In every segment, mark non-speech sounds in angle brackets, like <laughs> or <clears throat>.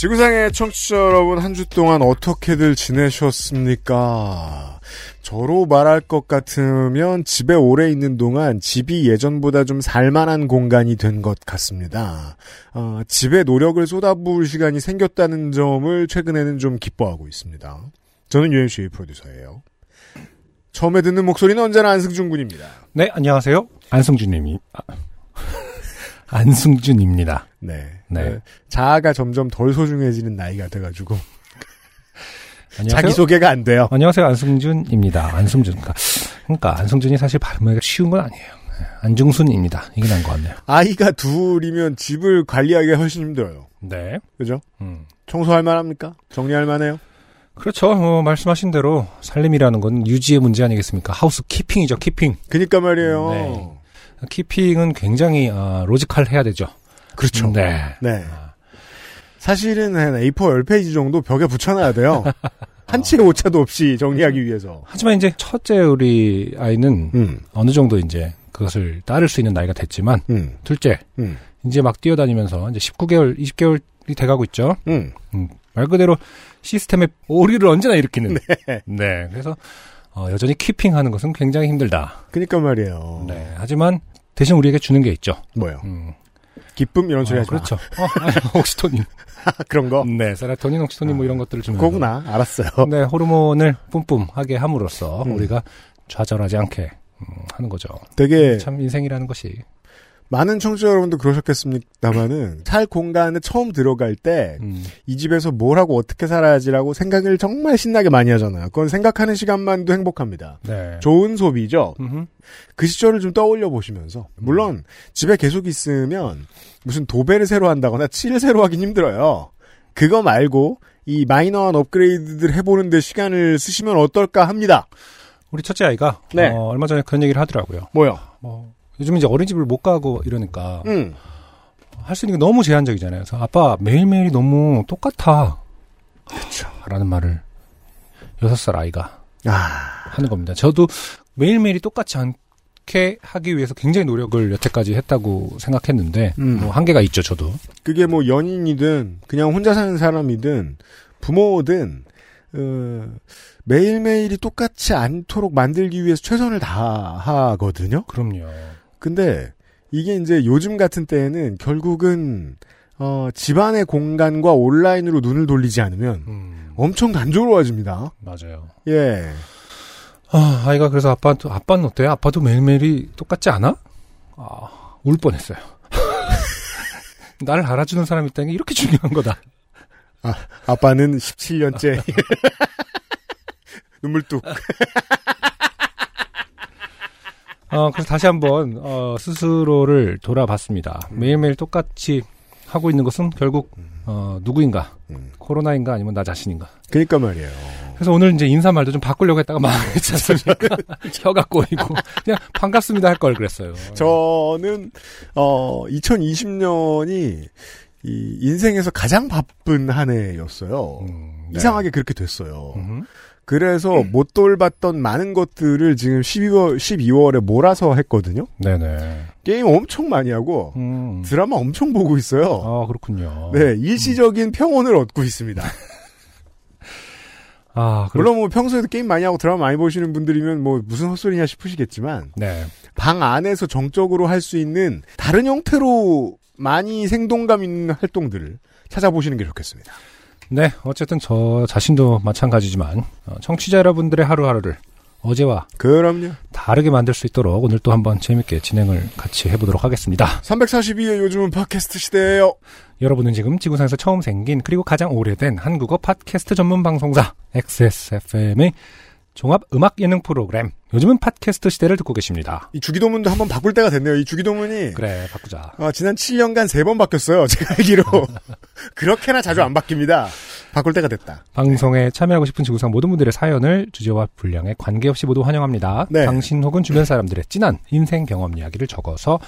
지구상의 청취자 여러분 한 주 동안 어떻게들 지내셨습니까? 저로 말할 것 같으면 집에 오래 있는 동안 집이 예전보다 좀 살만한 공간이 된 것 같습니다. 어, 집에 노력을 쏟아부을 시간이 생겼다는 점을 최근에는 좀 기뻐하고 있습니다. 저는 유현수의 프로듀서예요. 처음에 듣는 목소리는 언제나 안승준 군입니다. 네, 안녕하세요. 안승준님이. 아, <laughs> 안승준입니다. 네. 네. 네. 자아가 점점 덜 소중해지는 나이가 돼가지고. 자기소개가 안 돼요. 안녕하세요. 안승준입니다. 안승준. 그러니까, 그러니까 안승준이 사실 발음하기가 쉬운 건 아니에요. 네, 안중순입니다. 이게 난것 같네요. 아이가 둘이면 집을 관리하기가 훨씬 힘들어요. 네. 그죠? 음. 청소할 만합니까? 정리할 만해요? 그렇죠. 어, 말씀하신 대로 살림이라는 건 유지의 문제 아니겠습니까? housekeeping이죠. keeping. 그니까 말이에요. 네. keeping은 굉장히 어, logical 해야 되죠. 그렇죠. 네. 네. 사실은 한 A4 10페이지 정도 벽에 붙여놔야 돼요. <laughs> 한 치의 오차도 없이 정리하기 위해서. 하지만 이제 첫째 우리 아이는 음, 어느 정도 이제 그것을 따를 수 있는 나이가 됐지만 음, 둘째 음, 이제 막 뛰어다니면서 이제 19개월, 20개월이 돼가고 있죠. 음. 말 그대로 시스템의 오류를 언제나 일으키는. 네. 그래서 어, 여전히 키핑하는 것은 굉장히 힘들다. 그니까 말이에요. 네. 하지만 대신 우리에게 주는 게 있죠. 뭐요? 음. 기쁨 이런 소리 어, 하지 마. 그렇죠. <laughs> 어, 아니, 옥시토닌. <laughs> 그런 거? 네. 세라토닌, 옥시토닌 뭐 이런 것들을 주면. 그거구나. 알았어요. 네. 호르몬을 뿜뿜 하게 함으로써 음. 우리가 좌절하지 않게 음, 하는 거죠. 되게 참 인생이라는 것이. 많은 청취자 여러분도 그러셨겠습니다만은 살 공간에 처음 들어갈 때이 음, 집에서 뭘 하고 어떻게 살아야지라고 생각을 정말 신나게 많이 하잖아요. 그건 생각하는 시간만도 행복합니다. 네. 좋은 소비죠. 음흠. 그 시절을 좀 떠올려 보시면서 물론 집에 계속 있으면 무슨 도배를 새로 한다거나 칠을 새로 하긴 힘들어요. 그거 말고 이 마이너한 업그레이드들 해보는데 시간을 쓰시면 어떨까 합니다. 우리 첫째 아이가 네. 어, 얼마 전에 그런 얘기를 하더라고요. 뭐요? 뭐 요즘 이제 어린이집을 못 가고 이러니까 음. 할수 있는 게 너무 제한적이잖아요. 그래서 아빠 매일매일이 너무 똑같아. 그렇죠. 라는 말을 여섯 살 아이가 아, 하는 겁니다. 저도 매일매일이 똑같지 않 게 하기 위해서 굉장히 노력을 여태까지 했다고 생각했는데 음. 뭐 한계가 있죠, 저도. 그게 뭐 연인이든 그냥 혼자 사는 사람이든 부모든 어, 매일매일이 똑같지 않도록 만들기 위해서 최선을 다하거든요. 그럼요. 근데 이게 이제 요즘 같은 때에는 결국은 어, 집안의 공간과 온라인으로 눈을 돌리지 않으면 음, 엄청 단조로워집니다. 맞아요. 예. 아, 아이가 그래서 아빠도 아빠는 어때요? 아빠도 매일매일이 똑같지 않아? 아, 울 뻔했어요. <laughs> 나를 알아주는 사람이 있다는 게 이렇게 중요한 거다. 아빠는 17년째 <laughs> 눈물 뚝. 어, 그래서 다시 한번, 어, 스스로를 돌아봤습니다. 매일매일 똑같이 하고 있는 것은 결국, 어, 누구인가? 음. 코로나인가 아니면 나 자신인가? 그러니까 말이에요. 그래서 오늘 이제 인사말도 좀 바꾸려고 했다가 망했지 않습니까? <laughs> 혀가 꼬이고. 그냥 반갑습니다 할 걸 그랬어요. 저는 어 2020년이 이 인생에서 가장 바쁜 한 해였어요. 음, 네. 이상하게 그렇게 됐어요. 음흠. 그래서 못 돌봤던 많은 것들을 지금 12월 12월에 몰아서 했거든요. 네네. 게임 엄청 많이 하고 음. 드라마 엄청 보고 있어요. 아, 그렇군요. 네, 일시적인 평온을 얻고 있습니다. <laughs> 아, 물론 뭐 평소에도 게임 많이 하고 드라마 많이 보시는 분들이면 뭐 무슨 헛소리냐 싶으시겠지만 네. 방 안에서 정적으로 할 수 있는 다른 형태로 많이 생동감 있는 활동들을 찾아보시는 게 좋겠습니다. 네, 어쨌든 저 자신도 마찬가지지만, 어, 청취자 여러분들의 하루하루를 어제와 그럼요. 다르게 만들 수 있도록 오늘 또 한번 재밌게 진행을 같이 해보도록 하겠습니다. 342회 요즘은 팟캐스트 시대예요. 여러분은 지금 지구상에서 처음 생긴 그리고 가장 오래된 한국어 팟캐스트 전문 방송사 XSFM의 종합 음악 예능 프로그램. 요즘은 팟캐스트 시대를 듣고 계십니다. 이 주기도문도 한번 바꿀 때가 됐네요. 이 주기도문이 그래, 바꾸자. 어, 지난 7년간 3번 바뀌었어요. 제가 알기로. <laughs> 그렇게나 자주 안 바뀝니다. 바꿀 때가 됐다. 방송에 참여하고 싶은 지구상 모든 분들의 사연을 주제와 분량에 관계없이 모두 환영합니다. 네. 당신 혹은 주변 사람들의 진한 인생 경험 이야기를 적어서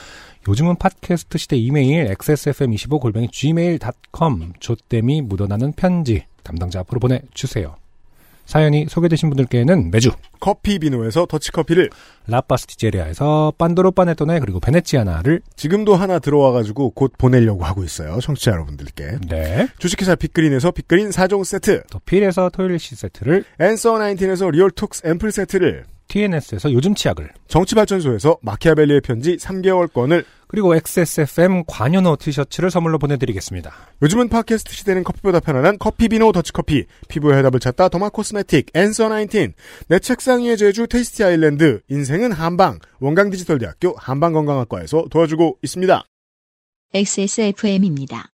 요즘은 팟캐스트 시대 이메일 xsfm25 골뱅이 gmail.com 조땜이 묻어나는 편지 담당자 앞으로 보내주세요. 사연이 소개되신 분들께는 매주 커피 비노에서 더치커피를 라파스티제리아에서 판도로 파네토네 그리고 베네치아나를 지금도 하나 들어와가지고 곧 보내려고 하고 있어요. 청취자 여러분들께. 네. 주식회사 빅그린에서 빅그린 4종 세트, 더 필에서 토일리시 세트를 앤서 19에서 리얼톡스 앰플 세트를, TNS에서 요즘 치약을 정치발전소에서 마키아벨리의 편지 3개월권을 그리고 XSFM 관여노 티셔츠를 선물로 보내드리겠습니다. 요즘은 팟캐스트 시대는 커피보다 편안한 커피비노 더치커피, 피부의 해답을 찾다 derma cosmetic, 앤서 19, 내 책상 위의 제주 테이스티 아일랜드, 인생은 한방, 원광디지털대학교 한방건강학과에서 도와주고 있습니다. XSFM입니다.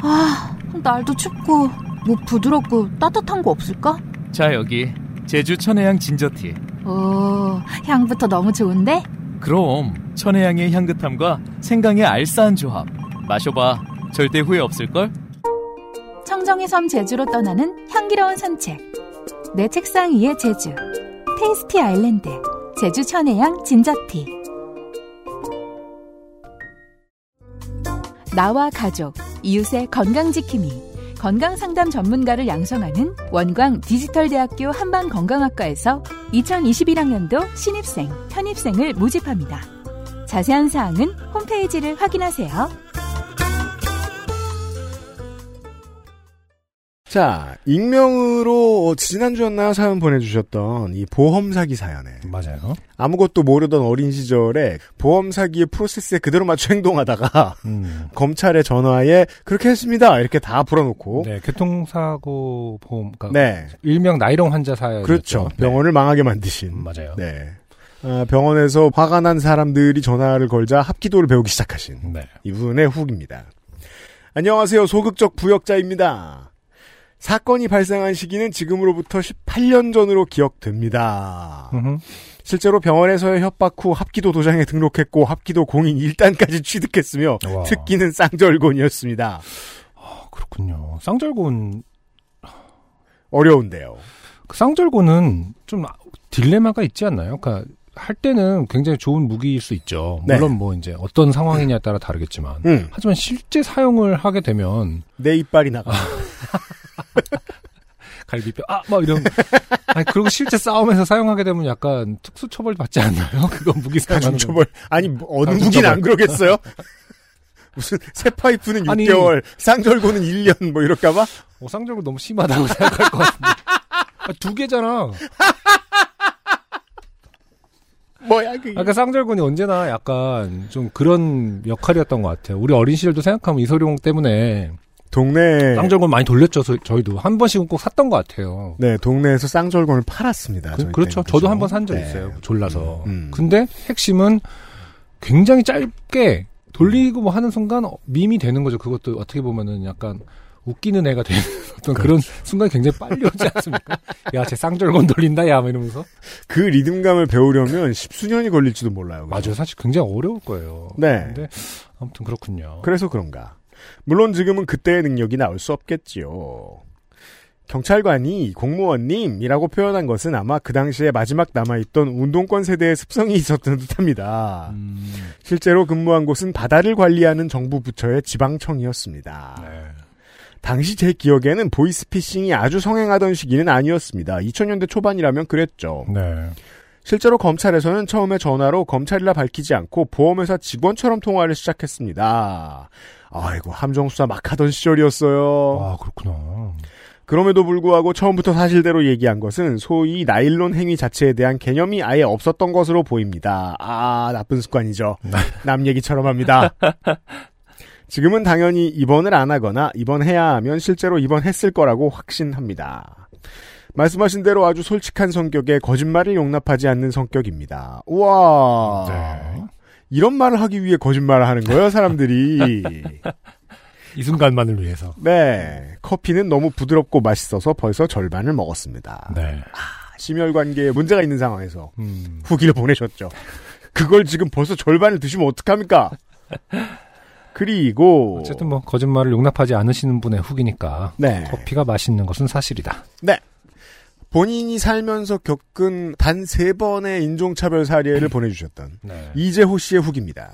아, 날도 춥고 뭐 부드럽고 따뜻한 거 없을까? 자 여기 제주 천혜향 ginger tea 오, 향부터 너무 좋은데? 그럼 천혜향의 향긋함과 생강의 알싸한 조합 마셔봐 절대 후회 없을걸? 청정의 섬 제주로 떠나는 향기로운 산책. 내 책상 위의 제주. 테이스티 아일랜드. 제주 천혜향 진저티. 나와 가족, 이웃의 건강지킴이. 건강 상담 전문가를 양성하는 원광 디지털대학교 한방건강학과에서 2021학년도 신입생, 편입생을 모집합니다. 자세한 사항은 홈페이지를 확인하세요. 자, 익명으로 지난주였나 사연 보내주셨던 이 보험 사기 사연에 맞아요. 아무것도 모르던 어린 시절에 보험 사기의 프로세스에 그대로 맞춰 행동하다가 음. <laughs> 검찰에 전화에 그렇게 했습니다 이렇게 다 풀어놓고 네, 교통사고 보험, 그러니까 네, 일명 나이롱 환자 사연. 그렇죠 병원을 망하게 만드신 맞아요. 네 아, 병원에서 화가 난 사람들이 전화를 걸자 합기도를 배우기 시작하신 네. 이분의 후기입니다. 안녕하세요. 소극적 부역자입니다. 사건이 발생한 시기는 지금으로부터 18년 전으로 기억됩니다. 음흠. 실제로 병원에서의 협박 후 합기도 도장에 등록했고 합기도 공인 1단까지 취득했으며 와. 특기는 쌍절곤이었습니다. 아, 그렇군요. 쌍절곤, 어려운데요. 그 쌍절곤은 좀 딜레마가 있지 않나요? 그러니까 할 때는 굉장히 좋은 무기일 수 있죠. 네. 물론 뭐 이제 어떤 상황이냐에 따라 다르겠지만. 음, 하지만 실제 사용을 하게 되면 내 이빨이 나가. <laughs> 갈비뼈 아 막 이런 아니 그리고 실제 싸움에서 사용하게 되면 약간 특수 처벌 받지 않나요? <laughs> 그건 무기 거. 가중처벌. 아니, 뭐 어느. 무기는 안 그러겠어요? <laughs> 무슨 새 파이프는 아니. 6개월, 쌍절곤은 1년 뭐 이럴까 봐? 어, 쌍절곤 너무 심하다고 생각할 것 같은데. 아, 두 개잖아. 뭐야 그게? 아까 쌍절곤이 언제나 약간 좀 그런 역할이었던 것 같아요. 우리 어린 시절도 생각하면 이소룡 때문에 동네 쌍절곤 많이 돌렸죠. 저, 저희도 한 번씩은 꼭 샀던 것 같아요. 네 동네에서 쌍절곤을 팔았습니다. 그, 렇죠. 저도 한 번 산적 네. 있어요. 졸라서. 음, 음. 근데 핵심은 굉장히 짧게 돌리고 뭐 하는 순간 어, 밈이 되는 거죠. 그것도 어떻게 보면은 약간 웃기는 애가 되는 <laughs> 어떤 그런 순간이 굉장히 빨리 오지 않습니까? <laughs> 야, 쟤 쌍절곤 돌린다, 야, 막 이러면서. 그 리듬감을 배우려면 십수년이 걸릴지도 몰라요. 그죠? 맞아요. 사실 굉장히 어려울 거예요. 네. 근데 아무튼 그렇군요. 그래서 그런가. 물론 지금은 그때의 능력이 나올 수 없겠지요. 경찰관이 공무원님이라고 표현한 것은 아마 그 당시에 마지막 남아있던 운동권 세대의 습성이 있었던 듯합니다. 음, 실제로 근무한 곳은 바다를 관리하는 정부 부처의 지방청이었습니다. 네. 당시 제 기억에는 보이스피싱이 아주 성행하던 시기는 아니었습니다. 2000년대 초반이라면 그랬죠. 네. 실제로 검찰에서는 처음에 전화로 검찰이라 밝히지 않고 보험회사 직원처럼 통화를 시작했습니다. 아이고 함정수사 막 하던 시절이었어요. 아, 그렇구나. 그럼에도 불구하고 처음부터 사실대로 얘기한 것은 소위 나일론 행위 자체에 대한 개념이 아예 없었던 것으로 보입니다. 아 나쁜 습관이죠. <laughs> 남 얘기처럼 합니다. 지금은 당연히 입원을 안 하거나 입원해야 하면 실제로 입원했을 거라고 확신합니다. 말씀하신 대로 아주 솔직한 성격에 거짓말을 용납하지 않는 성격입니다. 우와. 네. 이런 말을 하기 위해 거짓말을 하는 거예요, 사람들이. 이 순간만을 위해서. 네. 커피는 너무 부드럽고 맛있어서 벌써 절반을 먹었습니다. 네. 심혈 관계에 문제가 있는 상황에서 음. 후기를 보내셨죠. 그걸 지금 벌써 절반을 드시면 어떡합니까? 그리고 어쨌든 뭐 거짓말을 용납하지 않으시는 분의 후기니까 네. 커피가 맛있는 것은 사실이다. 본인이 살면서 겪은 단 세 번의 인종차별 사례를 보내주셨던 네. 이재호 씨의 후기입니다.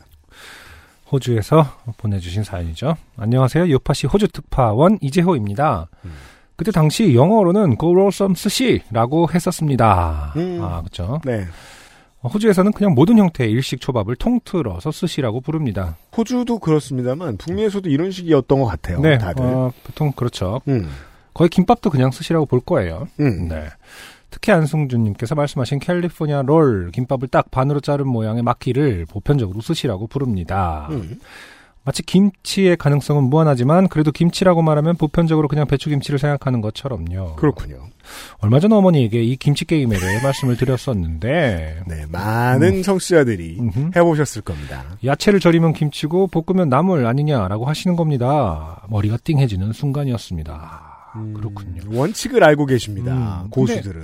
호주에서 보내주신 사연이죠. 안녕하세요. 요파시 호주 특파원 이재호입니다. 음. 그때 당시 영어로는 sushi라고 했었습니다. 음. 아, 그렇죠. 네. 호주에서는 그냥 모든 형태의 일식 초밥을 통틀어서 스시라고 부릅니다. 호주도 그렇습니다만 북미에서도 이런 식이었던 것 같아요. 네, 다들. 어, 보통 그렇죠. 음. 거의 김밥도 그냥 스시라고 볼 거예요. 음. 네. 특히 안승준님께서 말씀하신 캘리포니아 롤 김밥을 딱 반으로 자른 모양의 마키를 보편적으로 스시라고 부릅니다. 음. 마치 김치의 가능성은 무한하지만 그래도 김치라고 말하면 보편적으로 그냥 배추김치를 생각하는 것처럼요. 그렇군요. 얼마 전 어머니에게 이 김치 게임에 대해 말씀을 드렸었는데 <laughs> 네, 많은 청취자들이 음흠. 해보셨을 겁니다. 야채를 절이면 김치고 볶으면 나물 아니냐라고 하시는 겁니다. 머리가 띵해지는 순간이었습니다. 그렇군요. 음, 원칙을 알고 계십니다. 음, 고수들은.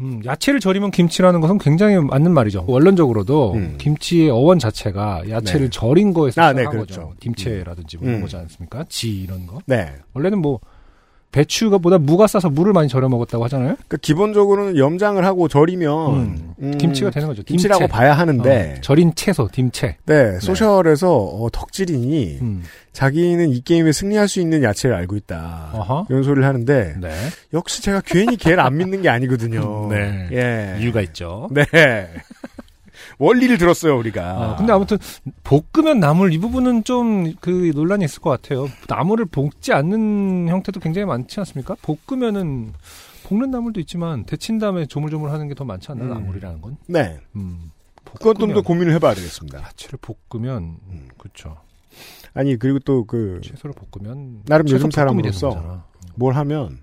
음, 야채를 절이면 김치라는 것은 굉장히 맞는 말이죠. 원론적으로도 음. 김치의 어원 자체가 야채를 네. 절인 거에서 아, 시작한 네, 거죠. 그렇죠. 김채라든지 뭐 음. 이런 거지 않습니까? 지 이런 거. 네. 원래는 뭐 배추가 보다 무가 싸서 물을 많이 절여 먹었다고 하잖아요. 그러니까 기본적으로는 염장을 하고 절이면 음, 음, 김치가 되는 거죠. 김치라고 딤채. 봐야 하는데 어, 절인 채소, 딤채. 네, 소셜에서 어, 덕질인이 음. 자기는 이 게임에 승리할 수 있는 야채를 알고 있다. 어허. 이런 소리를 하는데 네. 역시 제가 괜히 걔를 안 믿는 게 아니거든요. <laughs> 네. 예. 이유가 있죠. 네. 원리를 들었어요, 우리가. 아, 근데 아무튼 볶으면 나물 이 부분은 좀 그 논란이 있을 것 같아요. 나물을 볶지 않는 형태도 굉장히 많지 않습니까? 볶으면은 볶는 나물도 있지만 데친 다음에 조물조물 하는 게 더 많지 않나 음. 나물이라는 건? 네. 음. 그건 좀 더 고민을 해봐야 되겠습니다. 야채를 볶으면 음. 그렇죠. 아니, 그리고 또 그, 채소를 볶으면 나름 요즘 사람으로서 거잖아. 뭘 하면,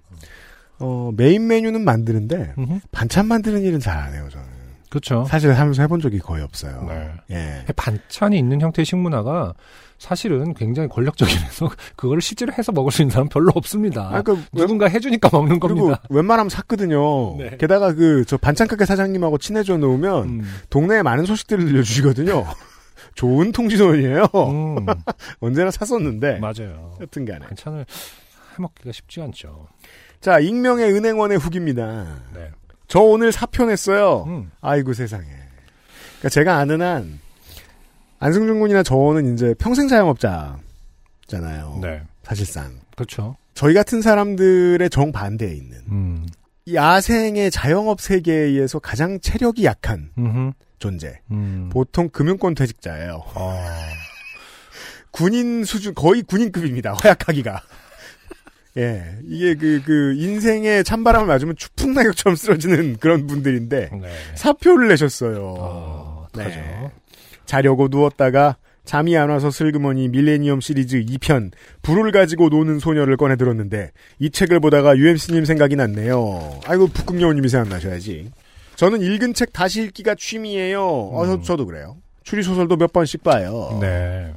어, 메인 메뉴는 만드는데, 음흠. 반찬 만드는 일은 잘 안 해요, 저는. 그렇죠. 사실 하면서 해본 적이 거의 없어요. 네. 예. 반찬이 있는 형태의 식문화가 사실은 굉장히 권력적이라서 그거를 실제로 해서 먹을 수 있는 사람은 별로 없습니다. 아, 그, 누군가 해주니까 먹는 그리고 겁니다. 웬만하면 샀거든요. 네. 게다가 그, 저 반찬 가게 사장님하고 친해져 놓으면, 음. 동네에 많은 소식들을 들려주시거든요. <laughs> 좋은 통신원이에요. 음, <laughs> 언제나 샀었는데. 맞아요. 여튼 간에. 반찬을 해먹기가 쉽지 않죠. 자, 익명의 은행원의 후기입니다. 네. 저 오늘 사표 냈어요. 음. 아이고 세상에. 그러니까 제가 아는 한 안승준 군이나 저는 이제 평생 자영업자잖아요. 네. 사실상 그렇죠. 저희 같은 사람들의 정반대에 있는 음. 야생의 자영업 세계에서 가장 체력이 약한 음흠. 존재. 음. 보통 금융권 퇴직자예요. 아. 군인 수준 거의 군인급입니다. <laughs> 허약하기가. 예, 이게 그, 그, 인생의 찬바람을 맞으면 추풍낙엽처럼 쓰러지는 그런 분들인데, 네. 사표를 내셨어요. 아, 네. 자려고 누웠다가 잠이 안 와서 슬그머니 밀레니엄 시리즈 2편 불을 가지고 노는 소녀를 꺼내 들었는데 이 책을 보다가 UMC님 생각이 났네요. 아이고 북극여우님이 생각나셔야지. 저는 읽은 책 다시 읽기가 취미예요. 어, 저, 음. 저도 그래요. 추리 소설도 몇 번씩 봐요. 네.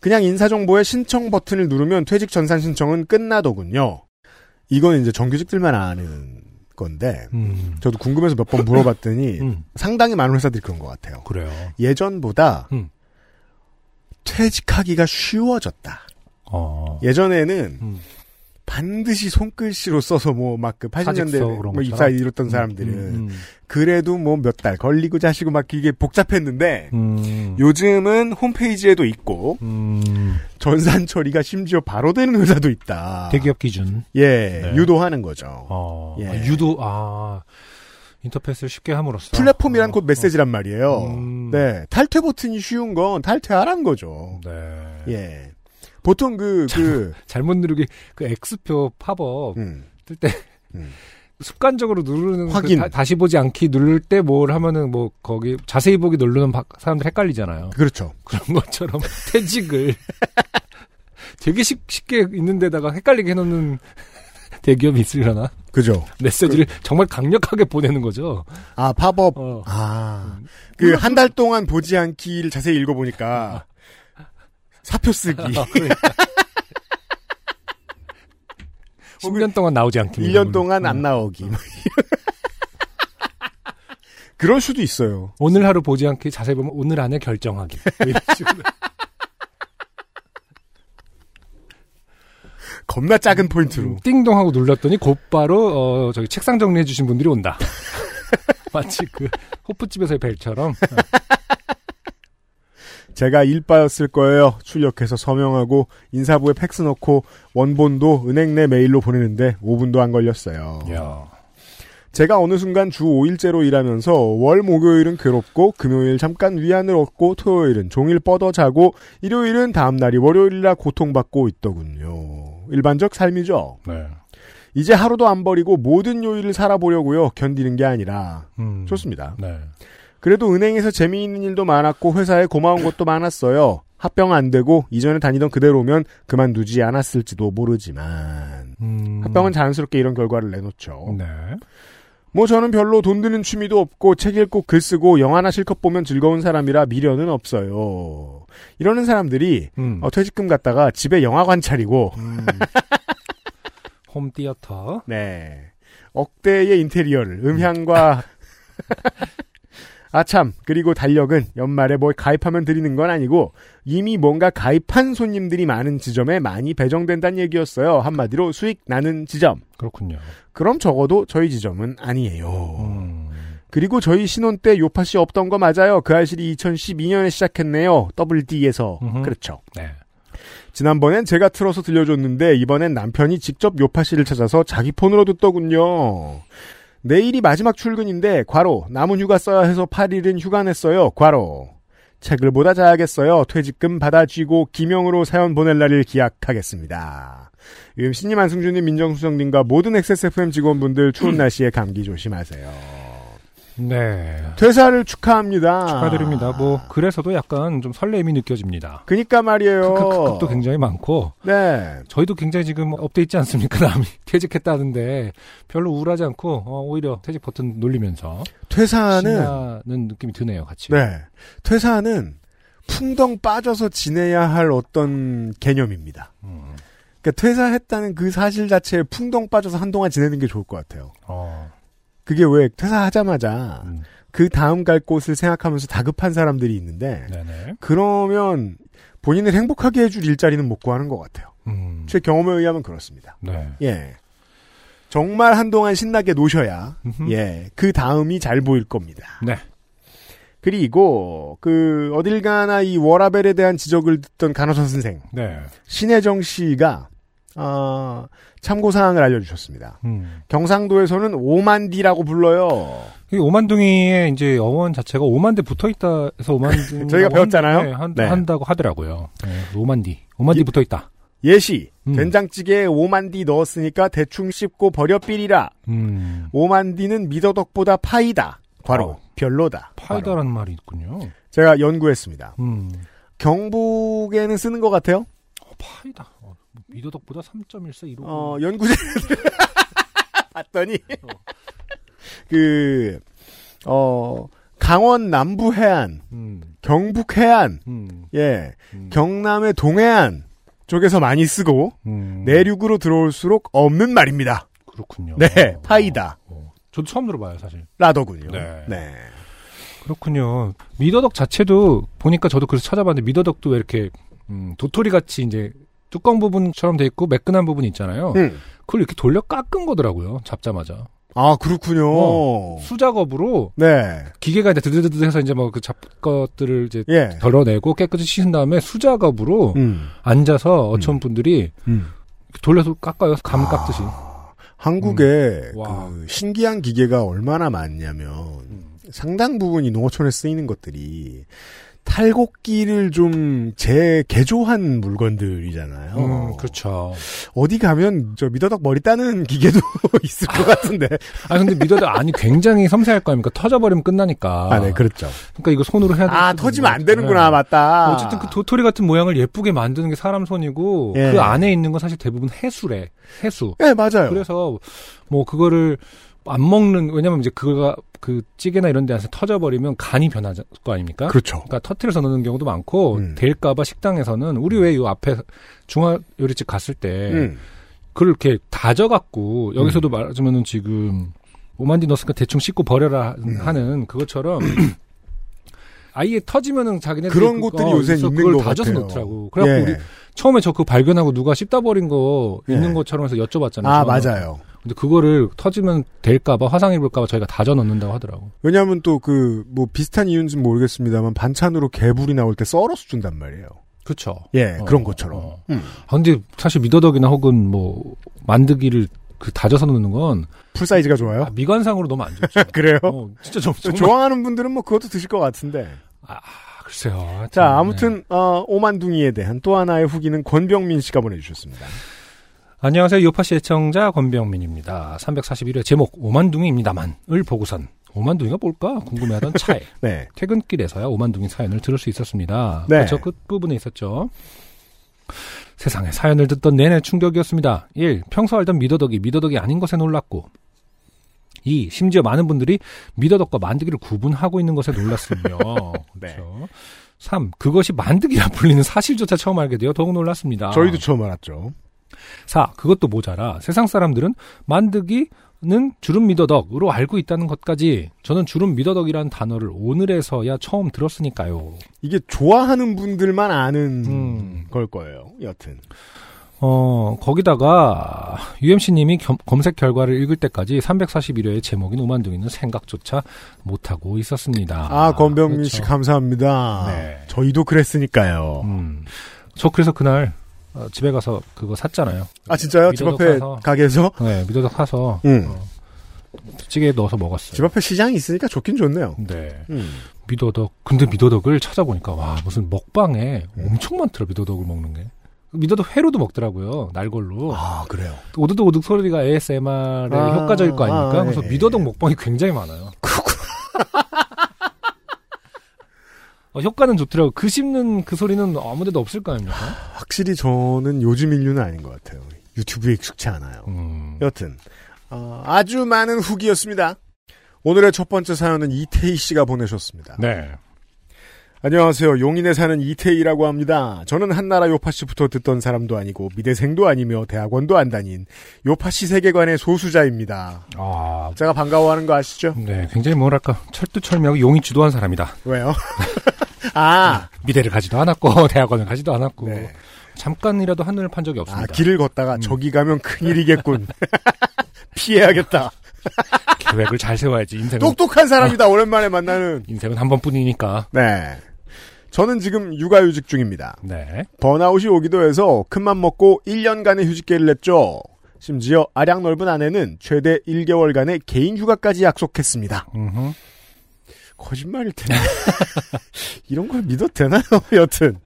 그냥 인사정보에 신청 버튼을 누르면 퇴직 전산 신청은 끝나더군요. 이건 이제 정규직들만 아는 건데 음. 저도 궁금해서 몇 번 물어봤더니 <laughs> 음. 상당히 많은 회사들이 그런 것 같아요. 그래요. 예전보다 음. 퇴직하기가 쉬워졌다. 어. 예전에는 음. 반드시 손글씨로 써서 뭐 막그 사직서 80년대 그런 뭐 입사? 이뤘던 사람들은 음, 그래도 뭐 몇 달 걸리고 자시고 막 이게 복잡했는데 음. 음. 요즘은 홈페이지에도 있고 음. 전산 처리가 심지어 바로 되는 회사도 있다. 대기업 기준. 예, 네. 유도하는 거죠. 어. 예. 아, 유도, 아. 인터페이스를 쉽게 함으로써. 플랫폼이란 어, 곧 메시지란 말이에요. 음. 네, 탈퇴 버튼이 쉬운 건 탈퇴하란 거죠. 어, 네. 예. 보통 그, <laughs> 그, 잘 못 누르기, 그 X표 팝업 음, 뜰 때, 음. <laughs> 습관적으로 누르는 그 확인. 다, 시 보지 않기 누를 때 뭘 하면은 뭐 거기 자세히 보기 누르는 바- 사람들 헷갈리잖아요. 그렇죠. 그런 것처럼 <laughs> 퇴직을 되게 쉽, 쉽게 있는 데다가 헷갈리게 해놓는 대기업이 있으려나? 그죠. 메시지를 정말 강력하게 보내는 거죠. 아, 팝업. 어. 아, 그 한 달 동안 보지 않기를 자세히 읽어보니까 사표 쓰기. <laughs> 아, 그러니까. <laughs> 10년 동안 나오지 않기. 1년 동안 안 나오기. <laughs> 그럴 수도 있어요. 오늘 하루 보지 않기 자세히 보면 오늘 안에 결정하기. 겁나 작은 포인트로. 띵동 하고 눌렀더니 곧바로 어 저기 책상 정리해 주신 분들이 온다. 마치 그 호프집에서의 벨처럼 제가 일바였을 거예요. 출력해서 서명하고 인사부에 팩스 넣고 원본도 은행 내 메일로 보내는데 5분도 안 걸렸어요. 야. 제가 어느 순간 주 5일째로 일하면서 월 목요일은 괴롭고 금요일 잠깐 위안을 얻고 토요일은 종일 뻗어 자고 일요일은 다음날이 월요일이라 고통받고 있더군요. 일반적 삶이죠. 네. 이제 하루도 안 버리고 모든 요일을 살아보려고요. 견디는 게 아니라. 음. 좋습니다. 네. 그래도 은행에서 재미있는 일도 많았고 회사에 고마운 것도 많았어요. 합병 안 되고 이전에 다니던 그대로면 그만두지 않았을지도 모르지만 음. 합병은 자연스럽게 이런 결과를 내놓죠. 네. 뭐 저는 별로 돈 드는 취미도 없고 책 읽고 글 쓰고 영화나 실컷 보면 즐거운 사람이라 미련은 없어요. 이러는 사람들이 음. 어, 퇴직금 갖다가 집에 영화관 차리고 음. <laughs> 홈 티어터. 네 억대의 인테리어를 음향과 <laughs> 아참 그리고 달력은 연말에 뭘 가입하면 드리는 건 아니고 이미 뭔가 가입한 손님들이 많은 지점에 많이 배정된다는 얘기였어요. 한마디로 수익 나는 지점. 그렇군요. 그럼 적어도 저희 지점은 아니에요. 음. 그리고 저희 신혼 때 요파 씨 없던 거 맞아요. 그 알실이 2012년에 시작했네요. WD에서. 음흠. 그렇죠. 네. 지난번엔 제가 틀어서 들려줬는데 이번엔 남편이 직접 요파 씨를 찾아서 자기 폰으로 듣더군요. 내일이 마지막 출근인데 과로 남은 휴가 써야 해서 8일은 휴가 냈어요. 과로. 책을 보다 자야겠어요. 퇴직금 받아쥐고 기명으로 사연 보낼 날을 기약하겠습니다. 유엠씨님, 안승준님, 민정수석님과 모든 XSFM 직원분들 추운 <clears throat> 날씨에 감기 조심하세요. 네. 퇴사를 축하합니다. 축하드립니다. 뭐 그래서도 약간 좀 설렘이 느껴집니다. 그니까 말이에요. 크크크도 굉장히 많고 네. 저희도 굉장히 지금 up돼 있지 않습니까? <laughs> 남이 퇴직했다는데 별로 우울하지 않고 어, 오히려 퇴직 버튼 눌리면서 퇴사는 느낌이 드네요, 같이. 네. 퇴사는 풍덩 빠져서 지내야 할 어떤 개념입니다. 음. 그러니까 퇴사했다는 그 사실 자체에 풍덩 빠져서 한동안 지내는 게 좋을 것 같아요. 어. 그게 왜 퇴사하자마자 음. 그 다음 갈 곳을 생각하면서 다급한 사람들이 있는데 네네. 그러면 본인을 행복하게 해줄 일자리는 못 구하는 것 같아요. 음. 제 경험에 의하면 그렇습니다. 네. 예. 정말 한동안 신나게 노셔야 음흠. 예, 그 다음이 잘 보일 겁니다. 네. 그리고 그 어딜 가나 이 워라벨에 대한 지적을 듣던 간호사 선생 네. 신혜정 씨가 어, 참고 사항을 알려주셨습니다. 음. 경상도에서는 오만디라고 불러요. 이 오만둥이의 이제 어원 자체가 오만대 붙어 있다 해서 오만둥 <laughs> 저희가 배웠잖아요. 네, 한, 네. 한다고 하더라고요. 네, 오만디. 오만디 예. 붙어 있다. 예시 음. 된장찌개에 오만디 넣었으니까 대충 씹고 버려 삐리라. 음. 오만디는 미더덕보다 파이다. 과로 어. 별로다. 파이다라는 말이 있군요. 제가 연구했습니다. 음. 경북에는 쓰는 것 같아요. 어, 파이다. 어, 미더덕보다 3.14 이러고. 어, 연구자 <laughs> 봤더니 그 어, 강원 남부 해안, 음. 경북 해안, 음. 예, 음. 경남의 동해안 쪽에서 많이 쓰고 음. 내륙으로 들어올수록 없는 말입니다. 그렇군요. 네, 파이다. 어, 저도 처음 들어봐요, 사실. 라더군요. 네. 네. 그렇군요. 미더덕 자체도 보니까 저도 그래서 찾아봤는데 미더덕도 왜 이렇게 음, 도토리 같이 이제 뚜껑 부분처럼 돼 있고 매끈한 부분이 있잖아요. 음. 그걸 이렇게 돌려 깎은 거더라고요. 잡자마자 아 그렇군요. 어. 수작업으로 네. 기계가 이제 드드드드 해서 이제 뭐 그 잡 것들을 이제 예. 덜어내고 깨끗이 씻은 다음에 수작업으로 음. 앉아서 어촌 분들이 음. 돌려서 깎아요. 감 깎듯이. 아, 한국에 음. 와. 그 신기한 기계가 얼마나 많냐면 음. 상당 부분이 농어촌에 쓰이는 것들이 탈곡기를 좀 재개조한 물건들이잖아요. 음, 그렇죠. 어디 가면 저 미더덕 머리 따는 기계도 <laughs> 있을 것 같은데. 아 근데 미더덕 안이 굉장히 섬세할 거 아닙니까? 터져버리면 끝나니까. 아, 네, 그렇죠. 그러니까 이거 손으로 해야 아, 되는 터지면 안. 되는구나, 네. 맞다. 어쨌든 그 도토리 같은 모양을 예쁘게 만드는 게 사람 손이고 예. 그 안에 있는 건 사실 대부분 해수래. 해수. 네, 맞아요. 그래서 뭐 그거를 안 먹는 왜냐면 이제 그거가 그 찌개나 이런 데서 터져버리면 간이 변할 거 아닙니까? 그렇죠. 그러니까 터트려서 넣는 경우도 많고 음. 될까봐 식당에서는 우리 왜요 앞에 중화 요리집 갔을 때 음. 그걸 이렇게 다져갖고 여기서도 말하자면은 지금 오만디 넣었으니까 대충 씻고 버려라 음. 하는 그것처럼 <clears throat> 아예 터지면은 자기네들이 그런 그- 것들이 어, 요새. 있는 그걸 것 다져서 같아요. 넣더라고. 그래갖고 예. 우리 처음에 저 그거 발견하고 누가 씹다 버린 거 예. 있는 것처럼 해서 여쭤봤잖아요. 아, 저는. 맞아요. 근데 그거를 터지면 될까봐 화상 입을까봐 저희가 다져 넣는다고 하더라고. 왜냐하면 또 그 뭐 비슷한 이유인지는 모르겠습니다만 반찬으로 개불이 나올 때 썰어서 준단 말이에요. 그쵸. 예, 어, 그런 것처럼. 어. 음. 아, 근데 사실 미더덕이나 혹은 뭐 만드기를 그 다져서 넣는 건 풀 사이즈가 좋아요? 아, 미관상으로 너무 안 좋죠. <laughs> 그래요? 어, 진짜 좀 정말 좋아하는 분들은 뭐 그것도 드실 것 같은데. 아, 글쎄요. 자, 네. 아무튼 어, 오만둥이에 대한 또 하나의 후기는 권병민 씨가 보내주셨습니다. 안녕하세요. 요파시 애청자 권병민입니다. 341회 제목 오만둥이입니다만을 보고선 오만둥이가 뭘까 궁금해하던 <laughs> 차에 네. 퇴근길에서야 오만둥이 사연을 들을 수 있었습니다. 네. 저 끝부분에 있었죠. 세상에 사연을 듣던 내내 충격이었습니다. 1. 평소 알던 미더덕이 미더덕이 아닌 것에 놀랐고 2. 심지어 많은 분들이 미더덕과 만드기를 구분하고 있는 것에 놀랐으며 네. <laughs> 그렇죠. 3. 그것이 만드기라 불리는 사실조차 처음 알게 되어 더욱 놀랐습니다. 저희도 처음 알았죠. 4. 그것도 모자라 세상 사람들은 만드기는 주름 미더덕으로 알고 있다는 것까지 저는 주름 미더덕이라는 단어를 오늘에서야 처음 들었으니까요. 이게 좋아하는 분들만 아는 음. 걸 거예요. 여튼. 어, 거기다가 UMC님이 검색 결과를 읽을 때까지 341회의 제목인 오만둥이는 생각조차 못하고 있었습니다. 아, 권병민 그렇죠. 씨 감사합니다. 네. 저희도 그랬으니까요. 음. 저 그래서 그날 어, 집에 가서 그거 샀잖아요. 아, 진짜요? 집 앞에 사서. 가게에서? 네, 미더덕 사서 음. 어, 찌개에 넣어서 먹었어요. 집 앞에 시장이 있으니까 좋긴 좋네요. 네. 음. 미더덕. 근데 미더덕을 찾아보니까 와 무슨 먹방에 엄청 많더라 미더덕을 먹는 게. 미더덕 회로도 먹더라고요 날걸로. 아, 그래요. 오드득 오드득 소리가 ASMR의 아, 효과적일 거 아닙니까? 아, 그래서 예, 미더덕 예. 먹방이 굉장히 많아요. <laughs> 어, 효과는 좋더라고. 그 씹는 그 소리는 아무데도 없을 거 아닙니까? 확실히 저는 요즘 인류는 아닌 것 같아요. 유튜브에 익숙치 않아요. 음. 여튼 어, 아주 많은 후기였습니다. 오늘의 첫 번째 사연은 이태희 씨가 보내셨습니다. 네. 안녕하세요. 용인에 사는 이태희라고 합니다. 저는 한나라 요파씨부터 듣던 사람도 아니고 미대생도 아니며 대학원도 안 다닌 요파씨 세계관의 소수자입니다. 아, 제가 반가워하는 거 아시죠? 네. 굉장히 뭐랄까 철두철미하고 용이 주도한 사람이다. 왜요? <laughs> 아, 미대를 가지도 않았고 <laughs> 대학원을 가지도 않았고 네. 잠깐이라도 하늘을 판 적이 아 없습니다. 길을 걷다가 음. 저기 가면 큰일이겠군. <laughs> 피해야겠다. <laughs> 계획을 잘 세워야지 인생은 똑똑한 사람이다. 오랜만에 만나는. 인생은 한 번뿐이니까. 네. 저는 지금 육아휴직 중입니다. 네. 번아웃이 오기도 해서 큰맘 먹고 1년간의 휴직계를 냈죠. 심지어 아량 넓은 아내는 최대 1개월간의 개인 휴가까지 약속했습니다. 음흠. 거짓말일 텐데. <laughs> 이런 걸 믿어도 되나요? <laughs> 여튼.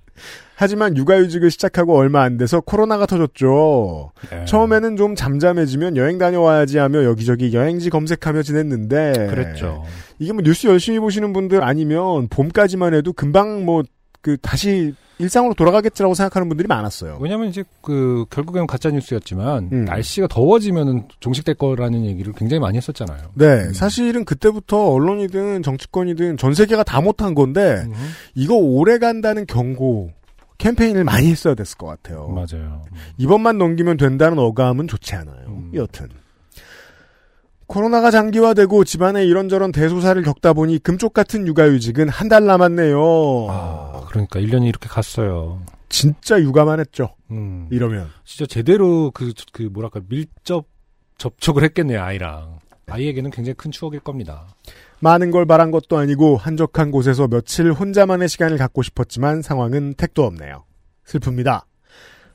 하지만 육아휴직을 시작하고 얼마 안 돼서 코로나가 터졌죠. 네. 처음에는 좀 잠잠해지면 여행 다녀와야지 하며 여기저기 여행지 검색하며 지냈는데. 그랬죠. 이게 뭐 뉴스 열심히 보시는 분들 아니면 봄까지만 해도 금방 뭐 그 다시 일상으로 돌아가겠지라고 생각하는 분들이 많았어요. 왜냐면 이제 그 결국에는 가짜 뉴스였지만 음. 날씨가 더워지면은 종식될 거라는 얘기를 굉장히 많이 했었잖아요. 네, 음. 사실은 그때부터 언론이든 정치권이든 전 세계가 다 못한 건데 음흠. 이거 오래 간다는 경고 캠페인을 많이 했어야 됐을 것 같아요. 맞아요. 이번만 넘기면 된다는 어감은 좋지 않아요. 음. 여튼 코로나가 장기화되고 집안에 이런저런 대소사를 겪다 보니 금쪽 같은 육아휴직은 한 달 남았네요. 아, 그러니까 1년이 이렇게 갔어요. 진짜 육아만 했죠. 음. 이러면 진짜 제대로 그, 그 뭐랄까 밀접 접촉을 했겠네요, 아이랑. 아이에게는 굉장히 큰 추억일 겁니다. 많은 걸 바란 것도 아니고 한적한 곳에서 며칠 혼자만의 시간을 갖고 싶었지만 상황은 택도 없네요. 슬픕니다.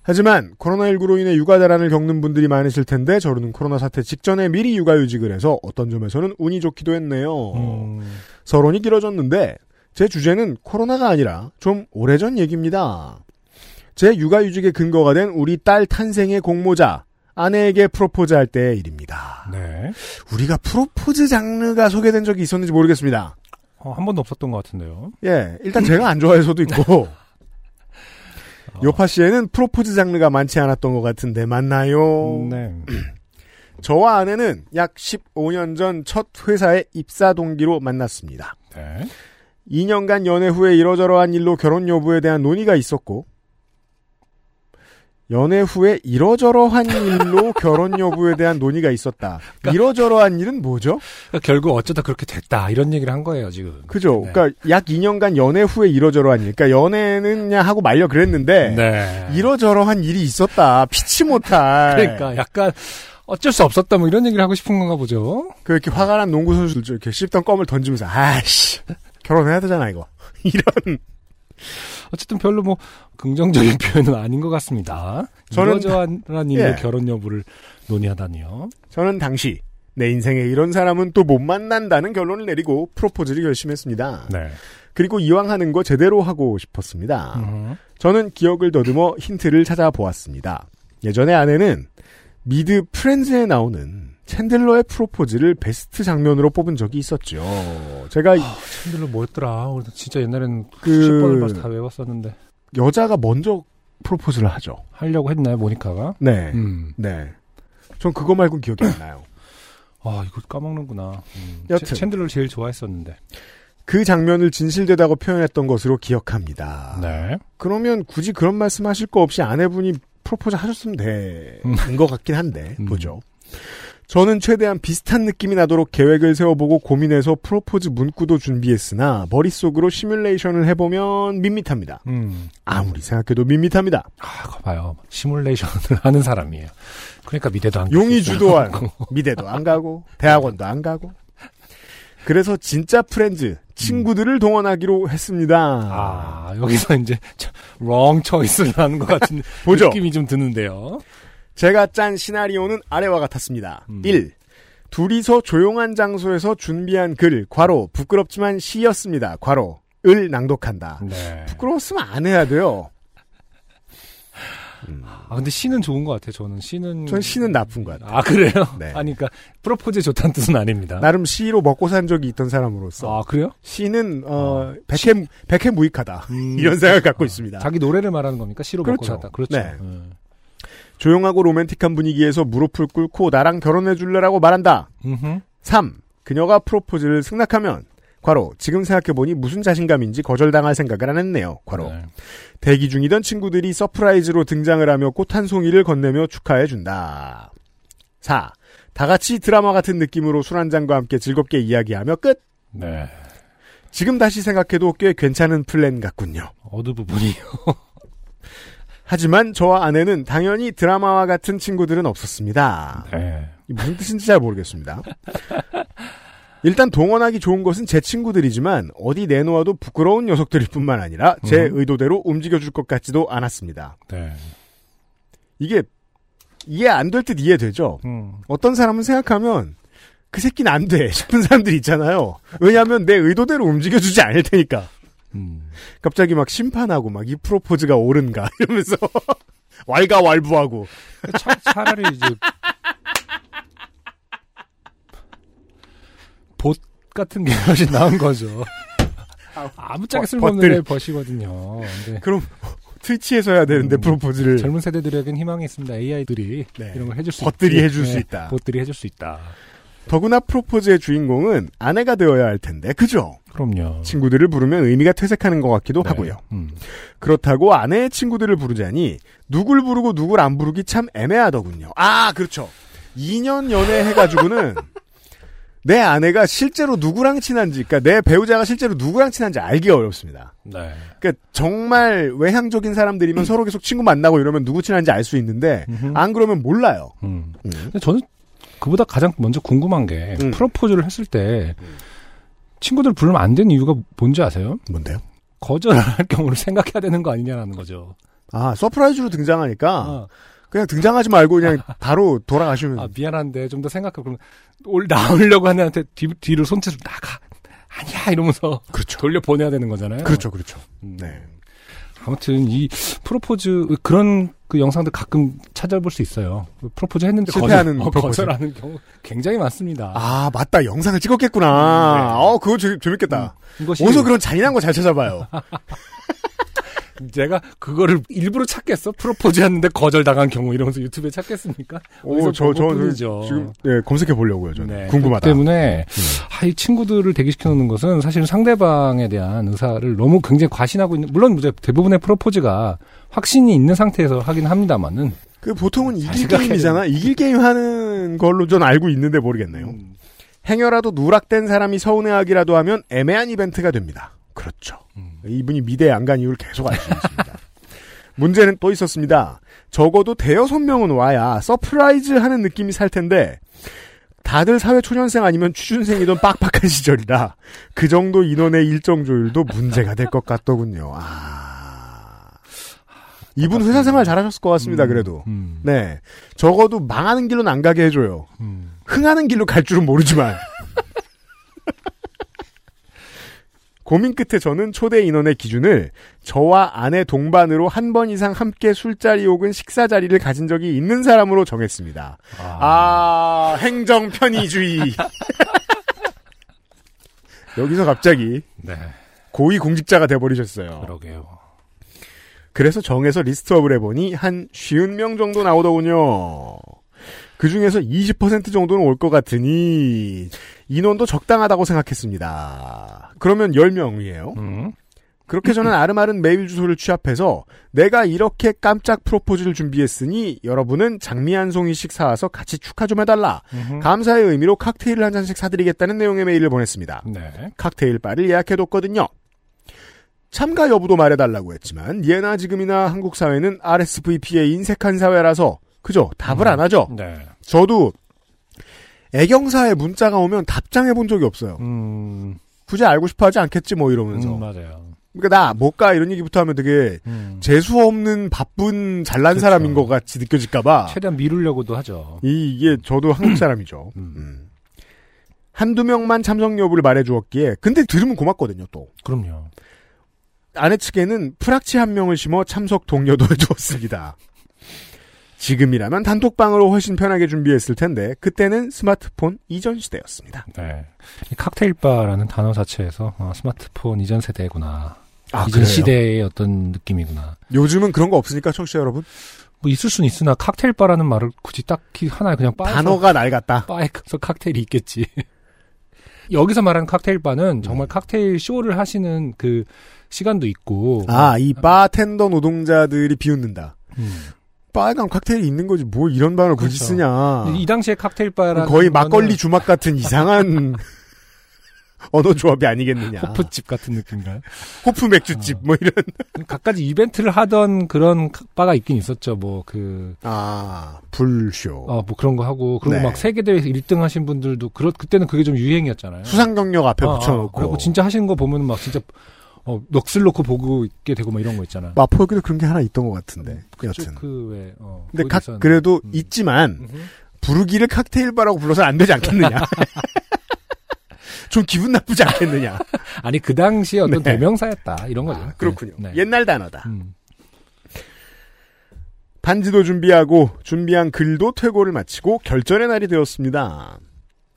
하지만 코로나19로 인해 육아 대란을 겪는 분들이 많으실 텐데 저는 코로나 사태 직전에 미리 육아휴직을 해서 어떤 점에서는 운이 좋기도 했네요. 음. 서론이 길어졌는데 제 주제는 코로나가 아니라 좀 오래전 얘기입니다. 제 육아휴직의 근거가 된 우리 딸 탄생의 공모자 아내에게 프로포즈 할 때의 일입니다. 네. 우리가 프로포즈 장르가 소개된 적이 있었는지 모르겠습니다. 어, 한 번도 없었던 것 같은데요. 예, 일단 제가 안 좋아해서도 있고 어. <laughs> 요파 씨에는 프로포즈 장르가 많지 않았던 것 같은데 맞나요? 네. <clears throat> 저와 아내는 약 15년 전 첫 회사의 입사 동기로 만났습니다. 네. 2년간 연애 후에 이러저러한 일로 결혼 여부에 대한 논의가 있었고 연애 후에 이러저러한 일로 <laughs> 결혼 여부에 대한 논의가 있었다. 그러니까 이러저러한 일은 뭐죠? 그러니까 결국 어쩌다 그렇게 됐다 이런 얘기를 한 거예요 지금. 그죠? 네. 그러니까 약 2년간 연애 후에 이러저러한 일. 그러니까 연애는 그냥 하고 말려 그랬는데 네. 이러저러한 일이 있었다. 피치 못할. 그러니까 약간 어쩔 수 없었다 뭐 이런 얘기를 하고 싶은 건가 보죠. 그렇게 화가 난 농구 선수들 이렇게 씹던 껌을 던지면서 아씨 결혼해야 되잖아 이거. <laughs> 이런 어쨌든 별로 뭐 긍정적인 <laughs> 표현은 아닌 것 같습니다. 저는- 일로 예. 결혼 여부를 논의하다니요. 저는 당시 내 인생에 이런 사람은 또 못 만난다는 결론을 내리고 프로포즈를 결심했습니다. 네. 그리고 이왕 하는 거 제대로 하고 싶었습니다. 음. 저는 기억을 더듬어 힌트를 찾아보았습니다. 예전에 아내는 미드 프렌즈에 나오는 챈들러의 프로포즈를 베스트 장면으로 뽑은 적이 있었죠. 제가 챈들러 뭐였더라. 진짜 옛날에는 그- 수십 번을 봐서 다 외웠었는데 여자가 먼저 프로포즈를 하죠. 하려고 했나요 모니카가? 네. 음. 네. 전 그거 말고는 기억이 안 나요. 아 이거 까먹는구나. 음. 여튼. 챈- 챈들러를 제일 좋아했었는데. 그 장면을 진실되다고 표현했던 것으로 기억합니다. 네. 그러면 굳이 그런 말씀 하실 거 없이 아내분이 프로포즈 하셨으면 되는 것 같긴 한데, 음. 보죠. 저는 최대한 비슷한 느낌이 나도록 계획을 세워보고 고민해서 프로포즈 문구도 준비했으나 머릿속으로 시뮬레이션을 해보면 밋밋합니다. 음. 아무리 생각해도 밋밋합니다. 아, 거 봐요. 시뮬레이션을 <laughs> 하는 사람이에요. 그러니까 미대도 안 용이 가고. 주도한 <laughs> 미대도 안 가고 대학원도 안 가고 그래서 진짜 Friends 친구들을 동원하기로 했습니다. 아, 여기서 이제 wrong choice를 하는 것 같은 <laughs> 보죠. 느낌이 좀 드는데요. 제가 짠 시나리오는 아래와 같았습니다. 음. 1. 둘이서 조용한 장소에서 준비한 글, 괄호, 부끄럽지만 시였습니다. 괄호, 을 낭독한다. 네. 부끄러웠으면 안 해야 돼요. 아, 근데 시는 좋은 것 같아요. 저는 시는. 전 시는 나쁜 것 같아요. 아, 그래요? 네. 아니, 그니까, 프로포즈에 좋다는 뜻은 아닙니다. 나름 시로 먹고 산 적이 있던 사람으로서 아, 그래요? 시는 어, 백해 백해 무익하다 음. 이런 생각을 갖고 있습니다. 자기 노래를 말하는 겁니까? 시로 먹고 그렇죠. 살다. 그렇죠. 네. 음. 조용하고 로맨틱한 분위기에서 무릎을 꿇고 나랑 결혼해 줄래라고 말한다. 음흠. 3. 그녀가 프로포즈를 승낙하면 괄호 지금 생각해보니 무슨 자신감인지 거절당할 생각을 안 했네요. 괄호 네. 대기 중이던 친구들이 surprise로 등장을 하며 꽃 한 송이를 건네며 축하해준다. 4. 다 같이 드라마 같은 느낌으로 술 한 잔과 함께 즐겁게 이야기하며 끝. 네. 지금 다시 생각해도 꽤 괜찮은 플랜 같군요. 어느 부분이요? <laughs> 하지만 저와 아내는 당연히 드라마와 같은 친구들은 없었습니다. 네. 이 무슨 뜻인지 잘 모르겠습니다. 일단 동원하기 좋은 것은 제 친구들이지만 어디 내놓아도 부끄러운 녀석들일 뿐만 아니라 제 음. 의도대로 움직여줄 것 같지도 않았습니다. 네. 이게 이해 안 될 듯 이해되죠? 음. 어떤 사람은 생각하면 그 새끼는 안 돼 <laughs> 싶은 사람들이 있잖아요. 왜냐하면 내 의도대로 움직여주지 않을 테니까. 음. 갑자기 막 심판하고 막 이 프로포즈가 옳은가 <laughs> 이러면서 <laughs> 왈가왈부하고 차, 차라리 이제 봇 같은 게 훨씬 나은 거죠. 아무짝에 버- 쓸모없는 버시거든요. 근데 그럼 트위치에서 해야 되는데 음, 프로포즈를 젊은 세대들에겐 희망이 있습니다. AI들이 네. 이런 걸 해줄 수 벗들이 있지. 해줄 수 네, 있다. 봇들이 해줄 수 있다. 더구나 프로포즈의 주인공은 아내가 되어야 할 텐데 그죠? 그럼요. 친구들을 부르면 의미가 퇴색하는 것 같기도 네. 하고요. 음. 그렇다고 아내의 친구들을 부르자니 누굴 부르고 누굴 안 부르기 참 애매하더군요. 아 그렇죠. 2년 연애 해가지고는 <laughs> 내 아내가 실제로 누구랑 친한지, 그러니까 내 배우자가 실제로 누구랑 친한지 알기 어렵습니다. 네. 그러니까 정말 외향적인 사람들이면 <laughs> 서로 계속 친구 만나고 이러면 누구 친한지 알 수 있는데 음흠. 안 그러면 몰라요. 음. 음. 저는 그보다 가장 먼저 궁금한 게 음. 프로포즈를 했을 때 친구들 부르면 안 되는 이유가 뭔지 아세요? 뭔데요? 거절할 <laughs> 경우를 생각해야 되는 거 아니냐라는 거죠. 아 surprise로 등장하니까 아, 그냥 등장하지 말고 그냥 바로 돌아가시면 아, 미안한데 좀 더 생각해. 그럼 올 나오려고 하는 애한테 뒤, 뒤를 손짓으로 나가. 아니야 이러면서 그렇죠. 돌려 보내야 되는 거잖아요. 그렇죠, 그렇죠. 음. 네. 아무튼 이 프로포즈 그런 그 영상들 가끔 찾아볼 수 있어요. 프로포즈 했는데 실패하는 거절, 어. 거절하는 경우 굉장히 많습니다. 아 맞다 영상을 찍었겠구나. 네. 어 그거 재, 재밌겠다. 이것이 어디서 그런 잔인한 거 잘 찾아봐요. <laughs> 제가 그거를 일부러 찾겠어? 프로포즈 했는데 거절당한 경우 이러면서 유튜브에 찾겠습니까? 오저 본저 것뿐이죠. 지금 네, 검색해 보려고요. 저는 네, 궁금하다. 그렇기 때문에 아, 이 친구들을 대기시켜 놓는 것은 사실 상대방에 대한 의사를 너무 굉장히 과신하고 있는 물론 이제 대부분의 프로포즈가 확신이 있는 상태에서 하긴 합니다만은 그 보통은 잘 이길 게임이잖아. 이길 게임 하는 걸로 전 알고 있는데 모르겠네요. 음. 행여라도 누락된 사람이 서운해하기라도 하면 애매한 이벤트가 됩니다. 그렇죠. 음. 이분이 미대에 안간 이유를 계속 알 수 있습니다. <laughs> 문제는 또 있었습니다. 적어도 대여섯 명은 와야 surprise 하는 느낌이 살 텐데 다들 사회 초년생 아니면 취준생이던 빡빡한 <laughs> 시절이라 그 정도 인원의 일정 조율도 문제가 될 것 같더군요. 아. 이분 회사 생활 잘하셨을 것 같습니다. 음, 그래도. 음, 네. 적어도 망하는 길로는 안 가게 해줘요. 음. 흥하는 길로 갈 줄은 모르지만. <laughs> 고민 끝에 저는 초대 인원의 기준을 저와 아내 동반으로 한 번 이상 함께 술자리 혹은 식사 자리를 가진 적이 있는 사람으로 정했습니다. 아, 아, 행정 편의주의. <laughs> 여기서 갑자기 네, 고위 공직자가 돼버리셨어요. 그러게요. 그래서 정해서 list up을 해보니 한 쉰 명 정도 나오더군요. 그 중에서 20% 정도는 올 것 같으니 인원도 적당하다고 생각했습니다. 그러면 10명이에요. 음. 그렇게 저는 알음알음 메일 주소를 취합해서 내가 이렇게 깜짝 프로포즈를 준비했으니 여러분은 장미 한 송이씩 사와서 같이 축하 좀 해달라. 음흠. 감사의 의미로 칵테일을 한 잔씩 사드리겠다는 내용의 메일을 보냈습니다. 네. 칵테일 바를 예약해뒀거든요. 참가 여부도 말해달라고 했지만 예나 지금이나 한국 사회는 RSVP에 인색한 사회라서 그죠 답을 음. 안 하죠. 네. 저도 애경사에 문자가 오면 답장해 본 적이 없어요. 음, 굳이 알고 싶어 하지 않겠지 뭐 이러면서. 음, 맞아요. 그러니까 나 못 가 이런 얘기부터 하면 되게 음. 재수 없는 바쁜 잘난 그렇죠. 사람인 것 같이 느껴질까봐. 최대한 미루려고도 하죠. 이, 이게 저도 한국 <clears throat> 사람이죠. 음. 음. 한두 명만 참석 여부를 말해 주었기에 근데 들으면 고맙거든요 또. 그럼요. 아내 측에는 프락치 한 명을 심어 참석 동료도 <laughs> 해주었습니다. 지금이라면 단톡방으로 훨씬 편하게 준비했을 텐데 그때는 스마트폰 이전 시대였습니다. 네. 이 칵테일바라는 단어 자체에서 아, 스마트폰 이전 세대구나. 아, 이전 그래요? 시대의 어떤 느낌이구나. 요즘은 그런 거 없으니까 청취자 여러분 뭐 있을 수는 있으나 칵테일바라는 말을 굳이 딱히 하나에 그냥 바에서 단어가 낡았다. 바에 가서 칵테일이 있겠지. <laughs> 여기서 말하는 칵테일바는 음. 정말 칵테일 쇼를 하시는 그 시간도 있고. 아 이 바텐더 노동자들이 비웃는다. 음. 빨간 칵테일이 있는 거지 뭘 이런 반을 굳이 그렇죠. 쓰냐. 이 당시에 칵테일 바라는 거의 막걸리 거는 주막 같은 이상한 <laughs> 언어 조합이 아니겠느냐. 호프집 같은 느낌인가요? 호프 맥주집 뭐 이런. <laughs> 각가지 이벤트를 하던 그런 바가 있긴 있었죠. 뭐 그, 아 불쇼. 어, 뭐 그런 거 하고, 그리고 네. 막 세계 대회에서 1등 하신 분들도, 그렇, 그때는 그게 좀 유행이었잖아요. 수상 경력 앞에 어, 어, 붙여 놓고. 그리고 진짜 하시는 거 보면 막 진짜, 어, 넋을 놓고 보고 있게 되고 막 이런 거 있잖아. 마포에도 그런 게 하나 있던 것 같은데. 그쪽 여튼. 그 왜, 어. 근데 각 그래도 음. 있지만 음흠. 부르기를 칵테일 바라고 불러서는 안 되지 않겠느냐. <laughs> 좀 기분 나쁘지 않겠느냐. <laughs> 아니, 그 당시에 어떤 네. 대명사였다. 이런 거죠. 아, 그렇군요. 네. 옛날 단어다. 음. 반지도 준비하고 준비한 글도 퇴고를 마치고 결전의 날이 되었습니다.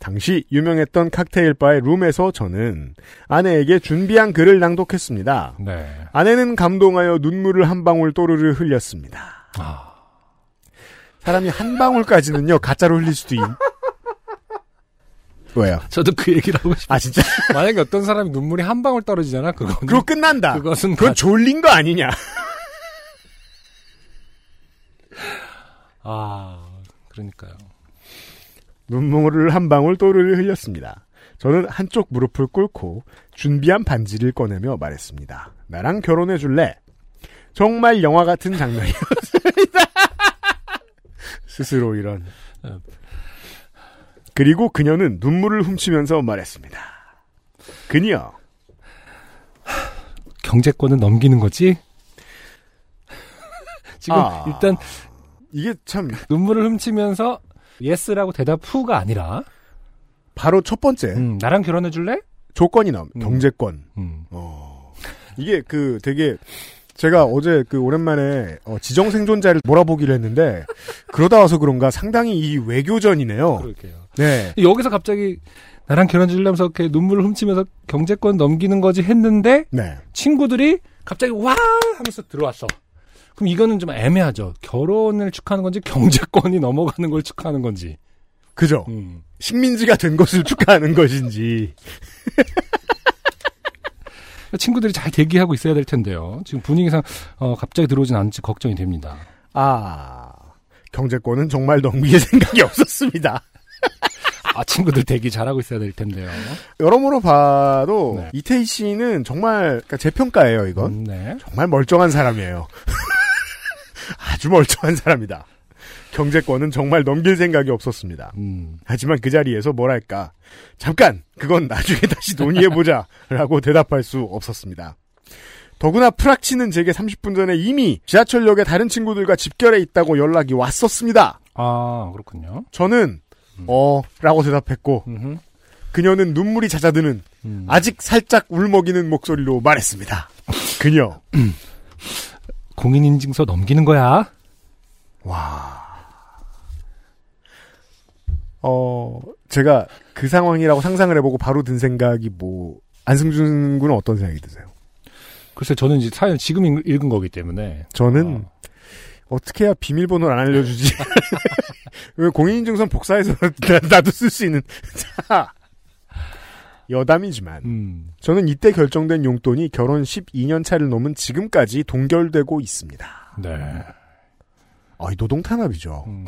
당시 유명했던 칵테일 바의 룸에서 저는 아내에게 준비한 글을 낭독했습니다. 네. 아내는 감동하여 눈물을 한 방울 또르르 흘렸습니다. 아. 사람이 한 방울까지는요 가짜로 흘릴 수도 있. 왜요? 저도 그 얘기를 하고 싶어요. 아 진짜? 만약에 어떤 사람이 눈물이 한 방울 떨어지잖아. 그거는. 그거 끝난다. 그것은 그건 졸린 거 아니냐? 아, 그러니까요. 눈물을 한 방울 또르르 흘렸습니다. 저는 한쪽 무릎을 꿇고 준비한 반지를 꺼내며 말했습니다. 나랑 결혼해 줄래? 정말 영화 같은 장면이었습니다. <laughs> 스스로 이런. 그리고 그녀는 눈물을 훔치면서 말했습니다. 그녀, 경제권은 넘기는 거지? 지금 아. 일단 이게 참 눈물을 훔치면서 yes라고 대답 후가 아니라 바로 첫 번째 음, 나랑 결혼해 줄래? 조건이 나옵니다. 음. 경제권. 음. 어. 이게 그 되게 제가 어제 그 오랜만에 어, 지정 생존자를 몰아보기로 했는데 그러다 와서 그런가 상당히 이 외교전이네요. 그러게요. 네. 여기서 갑자기 나랑 결혼해 줄래면서 이렇게 눈물을 훔치면서 경제권 넘기는 거지 했는데 네. 친구들이 갑자기 와 하면서 들어왔어. 그럼 이거는 좀 애매하죠. 결혼을 축하하는 건지 경제권이 <laughs> 넘어가는 걸 축하하는 건지. 그죠. 음. 식민지가 된 것을 축하하는 것인지. <laughs> 친구들이 잘 대기하고 있어야 될 텐데요. 지금 분위기상 어, 갑자기 들어오진 않을지 걱정이 됩니다. 아, 경제권은 정말 넘길 <laughs> 생각이 없었습니다. 아 친구들 대기 잘하고 있어야 될 텐데요. 여러모로 봐도 네. 이태희 씨는 정말 그러니까 제 평가예요. 이건 음, 네. 정말 멀쩡한 사람이에요. 아주 멀쩡한 사람이다. 경제권은 정말 넘길 생각이 없었습니다. 음, 하지만 그 자리에서 뭐랄까 잠깐 그건 나중에 다시 논의해보자 <laughs> 라고 대답할 수 없었습니다. 더구나 프락치는 제게 30분 전에 이미 지하철역에 다른 친구들과 집결해 있다고 연락이 왔었습니다. 아 그렇군요. 저는 어 라고 대답했고 음흠. 그녀는 눈물이 잦아드는 음. 아직 살짝 울먹이는 목소리로 말했습니다. 그녀 <clears throat> 공인인증서 넘기는 거야. 어 제가 그 상황이라고 상상을 해보고 바로 든 생각이 뭐 안승준 군은 어떤 생각이 드세요? 글쎄 저는 이제 사연 지금 읽- 읽은 거기 때문에 저는 어, 어떻게 해야 비밀번호를 안 알려주지? <laughs> 왜 공인인증서 복사해서 나- <laughs> 나도 쓸 수 있는 <laughs> 자 여담이지만 음, 저는 이때 결정된 용돈이 결혼 12년 차를 넘은 지금까지 동결되고 있습니다. 네. 아, 이 노동 탄압이죠. 음,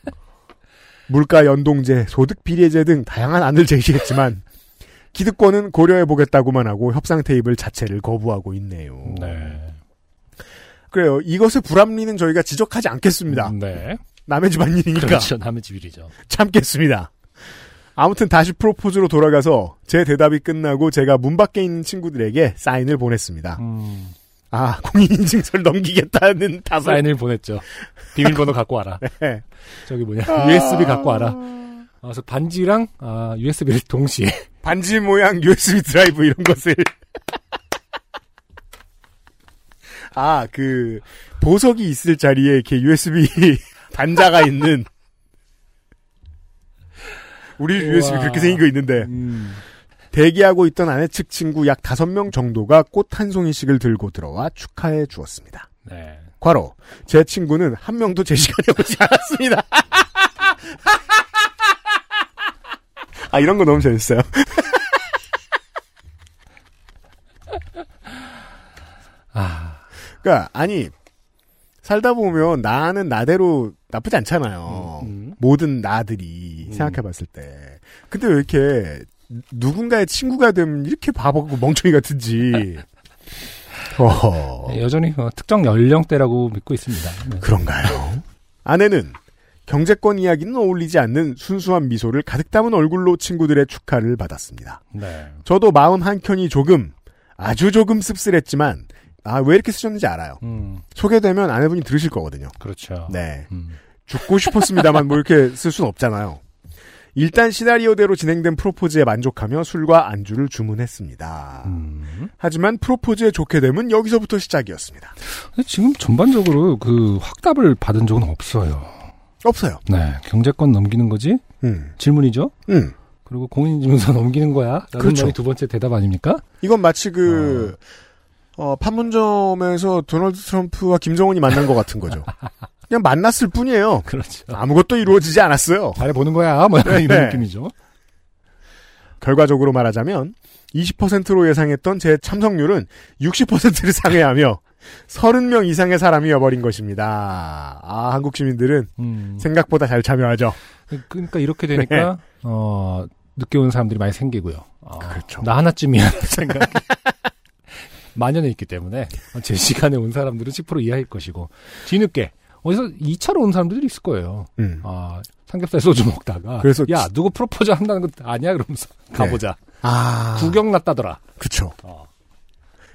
<laughs> 물가 연동제, 소득 비례제 등 다양한 안을 제시했지만 기득권은 고려해 보겠다고만 하고 협상 테이블 자체를 거부하고 있네요. 네. 그래요. 이것의 불합리는 저희가 지적하지 않겠습니다. 네. 남의 집 안일이니까 그렇죠. 남의 집 일이죠. 참겠습니다. 아무튼 다시 프로포즈로 돌아가서 제 대답이 끝나고 제가 문 밖에 있는 친구들에게 사인을 보냈습니다. 음, 아, 공인인증서를 넘기겠다는 답을. 사인을 보냈죠. 비밀번호 <laughs> 갖고 와라. 네. 저기 뭐냐 USB 갖고 와라. 아, 그래서 반지랑 아, USB를 <laughs> 동시에 반지 모양 USB 드라이브 이런 것을. <laughs> 아, 그, 보석이 있을 자리에 이렇게 USB 단자가 있는. 우리 USB. 그렇게 생긴 거 있는데. 음, 대기하고 있던 아내 측 친구 약 다섯 명 정도가 꽃 한 송이씩을 들고 들어와 축하해 주었습니다. 네. 과로 제 친구는 한 명도 제 시간에 오지 않았습니다. <laughs> 아 이런 거 너무 재밌어요. <laughs> 아, 그러니까 아니 살다 보면 나는 나대로 나쁘지 않잖아요. 음. 모든 나들이 음. 생각해봤을 때. 근데 왜 이렇게 누군가의 친구가 되면 이렇게 바보고 멍청이 같은지. <laughs> 어허. 네, 여전히 어, 특정 연령대라고 믿고 있습니다. 네. 그런가요? 아내는 경제권 이야기는 어울리지 않는 순수한 미소를 가득 담은 얼굴로 친구들의 축하를 받았습니다. 네. 저도 마음 한켠이 조금, 아주 조금 씁쓸했지만, 아, 왜 이렇게 쓰셨는지 알아요. 음, 소개되면 아내분이 들으실 거거든요. 그렇죠. 네. 음, 죽고 싶었습니다만 뭐 이렇게 쓸 수는 없잖아요. 일단 시나리오대로 진행된 프로포즈에 만족하며 술과 안주를 주문했습니다. 음. 하지만 프로포즈에 좋게 됨은 여기서부터 시작이었습니다. 지금 전반적으로 그 확답을 받은 적은 없어요. 없어요. 네. 경제권 넘기는 거지? 음, 질문이죠? 음. 그리고 공인인증서 <laughs> 넘기는 거야? 라는 그렇죠. 두 번째 대답 아닙니까? 이건 마치 그, 어, 판문점에서 도널드 트럼프와 김정은이 만난 것 같은 거죠. <laughs> 그냥 만났을 뿐이에요. <laughs> 그렇죠. 아무것도 이루어지지 않았어요. 잘해보는 거야. 뭐 네. 이런 느낌이죠. 결과적으로 말하자면 20%로 예상했던 제 참석률은 60%를 <laughs> 상회하며 30명 이상의 사람이 와버린 것입니다. 아, 한국 시민들은 음. 생각보다 잘 참여하죠. 그러니까 이렇게 되니까 어 늦게 온 사람들이 많이 생기고요. 어, 네. 그렇죠. 나 하나쯤이야 생각. <laughs> 만연해 있기 때문에 제 시간에 온 사람들은 10% 이하일 것이고 뒤늦게 어디서 2차로 온 사람들이 있을 거예요. 음. 아 삼겹살 소주 먹다가 그래서 야 누구 프로포즈 한다는 거 아니야 그러면서 가보자. 아, 구경 났다더라. 그쵸. 어.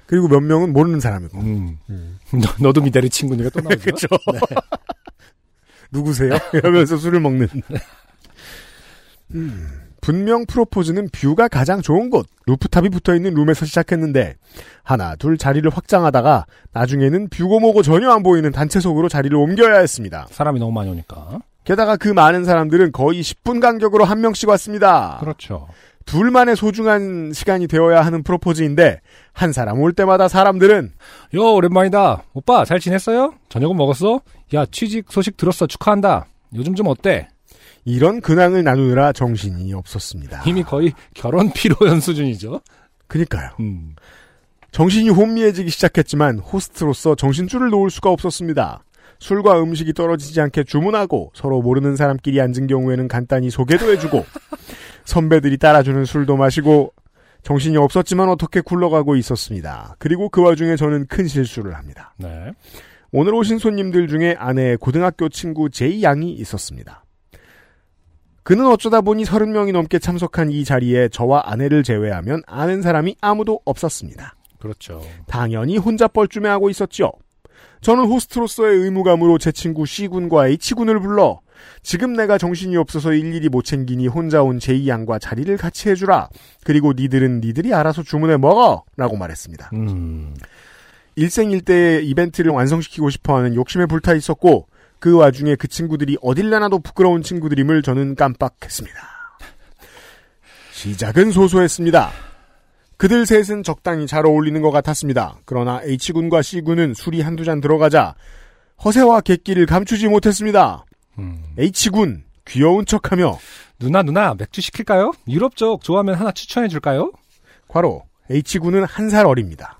그리고 몇 명은 모르는 사람이고. 음. 음. 너, 너도 미달이 친구니까 또 나오죠. 그쵸. <laughs> 누구세요? 이러면서 술을 먹는. <laughs> 음, 분명 프로포즈는 뷰가 가장 좋은 곳, 루프탑이 붙어 있는 룸에서 시작했는데, 하나, 둘 자리를 확장하다가, 나중에는 뷰고 뭐고 전혀 안 보이는 단체석으로 자리를 옮겨야 했습니다. 사람이 너무 많이 오니까. 게다가 그 많은 사람들은 거의 10분 간격으로 한 명씩 왔습니다. 그렇죠. 둘만의 소중한 시간이 되어야 하는 프로포즈인데, 한 사람 올 때마다 사람들은, 요 오랜만이다. 오빠 잘 지냈어요? 저녁은 먹었어? 야 취직 소식 들었어 축하한다. 요즘 좀 어때? 이런 근황을 나누느라 정신이 없었습니다. 이미 거의 결혼 피로연 수준이죠. 그니까요. 음. 정신이 혼미해지기 시작했지만 호스트로서 정신줄을 놓을 수가 없었습니다. 술과 음식이 떨어지지 않게 주문하고 서로 모르는 사람끼리 앉은 경우에는 간단히 소개도 해주고 <laughs> 선배들이 따라주는 술도 마시고 정신이 없었지만 어떻게 굴러가고 있었습니다. 그리고 그 와중에 저는 큰 실수를 합니다. 네. 오늘 오신 손님들 중에 아내의 고등학교 친구 제이 양이 있었습니다. 그는 어쩌다 보니 30명이 넘게 참석한 이 자리에 저와 아내를 제외하면 아는 사람이 아무도 없었습니다. 그렇죠. 당연히 혼자 뻘쭘해하고 있었죠. 저는 호스트로서의 의무감으로 제 친구 C군과 H군을 불러 지금 내가 정신이 없어서 일일이 못 챙기니 혼자 온 제이 양과 자리를 같이 해주라. 그리고 니들은 니들이 알아서 주문해 먹어! 라고 말했습니다. 음. 일생일대의 이벤트를 완성시키고 싶어하는 욕심에 불타 있었고 그 와중에 그 친구들이 어딜 나나도 부끄러운 친구들임을 저는 깜빡했습니다. 시작은 소소했습니다. 그들 셋은 적당히 잘 어울리는 것 같았습니다. 그러나 H군과 C군은 술이 한두 잔 들어가자 허세와 객기를 감추지 못했습니다. 음. H군 귀여운 척하며 누나 누나 맥주 시킬까요? 유럽 쪽 좋아하면 하나 추천해 줄까요? 괄호 H군은 한 살 어립니다.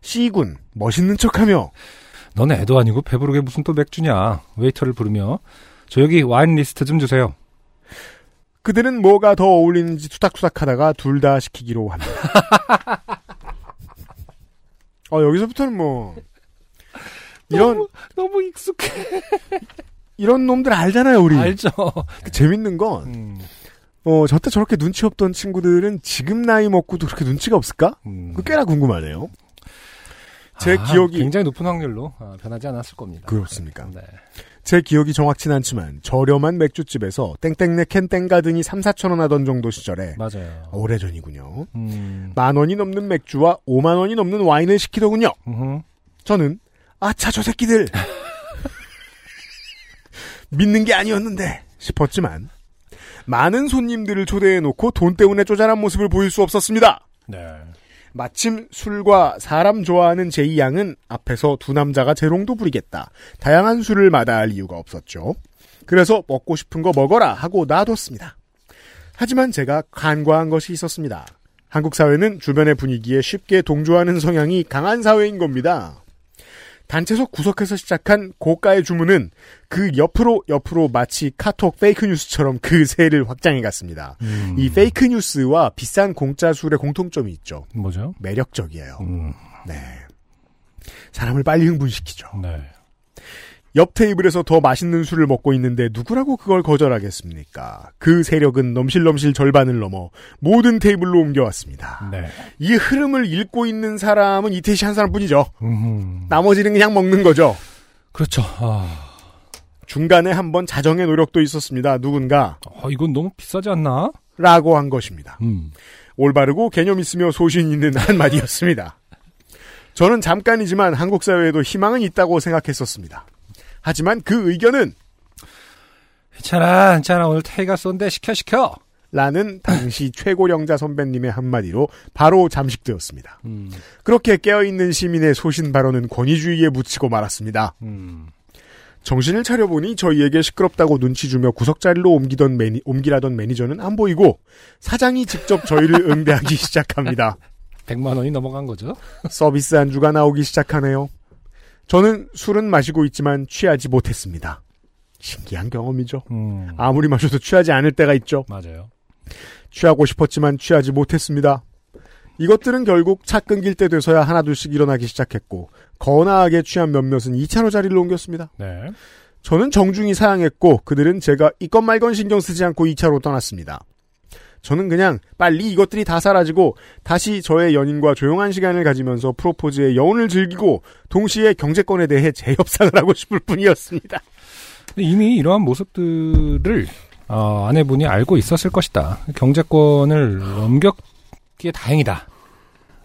C군 멋있는 척하며 넌 애도 아니고 배부르게 무슨 또 맥주냐? 웨이터를 부르며 저 여기 와인 리스트 좀 주세요. 그들은 뭐가 더 어울리는지 투닥투닥하다가 둘 다 시키기로 합니다. 어 <laughs> 여기서부터는 뭐 이런 너무, 너무 익숙해. 이런 놈들 알잖아요 우리. 알죠. 그 재밌는 건 음. 어, 저때 저렇게 눈치 없던 친구들은 지금 나이 먹고도 그렇게 눈치가 없을까? 음. 그 꽤나 궁금하네요. 제 아, 기억이 굉장히 높은 확률로 아, 변하지 않았을 겁니다. 그렇습니까? 네. 제 기억이 정확진 않지만 저렴한 맥주집에서 땡땡네 캔 땡가등이 3, 4천 원 하던 정도 시절에 맞아요. 오래전이군요. 음. 만 원이 넘는 맥주와 5만 원이 넘는 와인을 시키더군요. 음흠. 저는 아차 저 새끼들 <laughs> 믿는 게 아니었는데 싶었지만 많은 손님들을 초대해 놓고 돈 때문에 쪼잔한 모습을 보일 수 없었습니다. 네. 마침 술과 사람 좋아하는 제이 양은 앞에서 두 남자가 재롱도 부리겠다. 다양한 술을 마다할 이유가 없었죠. 그래서 먹고 싶은 거 먹어라 하고 놔뒀습니다. 하지만 제가 간과한 것이 있었습니다. 한국 사회는 주변의 분위기에 쉽게 동조하는 성향이 강한 사회인 겁니다. 단체석 구석에서 시작한 고가의 주문은 그 옆으로 옆으로 마치 카톡 페이크 뉴스처럼 그 세를 확장해 갔습니다. 음. 이 페이크 뉴스와 비싼 공짜 술의 공통점이 있죠. 뭐죠? 매력적이에요. 음. 네. 사람을 빨리 흥분시키죠. 네. 옆 테이블에서 더 맛있는 술을 먹고 있는데 누구라고 그걸 거절하겠습니까? 그 세력은 넘실넘실 절반을 넘어 모든 테이블로 옮겨왔습니다. 네. 이 흐름을 읽고 있는 사람은 이태시 한 사람뿐이죠. 음. 나머지는 그냥 먹는 거죠. 그렇죠. 아, 중간에 한번 자정의 노력도 있었습니다. 누군가 어, 이건 너무 비싸지 않나? 라고 한 것입니다. 음. 올바르고 개념 있으며 소신 있는 <laughs> 한마디였습니다. 저는 잠깐이지만 한국 사회에도 희망은 있다고 생각했었습니다. 하지만 그 의견은 괜찮아, 괜찮아. 오늘 태희가 쏜데 시켜, 시켜. 라는 당시 <laughs> 최고령자 선배님의 한마디로 바로 잠식되었습니다. 음. 그렇게 깨어있는 시민의 소신 발언은 권위주의에 묻히고 말았습니다. 음. 정신을 차려보니 저희에게 시끄럽다고 눈치 주며 구석자리로 옮기던 매니, 옮기라던 매니저는 안 보이고 사장이 직접 저희를 <laughs> 응대하기 시작합니다. 100만 원이 넘어간 거죠? 서비스 안주가 나오기 시작하네요. 저는 술은 마시고 있지만 취하지 못했습니다. 신기한 경험이죠. 음. 아무리 마셔도 취하지 않을 때가 있죠. 맞아요. 취하고 싶었지만 취하지 못했습니다. 이것들은 결국 차 끊길 때 돼서야 하나둘씩 일어나기 시작했고 거나하게 취한 몇몇은 2차로 자리를 옮겼습니다. 네. 저는 정중히 사양했고 그들은 제가 이건 말건 신경 쓰지 않고 2차로 떠났습니다. 저는 그냥 빨리 이것들이 다 사라지고 다시 저의 연인과 조용한 시간을 가지면서 프로포즈의 여운을 즐기고 동시에 경제권에 대해 재협상을 하고 싶을 뿐이었습니다. 이미 이러한 모습들을 어, 아내분이 알고 있었을 것이다. 경제권을 넘겼기에 다행이다.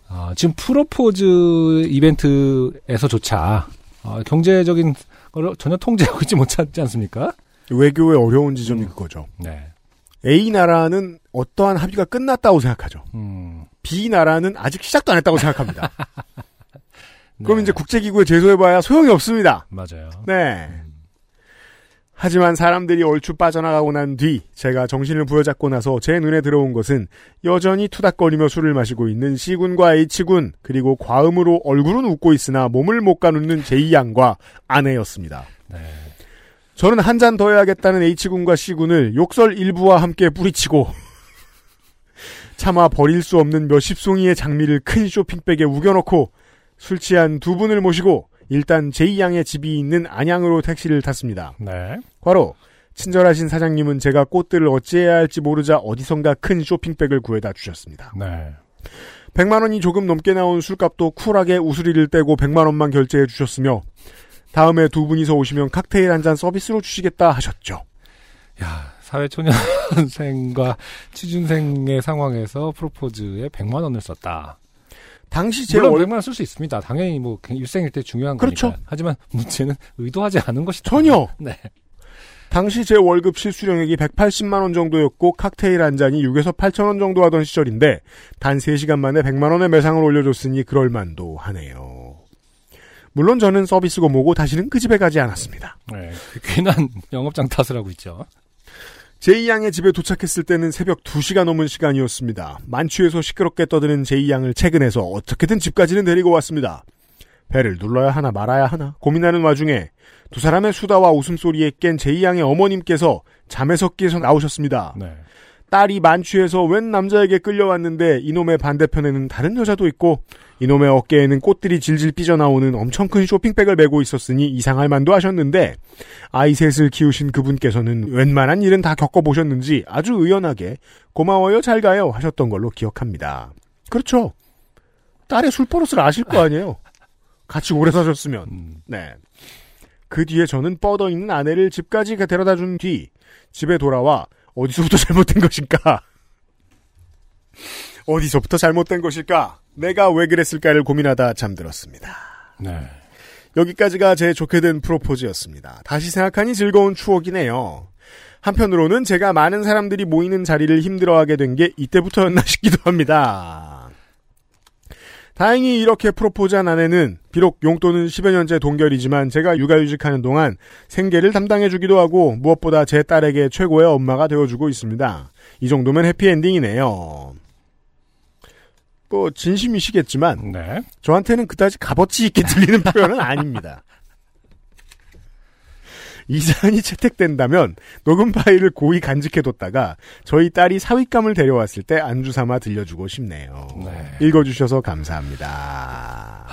어, 지금 프로포즈 이벤트에서조차 어, 경제적인 걸 전혀 통제하고 있지 못하지 않습니까? 외교의 어려운 지점이 그거죠. 네. A 나라는 어떠한 합의가 끝났다고 생각하죠. 음, B 나라는 아직 시작도 안 했다고 생각합니다. <laughs> 그럼 네. 이제 국제기구에 제소해봐야 소용이 없습니다. 맞아요. 네. 하지만 사람들이 얼추 빠져나가고 난 뒤 제가 정신을 부여잡고 나서 제 눈에 들어온 것은 여전히 투닥거리며 술을 마시고 있는 C군과 H군 그리고 과음으로 얼굴은 웃고 있으나 몸을 못 가누는 J양과 아내였습니다. 네. 저는 한 잔 더 해야겠다는 H군과 C군을 욕설 일부와 함께 뿌리치고 <laughs> 차마 버릴 수 없는 몇십 송이의 장미를 큰 쇼핑백에 우겨넣고 술 취한 두 분을 모시고 일단 제2양의 집이 있는 안양으로 택시를 탔습니다. 네. 과로 친절하신 사장님은 제가 꽃들을 어찌해야 할지 모르자 어디선가 큰 쇼핑백을 구해다 주셨습니다. 네. 100만 원이 조금 넘게 나온 술값도 쿨하게 우수리를 떼고 100만 원만 결제해 주셨으며 다음에 두 분이서 오시면 칵테일 한 잔 서비스로 주시겠다 하셨죠. 야, 사회초년생과 취준생의 상황에서 프로포즈에 100만 원을 썼다. 당시 제 물론 월 100만 원 쓸 수 있습니다. 당연히 뭐 일생일 때 중요한 그렇죠. 거니까. 하지만 문제는 의도하지 않은 것이 전혀 <laughs> 네. 당시 제 월급 실수령액이 180만 원 정도였고 칵테일 한 잔이 6에서 8천 원 정도 하던 시절인데 단 3시간 만에 100만 원의 매상을 올려줬으니 그럴 만도 하네요. 물론 저는 서비스고 뭐고 다시는 그 집에 가지 않았습니다. 네. 그 괜한 영업장 탓을 하고 있죠. 제이양의 집에 도착했을 때는 새벽 2시가 넘은 시간이었습니다. 만취해서 시끄럽게 떠드는 제이양을 퇴근해서 어떻게든 집까지는 데리고 왔습니다. 배를 눌러야 하나 말아야 하나 고민하는 와중에 두 사람의 수다와 웃음소리에 깬 제이양의 어머님께서 잠에서 깨서 나오셨습니다. 네. 딸이 만취해서 웬 남자에게 끌려왔는데 이놈의 반대편에는 다른 여자도 있고 이놈의 어깨에는 꽃들이 질질 삐져나오는 엄청 큰 쇼핑백을 메고 있었으니 이상할 만도 하셨는데 아이 셋을 키우신 그분께서는 웬만한 일은 다 겪어보셨는지 아주 의연하게 고마워요 잘 가요 하셨던 걸로 기억합니다. 그렇죠. 딸의 술 버릇을 아실 거 아니에요. 같이 오래 사셨으면. 음, 네. 그 뒤에 저는 뻗어 있는 아내를 집까지 데려다 준 뒤 집에 돌아와 어디서부터 잘못된 것일까? 어디서부터 잘못된 것일까? 내가 왜 그랬을까를 고민하다 잠들었습니다. 네. 여기까지가 제 좋게 된 프로포즈였습니다. 다시 생각하니 즐거운 추억이네요. 한편으로는 제가 많은 사람들이 모이는 자리를 힘들어하게 된 게 이때부터였나 <laughs> 싶기도 합니다. 다행히 이렇게 프로포즈한 아내는 비록 용돈은 10여 년째 동결이지만 제가 육아휴직하는 동안 생계를 담당해주기도 하고 무엇보다 제 딸에게 최고의 엄마가 되어주고 있습니다. 이 정도면 해피엔딩이네요. 뭐 진심이시겠지만 네. 저한테는 그다지 값어치 있게 들리는 <laughs> 표현은 아닙니다. 이 사연이 채택된다면 녹음 파일을 고이 간직해뒀다가 저희 딸이 사윗감을 데려왔을 때 안주 삼아 들려주고 싶네요. 네. 읽어주셔서 감사합니다.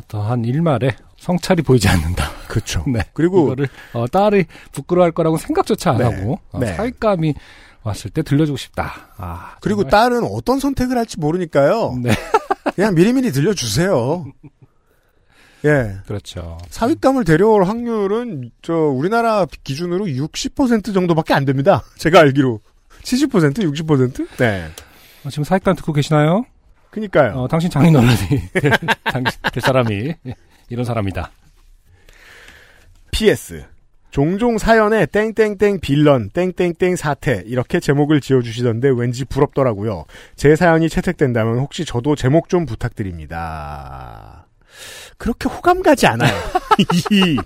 어떠한 일말에 성찰이 보이지 않는다. 그렇죠. <laughs> 네. 그리고 이거를 어, 딸이 부끄러워할 거라고 생각조차 안 네. 하고 어, 네. 사윗감이 왔을 때 들려주고 싶다. 아, 그리고. 딸은 어떤 선택을 할지 모르니까요. 네. 그냥 미리미리 들려주세요. 예. 그렇죠. 사윗감을 데려올 확률은 저 우리나라 기준으로 60% 정도밖에 안 됩니다. <laughs> 제가 알기로 70% 60%? 네. 어, 지금 사윗감 듣고 계시나요? 그니까요. 어, 당신 장인 어른이 될, <laughs> 당신 될 사람이 이런 사람이다. PS. 종종 사연에 땡땡땡 빌런, 땡땡땡 사태 이렇게 제목을 지어주시던데 왠지 부럽더라고요. 제 사연이 채택된다면 혹시 저도 제목 좀 부탁드립니다. 그렇게 호감 가지 않아요. <laughs> 이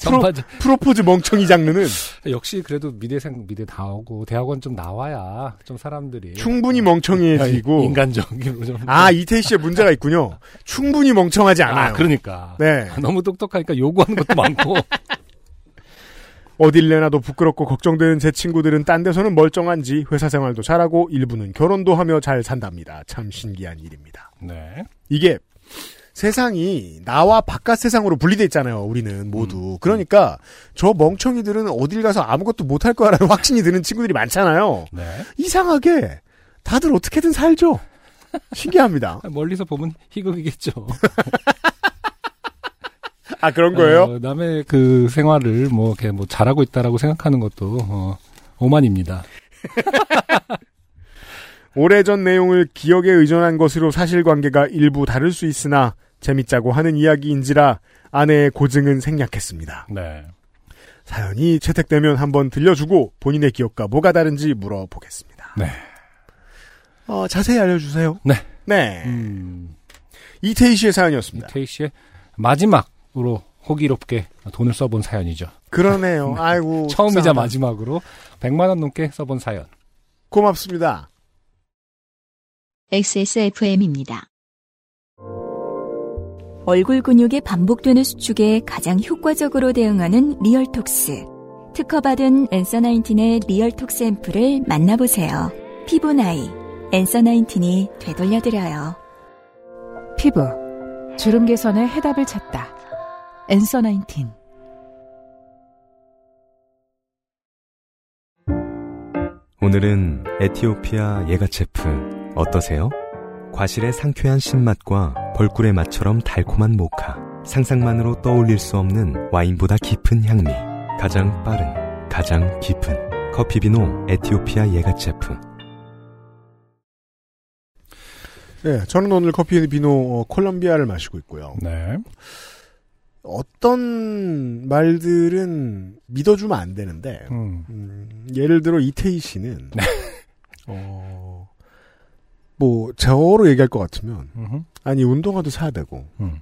프로, 프로포즈 멍청이 장르는 역시 그래도 미대생 미대 나오고 대학원 좀 나와야 좀 사람들이 충분히 멍청해지고 인간적으로 좀아 이태희 씨의 문제가 있군요. 충분히 멍청하지 않아요. 아, 그러니까 네. <laughs> 너무 똑똑하니까 요구하는 것도 많고 <laughs> 어딜 내놔도 부끄럽고 걱정되는 제 친구들은 딴 데서는 멀쩡한지 회사 생활도 잘하고 일부는 결혼도 하며 잘 산답니다. 참 신기한 일입니다. 네. 이게 세상이 나와 바깥 세상으로 분리돼 있잖아요. 우리는 모두. 음. 그러니까 저 멍청이들은 어딜 가서 아무것도 못할 거라는 <laughs> 확신이 드는 친구들이 많잖아요. 네. 이상하게 다들 어떻게든 살죠. 신기합니다. <laughs> 멀리서 보면 희극이겠죠. <laughs> 아 그런 거예요? 어, 남의 그 생활을 뭐 이렇게 뭐 잘하고 있다라고 생각하는 것도 어, 오만입니다. 오래전 내용을 기억에 의존한 것으로 사실관계가 일부 다를 수 있으나 재밌자고 하는 이야기인지라 아내의 고증은 생략했습니다. 네. 사연이 채택되면 한번 들려주고 본인의 기억과 뭐가 다른지 물어보겠습니다. 네. 어, 자세히 알려주세요. 네. 네. 음, 이태희 씨의 사연이었습니다. 이태희 씨의 마지막으로 호기롭게 돈을 써본 사연이죠. 그러네요. <laughs> 아이고. 처음이자 속상하다. 마지막으로 100만 원 넘게 써본 사연. 고맙습니다. XSFM입니다. 얼굴 근육이 반복되는 수축에 가장 효과적으로 대응하는 리얼톡스. 특허받은 엔서 나인틴의 리얼톡스 앰플을 만나보세요. 피부 나이, 엔서 나인틴이 되돌려드려요. 피부 주름 개선의 해답을 찾다. 엔서 나인틴 오늘은 에티오피아 예가체프 어떠세요? 과실의 상쾌한 신맛과 벌꿀의 맛처럼 달콤한 모카. 상상만으로 떠올릴 수 없는 와인보다 깊은 향미. 가장 빠른, 가장 깊은 커피 비노 에티오피아 예가체프. 네, 저는 오늘 커피 비노 어, 콜롬비아를 마시고 있고요. 네. 어떤 말들은 믿어주면 안 되는데, 음. 음, 예를 들어 이태희 씨는, 어, 뭐, 저로 얘기할 것 같으면, 음흠. 아니, 운동화도 사야 되고, 음.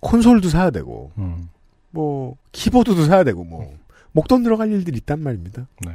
콘솔도 사야 되고, 음. 뭐, 키보드도 사야 되고, 뭐, 목돈 들어갈 일들이 있단 말입니다. 네.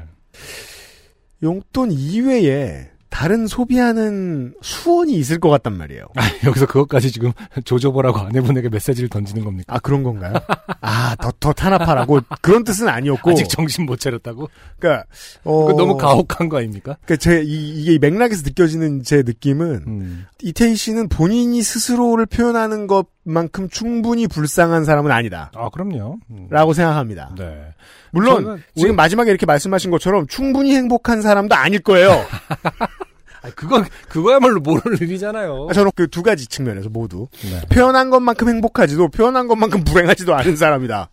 용돈 이외에 다른 소비하는 수원이 있을 것 같단 말이에요. 아, 여기서 그것까지 지금 조져보라고 아내분에게 메시지를 던지는 겁니까? 아, 그런 건가요? 아, 더, 더 탄압하라고? 그런 뜻은 아니었고. 아직 정신 못 차렸다고? 그니까, 어. 너무 가혹한 거 아닙니까? 그니까 제, 이, 이게 맥락에서 느껴지는 제 느낌은, 음. 이태희 씨는 본인이 스스로를 표현하는 것만큼 충분히 불쌍한 사람은 아니다. 아, 그럼요. 음. 라고 생각합니다. 네. 물론, 지금 마지막에 이렇게 말씀하신 것처럼 충분히 행복한 사람도 아닐 거예요. <laughs> 아, 그건, 그거야말로 모를 일이잖아요. 저는 그 두 가지 측면에서 모두. 네. 표현한 것만큼 행복하지도, 표현한 것만큼 불행하지도 않은 사람이다.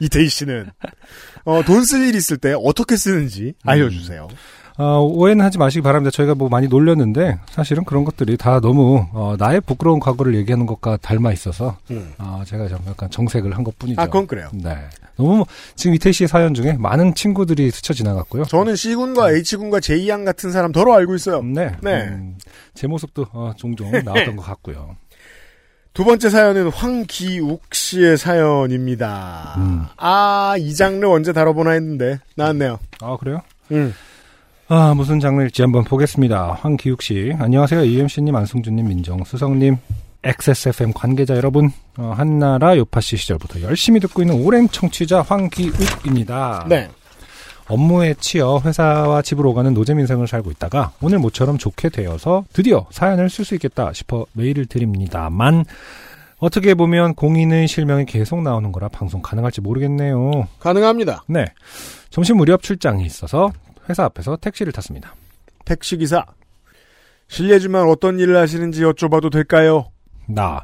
이태희 씨는. 어, 돈 쓸 일 있을 때 어떻게 쓰는지 알려주세요. 어, 오해는 하지 마시기 바랍니다. 저희가 뭐 많이 놀렸는데 사실은 그런 것들이 다 너무 어, 나의 부끄러운 과거를 얘기하는 것과 닮아 있어서 음. 어, 제가 좀 약간 정색을 한 것뿐이죠. 아, 그건 그래요. 네. 너무 뭐- 지금 이태희 씨의 사연 중에 많은 친구들이 스쳐 지나갔고요. 저는 C군과 H군과 J양 같은 사람 더러 알고 있어요. 네. 네. 음, 제 모습도 어, 종종 <laughs> 나왔던 것 같고요. 두 번째 사연은 황기욱 씨의 사연입니다. 음. 아, 이 장르 언제 다뤄보나 했는데, 나왔네요. 아 그래요? 음. 아 무슨 장르일지 한번 보겠습니다. 황기욱 씨, 안녕하세요. 이엠씨님, 안승준님, 민정수석님, XSFM 관계자 여러분, 어, 한나라 요파 씨 시절부터 열심히 듣고 있는 오랜 청취자 황기욱입니다. 네. 업무에 치여 회사와 집으로 가는 노잼 인생을 살고 있다가 오늘 모처럼 좋게 되어서 드디어 사연을 쓸 수 있겠다 싶어 메일을 드립니다만 어떻게 보면 공인의 실명이 계속 나오는 거라 방송 가능할지 모르겠네요. 가능합니다. 네. 점심 무렵 출장이 있어서 회사 앞에서 택시를 탔습니다. 택시기사. 실례지만 어떤 일을 하시는지 여쭤봐도 될까요? 나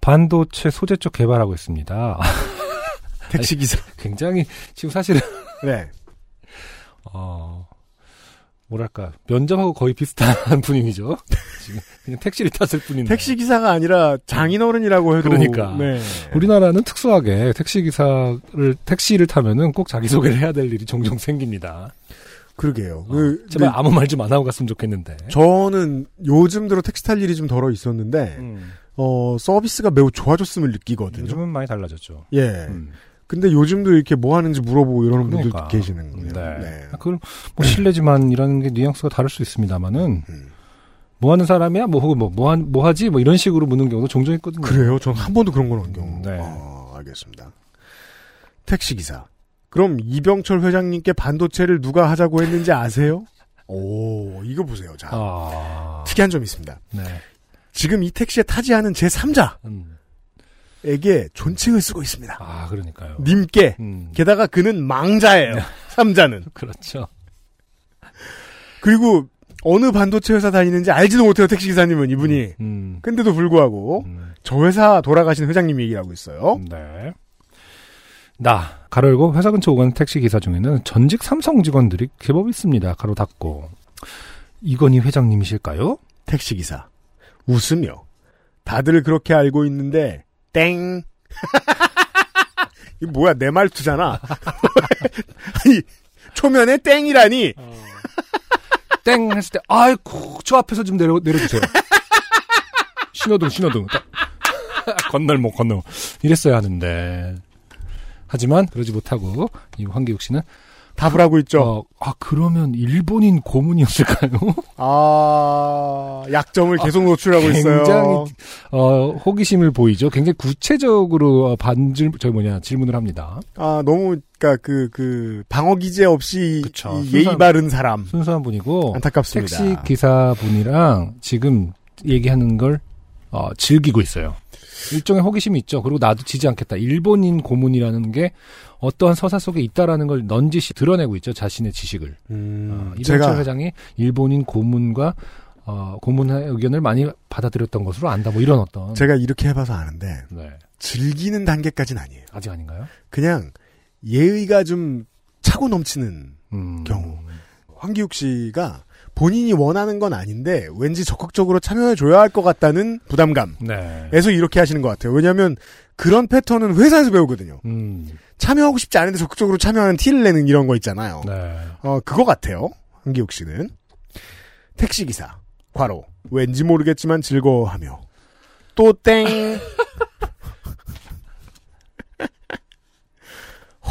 반도체 소재 쪽 개발하고 있습니다. <laughs> 택시기사. 굉장히 지금 사실은 <laughs> 네. 어 뭐랄까 면접하고 거의 비슷한 <laughs> 분위기죠. 지금 그냥 택시를 탔을 뿐인데. 택시 기사가 아니라 장인어른이라고 해도. 그러니까. 네. 우리나라는 특수하게 택시 기사를 택시를 타면은 꼭 자기 소개를 해야 될 일이 종종 생깁니다. 그러게요. 어, 그, 제발 그 아무 말 좀 안 하고 갔으면 좋겠는데. 저는 요즘 들어 택시 탈 일이 좀 덜어 있었는데, 음, 어, 서비스가 매우 좋아졌음을 느끼거든요. 요즘은 많이 달라졌죠. 예. 음. 근데 요즘도 이렇게 뭐 하는지 물어보고 이러는 분들도 그러니까. 계시는군요. 네. 네. 아, 그럼 뭐 실례지만이라는 게 뉘앙스가 다를 수 있습니다만은 음. 뭐 하는 사람이야? 뭐 혹은 뭐, 뭐, 한, 뭐 하지? 뭐 이런 식으로 묻는 경우도 종종 있거든요. 그래요? 전 한 번도 그런 건 없는 경우. 네. 아, 알겠습니다. 택시기사. 그럼 이병철 회장님께 반도체를 누가 하자고 했는지 아세요? 오, 이거 보세요. 자, 아. 특이한 점이 있습니다. 네. 지금 이 택시에 타지 않은 제3자 에게 음. 존칭을 쓰고 있습니다. 아, 그러니까요. 님께. 음. 게다가 그는 망자예요. <laughs> 3자는. 그렇죠. 그리고 어느 반도체 회사 다니는지 알지도 못해요. 택시기사님은 이분이. 음. 근데도 불구하고 음. 저 회사 돌아가신 회장님 얘기를 하고 있어요. 네. 나, 가로 열고 회사 근처 오가는 택시 기사 중에는 전직 삼성 직원들이 제법 있습니다. 가로 닫고. 이건희 회장님이실까요? 택시 기사. 웃으며. 다들 그렇게 알고 있는데, 땡. <laughs> 이거 뭐야, 내 말투잖아. <laughs> 아니, 초면에 땡이라니. 땡 했을 때, 아이고, 저 앞에서 좀 내려, 내려주세요. 신호등, 신호등. 딱. <laughs> 건널목 건널목 이랬어야 하는데 하지만 그러지 못하고 이 황기욱 씨는 답을 하고 있죠. 어, 아 그러면 일본인 고문이었을까요? <laughs> 아, 약점을 계속 노출하고 있어요. 굉장히 어, 호기심을 보이죠. 굉장히 구체적으로 반질 저 뭐냐 질문을 합니다. 아, 너무, 그니까 그, 그, 방어 기제 없이 그쵸. 이 예의 순수한- 바른 사람. 순수한 분이고 안타깝습니다. 택시 기사분이랑 지금 얘기하는 걸 어, 즐기고 있어요. 일종의 호기심이 있죠. 그리고 나도 지지 않겠다. 일본인 고문이라는 게 어떠한 서사 속에 있다라는 걸 넌지시 드러내고 있죠. 자신의 지식을. 음, 어, 이병철 제가, 회장이 일본인 고문과 어, 고문의 의견을 많이 받아들였던 것으로 안다. 뭐 이런 어떤. 제가 이렇게 해봐서 아는데, 네. 즐기는 단계까지는 아니에요. 아직 아닌가요? 그냥 예의가 좀 차고 넘치는 음. 경우. 황기욱 씨가 본인이 원하는 건 아닌데 왠지 적극적으로 참여해줘야 할 것 같다는 부담감에서 네. 이렇게 하시는 것 같아요. 왜냐하면 그런 패턴은 회사에서 배우거든요. 음. 참여하고 싶지 않은데 적극적으로 참여하는 티를 내는 이런 거 있잖아요. 네. 어, 그거 같아요. 황기욱 씨는. 택시기사. 과로. 왠지 모르겠지만 즐거워하며. 또 땡. <laughs>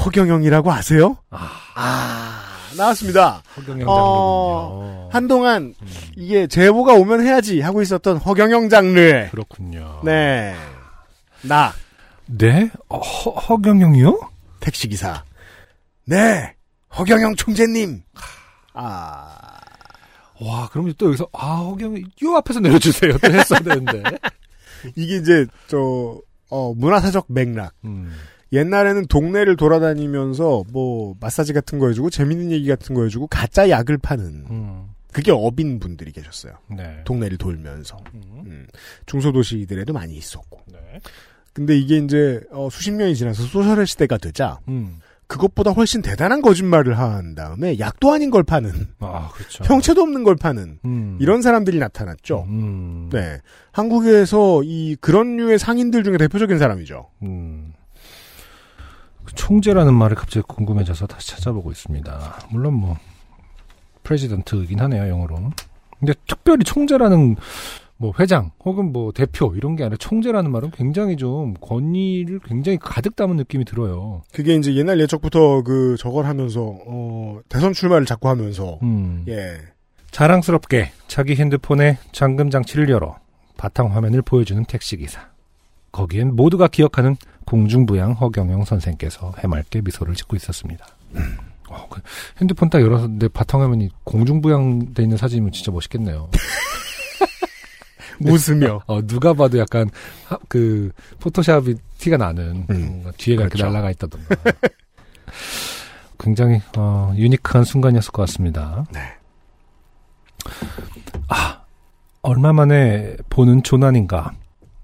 허경영이라고 아세요? 아, 나왔습니다. 허경영 어, 장르군요. 한동안 음. 이게 제보가 오면 해야지 하고 있었던 허경영 장르. 그렇군요. 네. 나, 네? 어, 허, 허경영이요? 택시기사. 네. 허경영 총재님. 아, 와, 그럼 또 여기서, 아, 허경영, 요 앞에서 내려주세요. 또 했어야 되는데. <laughs> 이게 이제, 저, 어, 문화사적 맥락. 음. 옛날에는 동네를 돌아다니면서 뭐 마사지 같은 거 해주고 재밌는 얘기 같은 거 해주고 가짜 약을 파는 음. 그게 어빈 분들이 계셨어요. 네. 동네를 돌면서 음. 음, 중소도시들에도 많이 있었고. 네. 근데 이게 이제 어, 수십 년이 지나서 소셜의 시대가 되자 음. 그것보다 훨씬 대단한 거짓말을 한 다음에 약도 아닌 걸 파는 아, 그렇죠. 형체도 없는 걸 파는 음. 이런 사람들이 나타났죠. 음. 네, 한국에서 이 그런 류의 상인들 중에 대표적인 사람이죠. 음. 그 총재라는 말을 갑자기 궁금해져서 다시 찾아보고 있습니다. 물론 뭐 프레지던트이긴 하네요 영어로. 근데 특별히 총재라는 뭐 회장 혹은 뭐 대표 이런 게 아니라 총재라는 말은 굉장히 좀 권위를 굉장히 가득 담은 느낌이 들어요. 그게 이제 옛날 예적부터 그 저걸 하면서 어, 대선 출마를 자꾸 하면서 음. 예 자랑스럽게 자기 핸드폰에 잠금 장치를 열어 바탕 화면을 보여주는 택시 기사. 거기엔 모두가 기억하는 공중부양 허경영 선생께서 해맑게 미소를 짓고 있었습니다. 어, 그 핸드폰 딱 열어서 내 바탕 화면이 공중부양돼 있는 사진이면 진짜 멋있겠네요. <laughs> 웃으며 어, 누가 봐도 약간 하- 그 포토샵이 티가 나는 음, 뒤에가 이렇게 그렇죠. 날아가 있다던가. 굉장히 어, 유니크한 순간이었을 것 같습니다. 네. 아, 얼마 만에 보는 조난인가.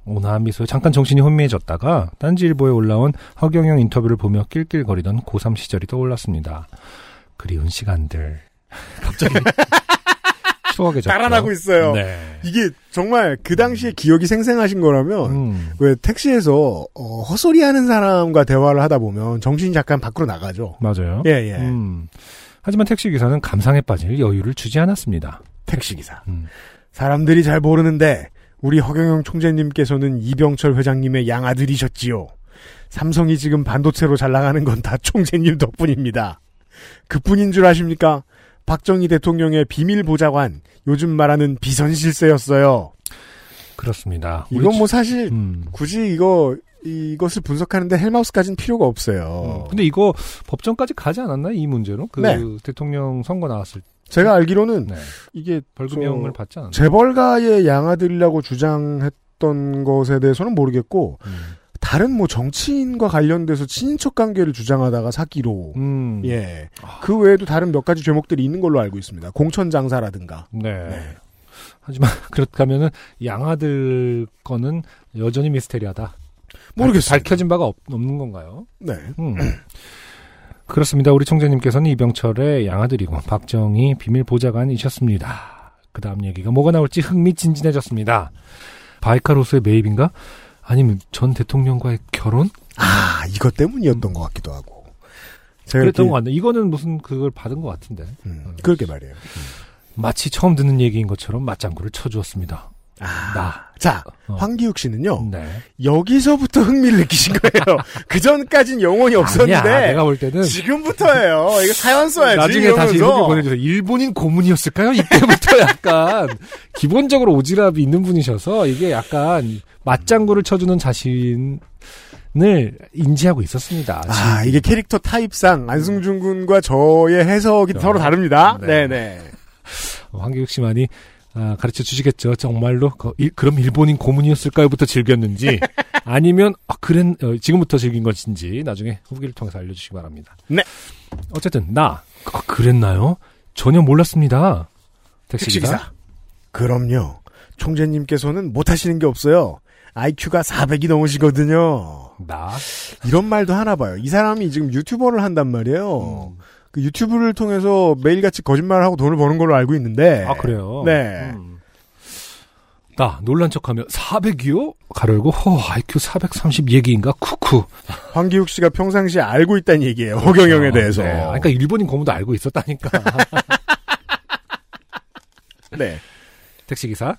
미소에 잠깐 정신이 혼미해졌다가 딴지일보에 올라온 허경영 인터뷰를 보며 낄낄거리던 고3 시절이 떠올랐습니다. 그리운 시간들. <laughs> 갑자기 추억에. 달아나고 있어요. 네. 이게 정말 그 당시에 기억이 생생하신 거라면 음, 왜 택시에서 어, 헛소리하는 사람과 대화를 하다 보면 정신이 잠깐 밖으로 나가죠. 맞아요. 예 예. 음. 하지만 택시 기사는 감상에 빠질 여유를 주지 않았습니다. 택시 기사. 음. 사람들이 잘 모르는데 우리 허경영 총재님께서는 이병철 회장님의 양아들이셨지요. 삼성이 지금 반도체로 잘 나가는 건 다 총재님 덕분입니다. 그뿐인 줄 아십니까? 박정희 대통령의 비밀 보좌관, 요즘 말하는 비선실세였어요. 그렇습니다. 이건 지- 뭐 사실 음. 굳이 이거 이것을 분석하는데 헬마우스까지는 필요가 없어요. 음. 근데 이거 법정까지 가지 않았나요? 이 문제로? 그 네. 대통령 선거 나왔을 때 제가 알기로는 네. 이게 벌금형을 저- 받지 않았나요? 재벌가의 양아들이라고 주장했던 것에 대해서는 모르겠고 음. 다른 뭐 정치인과 관련돼서 친인척 관계를 주장하다가 사기로 음. 예. 그 외에도 다른 몇 가지 죄목들이 있는 걸로 알고 있습니다. 공천 장사라든가. 네. 네. 하지만 <laughs> 그렇다면은 양아들 거는 여전히 미스테리하다. 모르겠어요. 밝혀진 바가 없, 는 건가요? 네. 음. 그렇습니다. 우리 총재님께서는 이병철의 양아들이고 박정희 비밀 보좌관이셨습니다. 그 다음 얘기가 뭐가 나올지 흥미진진해졌습니다. 바이카로스의 매입인가? 아니면 전 대통령과의 결혼? 아, 이것 때문이었던 것 같기도 하고. 제가 그랬던 것 같네. 이거는 무슨 그걸 받은 것 같은데. 음, 그러게 말이에요. 마치 처음 듣는 얘기인 것처럼 맞장구를 쳐주었습니다. 아, 나. 자, 어. 황기욱 씨는요. 네. 여기서부터 흥미를 느끼신 거예요. <laughs> 그 전까진 영혼이 없었는데 아니야, 내가 볼 때는 지금부터예요. 이거 사연 써야지. 나중에 다시 이러면서. 후기 보내주세요. 일본인 고문이었을까요? 이때부터 <laughs> 약간 기본적으로 오지랖이 있는 분이셔서 이게 약간 맞장구를 쳐주는 자신 을 인지하고 있었습니다. 아, 이게 캐릭터 타입상 안승준 군과 저의 해석이 어. 서로 다릅니다. 네. 네네. 어, 황교육 씨만이 아, 가르쳐 주시겠죠. 정말로 그, 일- 그럼 일본인 고문이었을까요부터 즐겼는지 <laughs> 아니면 아, 그랬 어, 지금부터 즐긴 것인지 나중에 후기를 통해서 알려주시기 바랍니다. 네. 어쨌든 나 아, 그랬나요? 전혀 몰랐습니다. 택시기사. 택시기사. 그럼요. 총재님께서는 못하시는 게 없어요. IQ가 400이 넘으시거든요. 나 이런 말도 하나 봐요. 이 사람이 지금 유튜버를 한단 말이에요. 그 유튜브를 통해서 매일같이 거짓말을 하고 돈을 버는 걸로 알고 있는데. 아 그래요. 네. 음. 나 놀란 척하며 400이요? 가르고 허 IQ 430 얘기인가 쿠쿠. 황기욱 씨가 평상시에 알고 있다는 얘기예요. 허경영에 아, 대해서. 네. 아, 그러니까 일본인 고문도 알고 있었다니까. <laughs> 네. 택시 기사.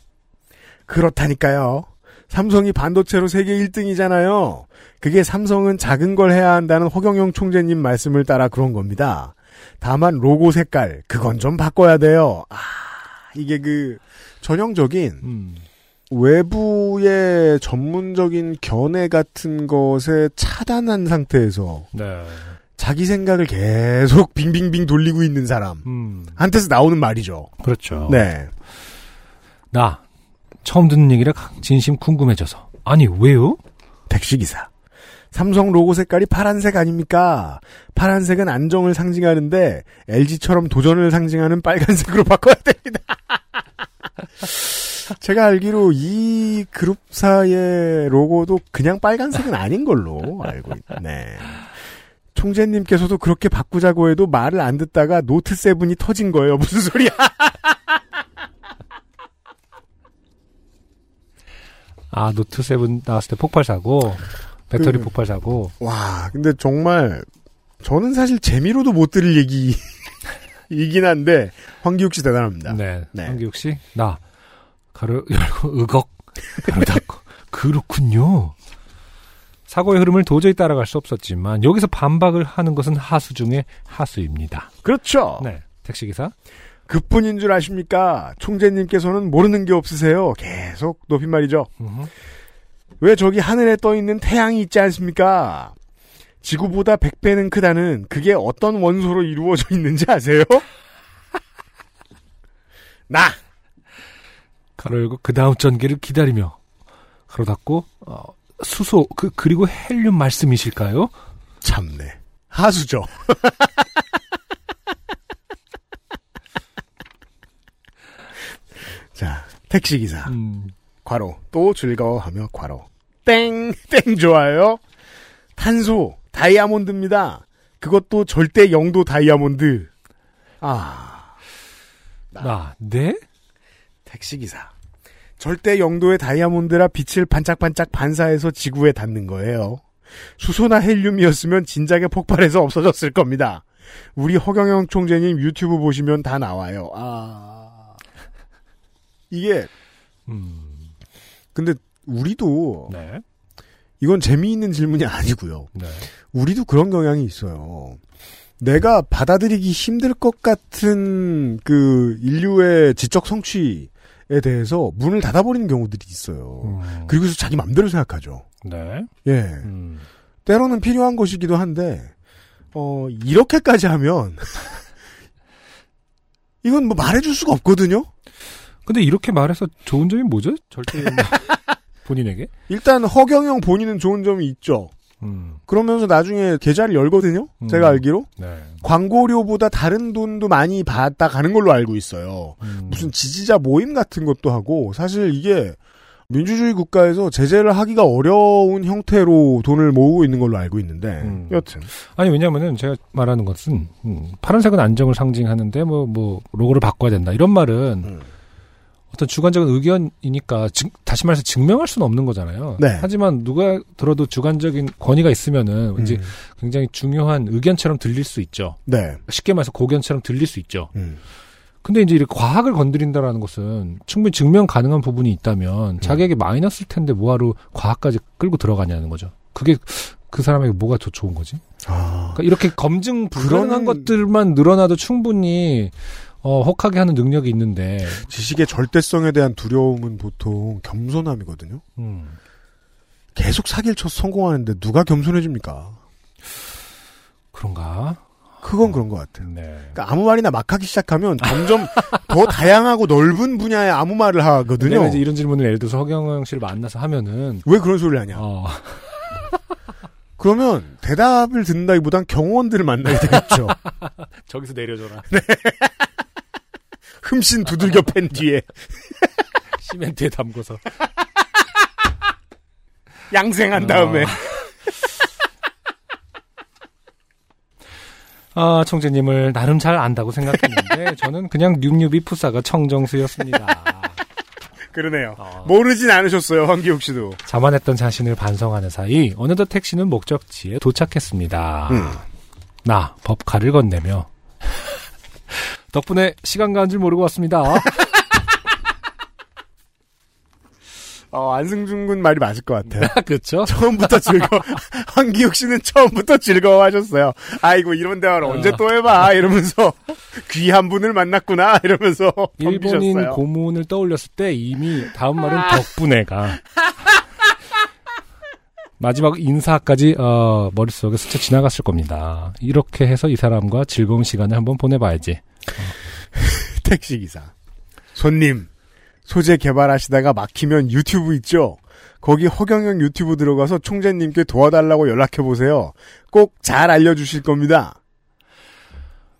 그렇다니까요. 삼성이 반도체로 세계 1등이잖아요. 그게 삼성은 작은 걸 해야 한다는 허경영 총재님 말씀을 따라 그런 겁니다. 다만 로고 색깔 그건 좀 바꿔야 돼요. 아, 이게 그 전형적인 음. 외부의 전문적인 견해 같은 것에 차단한 상태에서 네. 자기 생각을 계속 빙빙빙 돌리고 있는 사람. 음. 한테서 나오는 말이죠. 그렇죠. 네. 나 처음 듣는 얘기라 진심 궁금해져서. 아니 왜요? 택시기사. 삼성 로고 색깔이 파란색 아닙니까? 파란색은 안정을 상징하는데 LG처럼 도전을 상징하는 빨간색으로 <laughs> 바꿔야 됩니다. <laughs> 제가 알기로 이 그룹사의 로고도 그냥 빨간색은 아닌 걸로 알고 있네. 총재님께서도 그렇게 바꾸자고 해도 말을 안 듣다가 Note Seven이 터진 거예요. 무슨 소리야? <laughs> 아 Note Seven 나왔을 때 폭발 사고 배터리 그- 폭발 사고. 와, 근데 정말 저는 사실 재미로도 못 들을 얘기 이긴 <laughs> 한데 황기욱 씨 대단합니다. 네. 네. 한기욱 씨. 나 가로 열고 의걱 가로 닫고 <laughs> 그렇군요. 사고의 흐름을 도저히 따라갈 수 없었지만 여기서 반박을 하는 것은 하수 중의 하수입니다. 그렇죠. 네. 택시 기사. 그뿐인 줄 아십니까? 총재님께서는 모르는 게 없으세요. 계속 높임말이죠. 왜 저기 하늘에 떠 있는 태양이 있지 않습니까? 지구보다 100배는 크다는 그게 어떤 원소로 이루어져 있는지 아세요? <laughs> 나 가로 열고 그 다음 전개를 기다리며 가로 닫고 어, 수소 그 그리고 헬륨 말씀이실까요? 참네. 하수죠. <laughs> 자, 택시 기사. 음, 괄호. 또 즐거워하며 괄호. 땡, 땡 좋아요. 탄소, 다이아몬드입니다. 그것도 절대 영도 다이아몬드. 아, 나 네? 택시기사. 절대 영도의 다이아몬드라 빛을 반짝반짝 반사해서 지구에 닿는 거예요. 수소나 헬륨이었으면 진작에 폭발해서 없어졌을 겁니다. 우리 허경영 총재님 유튜브 보시면 다 나와요. 아. 이게, 음, 근데 우리도 네. 이건 재미있는 질문이 아니고요. 네. 우리도 그런 경향이 있어요. 내가 받아들이기 힘들 것 같은 그 인류의 지적 성취에 대해서 문을 닫아버리는 경우들이 있어요. 음, 그리고서 자기 맘대로 생각하죠. 네. 예. 음, 때로는 필요한 것이기도 한데, 어, 이렇게까지 하면, <laughs> 이건 뭐 말해줄 수가 없거든요? 근데 이렇게 말해서 좋은 점이 뭐죠? 절대 <laughs> 본인에게? 일단 허경영 본인은 좋은 점이 있죠. 음, 그러면서 나중에 계좌를 열거든요? 음. 제가 알기로? 네. 광고료보다 다른 돈도 많이 받다 가는 걸로 알고 있어요. 음, 무슨 지지자 모임 같은 것도 하고 사실 이게 민주주의 국가에서 제재를 하기가 어려운 형태로 돈을 모으고 있는 걸로 알고 있는데 음. 여튼 아니 왜냐면은 제가 말하는 것은 음, 파란색은 안정을 상징하는데 뭐뭐 로고를 바꿔야 된다 이런 말은 음. 어떤 주관적인 의견이니까 증- 다시 말해서 증명할 수는 없는 거잖아요. 네. 하지만 누가 들어도 주관적인 권위가 있으면은 이제 음. 굉장히 중요한 의견처럼 들릴 수 있죠. 네. 쉽게 말해서 고견처럼 들릴 수 있죠. 음. 근데 이제 이렇게 과학을 건드린다라는 것은 충분히 증명 가능한 부분이 있다면 자기에게 마이너스일 텐데 뭐하러 과학까지 끌고 들어가냐는 거죠. 그게 그 사람에게 뭐가 더 좋은 거지? 아, 그러니까 이렇게 검증 불가능한 그런- 것들만 늘어나도 충분히 어, 혹하게 하는 능력이 있는데 지식의 절대성에 대한 두려움은 보통 겸손함이거든요. 음, 계속 사기를 쳐서 성공하는데 누가 겸손해집니까? 그런가? 그건 그런 것 같아요. 네. 그러니까 아무 말이나 막 하기 시작하면 점점 더 다양하고 넓은 분야의 아무 말을 하거든요. 이제 이런 질문을 예를 들어서 허경영 씨를 만나서 하면은 왜 그런 소리를 하냐? 어, <laughs> 그러면 대답을 듣는다기보단 경호원들을 만나야 되겠죠. <laughs> 저기서 내려줘라. 흠씬 두들겨 팬 뒤에 <laughs> 시멘트에 담궈서. <laughs> 양생한 다음에 아, 청재님을 나름 잘 안다고 생각했는데 <laughs> 저는 그냥 뉴뉴비 푸사가 청정수였습니다. 그러네요. 어. 모르진 않으셨어요, 황기욱 씨도. 자만했던 자신을 반성하는 사이 어느덧 택시는 목적지에 도착했습니다. 음. 나 법칼을 건네며 덕분에 시간 가는 줄 모르고 왔습니다. <laughs> 어, 안승준 군 말이 맞을 것 같아요. <laughs> 그렇죠? 처음부터 즐거, <laughs> 황기욱 씨는 처음부터 즐거워하셨어요. 아이고, 이런 대화를 언제 또 해봐. 이러면서, 귀한 분을 만났구나. 이러면서, 일본인 덤비셨어요. 고문을 떠올렸을 때 이미 다음 말은 덕분에가 마지막 인사까지 어, 머릿속에 스쳐 지나갔을 겁니다. 이렇게 해서 이 사람과 즐거운 시간을 한번 보내봐야지. <laughs> 택시 기사. 손님, 소재 개발하시다가 막히면 유튜브 있죠? 거기 허경영 유튜브 들어가서 총재님께 도와달라고 연락해 보세요. 꼭 잘 알려주실 겁니다.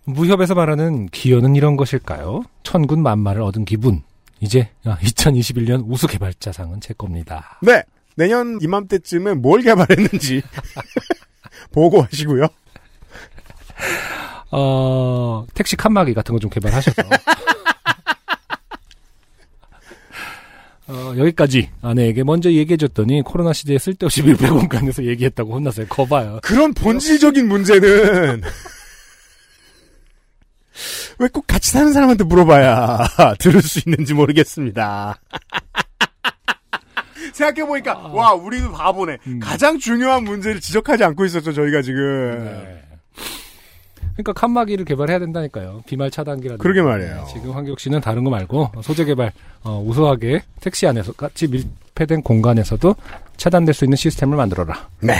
무협에서 말하는 기여는 이런 것일까요? 천군 만마를 얻은 기분. 이제 2021년 우수 개발자상은 제 겁니다. 네! 내년 이맘때쯤에 뭘 개발했는지 <laughs> 보고하시고요. 어, 택시 칸막이 같은 거 좀 개발하셔서. 어, 여기까지 아내에게 먼저 얘기해줬더니 코로나 시대에 쓸데없이 밀폐 공간에서 얘기했다고 혼났어요. 거봐요. 그런 본질적인 문제는 왜 꼭 같이 사는 사람한테 물어봐야 <laughs> 들을 수 있는지 모르겠습니다. 생각해보니까, 와, 우리도 바보네. 음. 가장 중요한 문제를 지적하지 않고 있었죠, 저희가 지금. 네. 그러니까 칸막이를 개발해야 된다니까요. 비말 차단기라든지. 그러게 말이에요. 지금 황교욱 씨는 다른 거 말고 소재 개발 어, 우수하게 택시 안에서 같이 밀폐된 공간에서도 차단될 수 있는 시스템을 만들어라. 네.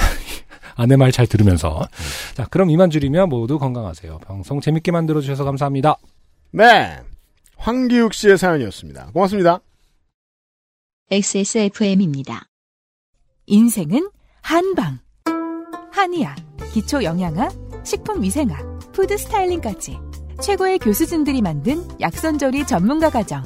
<laughs> 아내 말 잘 들으면서. 자, 그럼 이만 줄이며 모두 건강하세요. 방송 재밌게 만들어 주셔서 감사합니다. 네. 황기욱 씨의 사연이었습니다. 고맙습니다. XSFM입니다. 인생은 한방. 한의학, 기초 영양학, 식품 위생학, food styling까지 최고의 교수진들이 만든 약선조리 전문가 과정.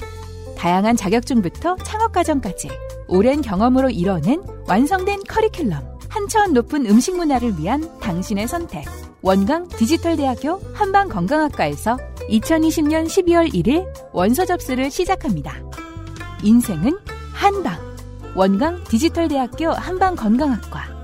다양한 자격증부터 창업 과정까지 오랜 경험으로 이뤄낸 완성된 커리큘럼. 한 차원 높은 음식 문화를 위한 당신의 선택. 원광 디지털대학교 한방건강학과에서 2020년 12월 1일 원서 접수를 시작합니다. 인생은 한방. 원광 디지털대학교 한방건강학과.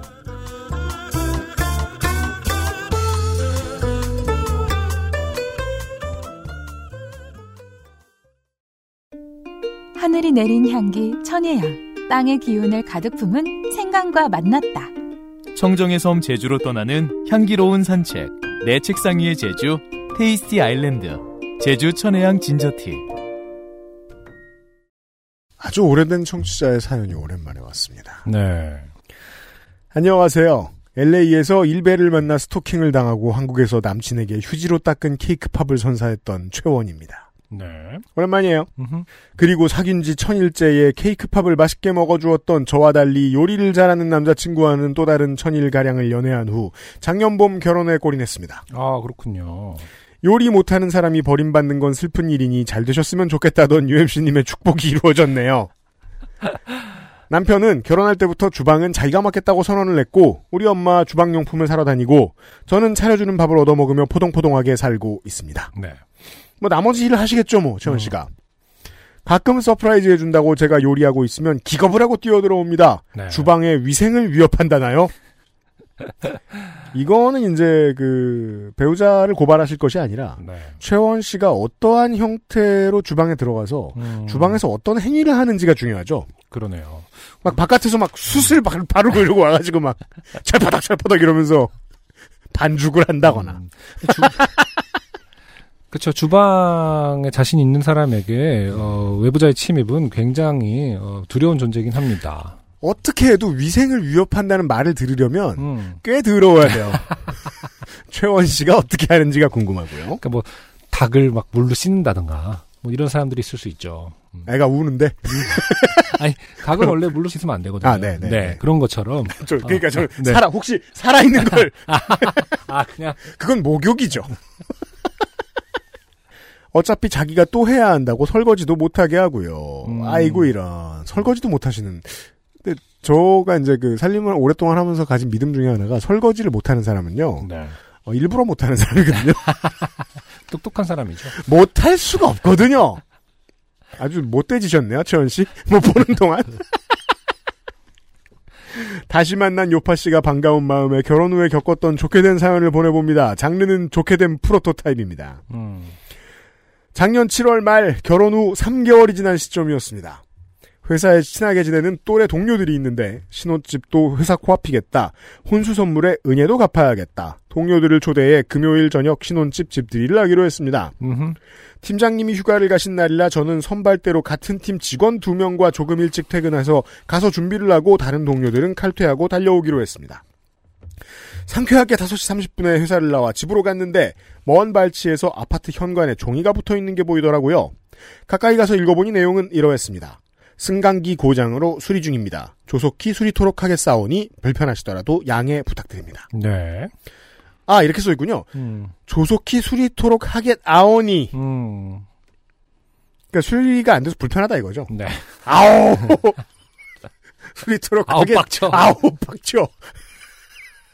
하늘이 내린 향기 천혜향. 땅의 기운을 가득 품은 생강과 만났다. 청정의 섬 제주로 떠나는 향기로운 산책. 내 책상 위의 제주. 테이스티 아일랜드. 제주 천혜향 진저티. 아주 오래된 청취자의 사연이 오랜만에 왔습니다. 네. 안녕하세요. LA에서 일베를 만나 스토킹을 당하고 한국에서 남친에게 휴지로 닦은 케이크팝을 선사했던 최원입니다. 네. 오랜만이에요. 음흠. 그리고 사귄 지 천일째에 케이크팝을 맛있게 먹어주었던 저와 달리 요리를 잘하는 남자친구와는 또 다른 천일가량을 연애한 후 작년 봄 결혼에 골인했습니다. 아, 그렇군요. 요리 못하는 사람이 버림받는 건 슬픈 일이니 잘 되셨으면 좋겠다던 UMC님의 축복이 이루어졌네요. 남편은 결혼할 때부터 주방은 자기가 맡겠다고 선언을 했고 우리 엄마 주방용품을 사러 다니고 저는 차려주는 밥을 얻어먹으며 포동포동하게 살고 있습니다. 네. 뭐 나머지 일을 하시겠죠 뭐 최원 씨가. 가끔 surprise 해준다고 제가 요리하고 있으면 기겁을 하고 뛰어들어옵니다. 네. 주방의 위생을 위협한다나요? 이거는 이제 그 배우자를 고발하실 것이 아니라 네. 최원 씨가 어떠한 형태로 주방에 들어가서 음, 주방에서 어떤 행위를 하는지가 중요하죠. 그러네요. 막 바깥에서 막 숯을 바- 바르고 이러고 와가지고 막 찰파닥 찰파닥 이러면서 반죽을 한다거나. 음. 주... <laughs> 그렇죠. 주방에 자신 있는 사람에게 어, 외부자의 침입은 굉장히 어, 두려운 존재이긴 합니다. 어떻게 해도 위생을 위협한다는 말을 들으려면 음. 꽤 더러워야 돼요. <laughs> 최원 씨가 어떻게 하는지가 궁금하고요. 그러니까 뭐 닭을 막 물로 씻는다든가 뭐 이런 사람들이 있을 수 있죠. 음. 애가 우는데 <laughs> 아니 닭은 원래 물로 씻으면 안 되거든요. 아, 네, 네, 네. 그런 것처럼 <laughs> 저, 그러니까 저 네. 살아 혹시 살아 있는 걸 아 그냥 그건 목욕이죠. 어차피 자기가 또 해야 한다고 설거지도 못하게 하고요. 음. 아이고 이런 설거지도 못하시는. 근데 저가 이제 그 살림을 오랫동안 하면서 가진 믿음 중에 하나가 설거지를 못하는 사람은요. 네. 어, 일부러 못하는 사람이거든요. <laughs> 똑똑한 사람이죠. 못할 수가 없거든요. 아주 못돼지셨네요, 최원 씨. 못 보는 동안. <laughs> 다시 만난 요파 씨가 반가운 마음에 결혼 후에 겪었던 좋게 된 사연을 보내봅니다. 장르는 좋게 된 프로토타입입니다. 음. 작년 7월 말 결혼 후 3개월이 지난 시점이었습니다. 회사에 친하게 지내는 또래 동료들이 있는데 신혼집도 회사 코앞이겠다. 혼수 선물에 은혜도 갚아야겠다. 동료들을 초대해 금요일 저녁 신혼집 집들이를 하기로 했습니다. 음흠. 팀장님이 휴가를 가신 날이라 저는 선발대로 같은 팀 직원 두 명과 조금 일찍 퇴근해서 가서 준비를 하고 다른 동료들은 칼퇴하고 달려오기로 했습니다. 상쾌하게 5시 30분에 회사를 나와 집으로 갔는데 먼 발치에서 아파트 현관에 종이가 붙어 있는 게 보이더라고요. 가까이 가서 읽어보니 내용은 이러했습니다. 승강기 고장으로 수리 중입니다. 조속히 수리토록 하겠사오니 불편하시더라도 양해 부탁드립니다. 네. 아 이렇게 써 있군요. 음. 조속히 수리토록 하겠아오니 음. 그러니까 수리가 안 돼서 불편하다 이거죠. 네. 아오 <laughs> 수리토록 하겠 빡쳐. 아우 빡쳐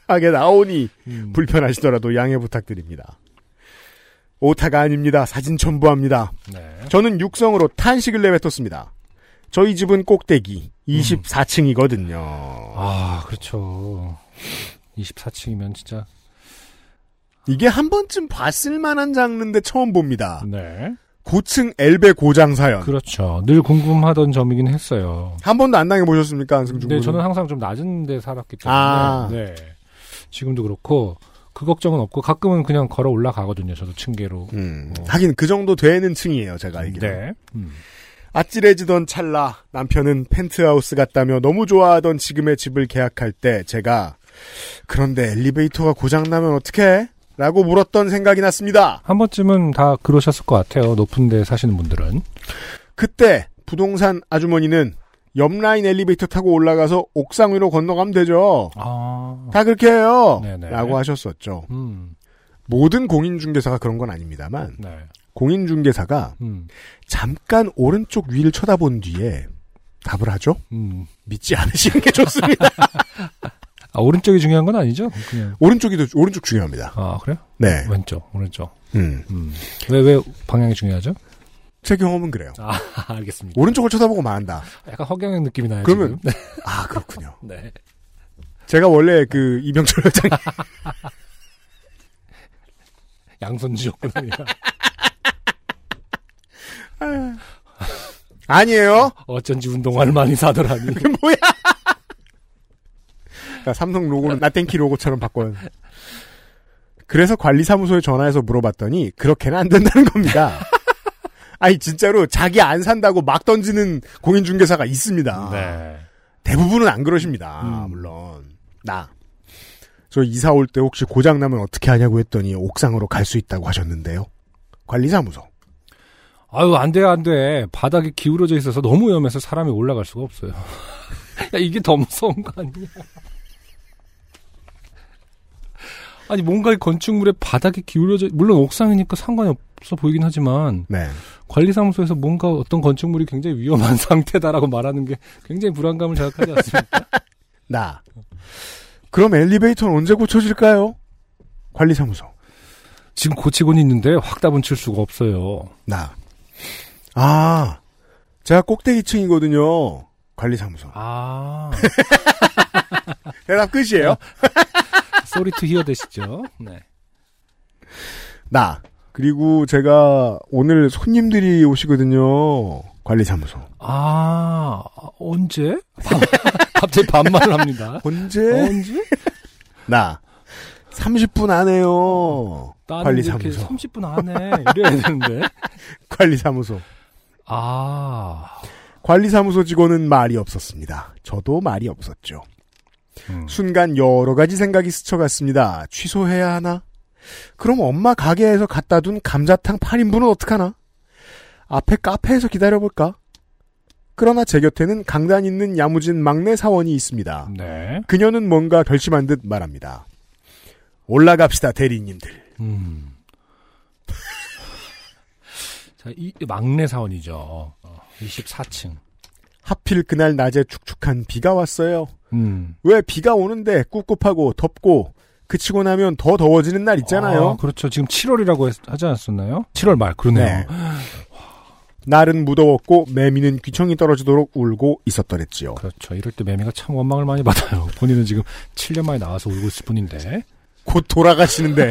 하겠아오니 음. 불편하시더라도 양해 부탁드립니다. 오타가 아닙니다. 사진 첨부합니다. 네. 저는 육성으로 탄식을 내뱉었습니다. 저희 집은 꼭대기 24층이거든요. 아 그렇죠. 24층이면 진짜. 이게 한 번쯤 봤을 만한 장르인데 처음 봅니다. 네. 고층 엘베 고장 사연. 그렇죠. 늘 궁금하던 점이긴 했어요. 한 번도 안 당해보셨습니까, 안승준 군은? 저는 항상 좀 낮은 데 살았기 때문에. 아. 네. 지금도 그렇고 그 걱정은 없고 가끔은 그냥 걸어 올라가거든요. 저도 층계로. 음, 어. 하긴 그 정도 되는 층이에요, 제가 알기로. 네. 음. 아찔해지던 찰나 남편은 펜트하우스 같다며 너무 좋아하던 지금의 집을 계약할 때 제가 그런데 엘리베이터가 고장나면 어떡해? 라고 물었던 생각이 났습니다. 한 번쯤은 다 그러셨을 것 같아요. 높은 데 사시는 분들은. 그때 부동산 아주머니는 옆 라인 엘리베이터 타고 올라가서 옥상 위로 건너가면 되죠. 아. 다 그렇게 해요. 네네. 라고 하셨었죠. 음. 모든 공인중개사가 그런 건 아닙니다만 네. 공인중개사가 음. 잠깐 오른쪽 위를 쳐다본 뒤에 답을 하죠. 음. 믿지 않으시는 게 좋습니다. <laughs> 아, 오른쪽이 중요한 건 아니죠? 그냥. 오른쪽이 더 오른쪽 중요합니다. 아, 그래요? 네. 왼쪽, 오른쪽. 음. 음. 왜, 왜 방향이 중요하죠? 제 경험은 그래요. 아, <laughs> 알겠습니다. 오른쪽을 쳐다보고 만다. 약간 허경영 느낌이 나요. 그러면- 지금. <laughs> 아 그렇군요. 네. 제가 원래 그 이병철 회장 양손지였구나. 아니에요. 어쩐지 운동화를 많이 사더라니. 뭐야? 그러니까 삼성 로고는 나땡키 로고처럼 바꿔요. 그래서 관리사무소에 전화해서 물어봤더니 그렇게는 안 된다는 겁니다. 아니 진짜로 자기 안 산다고 막 던지는 공인중개사가 있습니다. 네. 대부분은 안 그러십니다. 음. 물론 나. 저 이사 올 때 혹시 고장 나면 어떻게 하냐고 했더니 옥상으로 갈 수 있다고 하셨는데요. 관리사무소. 아유, 안 돼, 안 돼. 바닥이 기울어져 있어서 너무 위험해서 사람이 올라갈 수가 없어요. <laughs> 야, 이게 더 무서운 거 아니야? 아니, 뭔가 이 건축물에 바닥이 기울어져, 물론 옥상이니까 상관이 없어 보이긴 하지만, 네. 관리사무소에서 뭔가 어떤 건축물이 굉장히 위험한 <laughs> 상태다라고 말하는 게 굉장히 불안감을 자극하지 않습니까? <laughs> 나. 그럼 엘리베이터는 언제 고쳐질까요? 관리사무소. 지금 고치고는 있는데 확 답은 칠 수가 없어요. 나. 아, 제가 꼭대기층이거든요. 관리사무소. 아. <laughs> 대답 끝이에요. Sorry to hear that이시죠? 네. 나 그리고 제가 오늘 손님들이 오시거든요. 관리사무소. 아 언제? <laughs> 갑자기 반말을 합니다. 언제? 언제? 나 30분 안에요. 나는 이렇게 관리사무소. 30분 안에 이래야 되는데. <laughs> 관리사무소. 아. 관리사무소 직원은 말이 없었습니다. 저도 말이 없었죠. 음. 순간 여러 가지 생각이 스쳐갔습니다. 취소해야 하나? 그럼 엄마 가게에서 갖다 둔 감자탕 8인분은 어떡하나? 앞에 카페에서 기다려볼까? 그러나 제 곁에는 강단 있는 야무진 막내 사원이 있습니다. 네. 그녀는 뭔가 결심한 듯 말합니다. 올라갑시다, 대리님들. 음. <laughs> 자, 이 막내 사원이죠. 어, 24층. 하필 그날 낮에 축축한 비가 왔어요. 음. 왜 비가 오는데 꿉꿉하고 덥고 그치고 나면 더 더워지는 날 있잖아요. 아, 그렇죠. 지금 7월이라고 하지 않았었나요? 7월 말, 그러네요. 네. 날은 무더웠고 매미는 귀청이 떨어지도록 울고 있었더랬지요. 그렇죠. 이럴 때 매미가 참 원망을 많이 받아요. 본인은 지금 7년 만에 나와서 울고 있을 뿐인데. 곧 돌아가시는데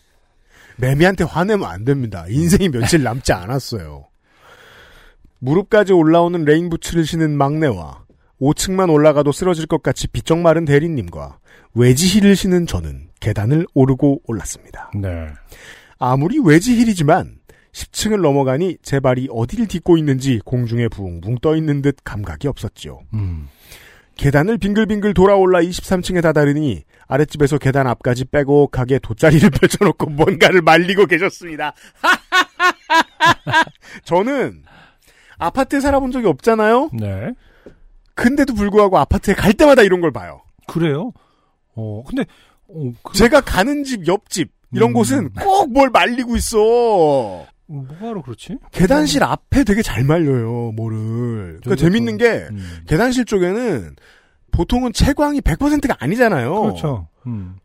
<laughs> 매미한테 화내면 안 됩니다. 인생이 며칠 남지 않았어요. 무릎까지 올라오는 rain boots를 신은 막내와 5층만 올라가도 쓰러질 것 같이 비쩍 마른 대리님과 외지힐을 신은 저는 계단을 오르고 올랐습니다. 네. 아무리 wedge heel이지만 10층을 넘어가니 제 발이 어디를 딛고 있는지 공중에 붕붕 떠 있는 듯 감각이 없었지요. 음. 계단을 빙글빙글 돌아올라 23층에 다다르니 아랫집에서 계단 앞까지 빼곡하게 돗자리를 <laughs> 펼쳐놓고 뭔가를 말리고 계셨습니다. <laughs> 저는 아파트에 살아본 적이 없잖아요. 네. 근데도 불구하고 아파트에 갈 때마다 이런 걸 봐요. 그래요? 어, 근데, 어, 그, 제가 가는 집 옆집 이런 음. 곳은 꼭 뭘 말리고 있어. 뭐하러 그렇지? 계단실 앞에 되게 잘 말려요, 뭐를. 그러니까 재밌는 좀- 게 음. 계단실 쪽에는 보통은 채광이 100%가 아니잖아요. 그렇죠. 음.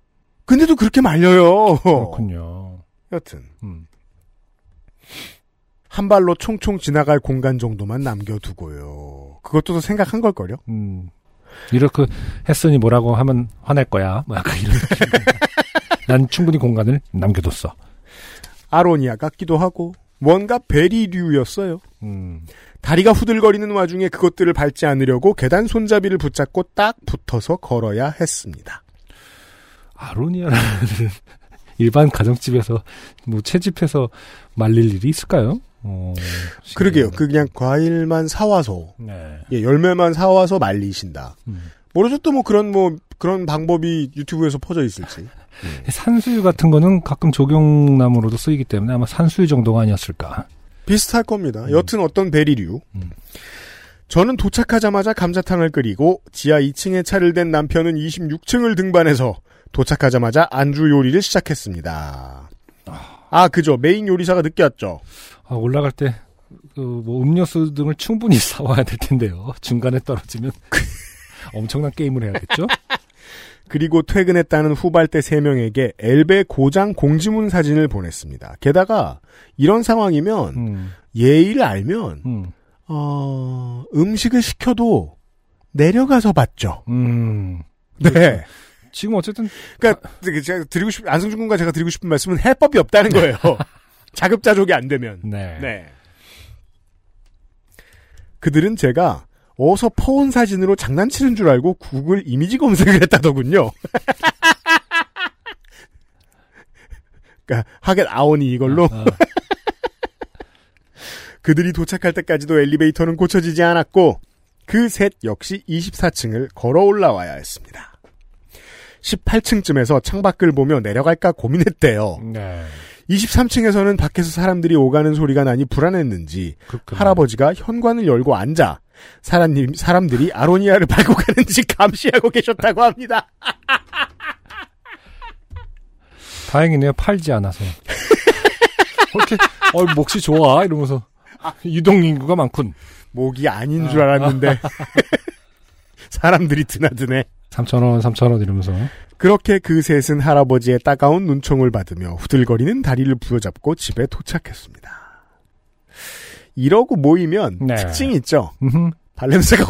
근데도 그렇게 말려요. 그렇군요. 여튼 음. 한 발로 총총 지나갈 공간 정도만 남겨두고요. 그것도 더 생각한 걸걸요? 음. 이렇게 했으니 뭐라고 하면 화낼 거야. 뭐 약간 이런. <laughs> 난 충분히 공간을 남겨뒀어. 아로니아 같기도 하고 뭔가 베리류였어요. 음. 다리가 후들거리는 와중에 그것들을 밟지 않으려고 계단 손잡이를 붙잡고 딱 붙어서 걸어야 했습니다. 아로니아라는 <laughs> 일반 가정집에서 뭐 채집해서 말릴 일이 있을까요? 어, 그러게요. 그 그냥 과일만 사와서 네. 예, 열매만 사와서 말리신다. 음. 모르죠 또 뭐 그런 뭐 그런 방법이 유튜브에서 퍼져 있을지. <laughs> 산수유 같은 거는 가끔 조경나무로도 쓰이기 때문에 아마 산수유 정도가 아니었을까. 비슷할 겁니다. 여튼 어떤 베리류. 음. 저는 도착하자마자 감자탕을 끓이고 지하 2층에 차를 댄 남편은 26층을 등반해서 도착하자마자 안주 요리를 시작했습니다. 아, 그죠. 메인 요리사가 늦게 왔죠. 아, 올라갈 때, 그, 뭐, 음료수 등을 충분히 <laughs> 사와야 될 텐데요. 중간에 떨어지면 엄청난 게임을 해야겠죠? <laughs> 그리고 퇴근했다는 후발대 3명에게 엘베 고장 공지문 사진을 보냈습니다. 게다가 이런 상황이면 음, 예의를 알면 음, 어, 음식을 시켜도 내려가서 받죠. 음. 네. 지금 어쨌든, 그러니까 제가 드리고 싶 안승준 군과 제가 드리고 싶은 말씀은 해법이 없다는 거예요. <laughs> 자급자족이 안 되면. 네. 네. 그들은 제가 어서 퍼온 사진으로 장난치는 줄 알고 구글 이미지 검색을 했다더군요. <laughs> 그러니까 하겟 아오니 이걸로 아, <laughs> 그들이 도착할 때까지도 엘리베이터는 고쳐지지 않았고 그 셋 역시 24층을 걸어 올라와야 했습니다. 18층쯤에서 창밖을 보며 내려갈까 고민했대요. 네. 23층에서는 밖에서 사람들이 오가는 소리가 나니 불안했는지 그렇군요. 할아버지가 현관을 열고 앉아 사람님, 사람들이 아로니아를 밟고 가는지 감시하고 계셨다고 합니다. <laughs> 다행이네요. 팔지 않아서. 이렇게, 어, 몫이 좋아. 이러면서. 유동 인구가 많군. 목이 아닌 줄 알았는데 <laughs> 사람들이 드나드네. 3,000원, 3,000원 이러면서. 그렇게 그 셋은 할아버지의 따가운 눈총을 받으며 후들거리는 다리를 부여잡고 집에 도착했습니다. 이러고 모이면 네. 특징이 있죠. 음흠. 발냄새가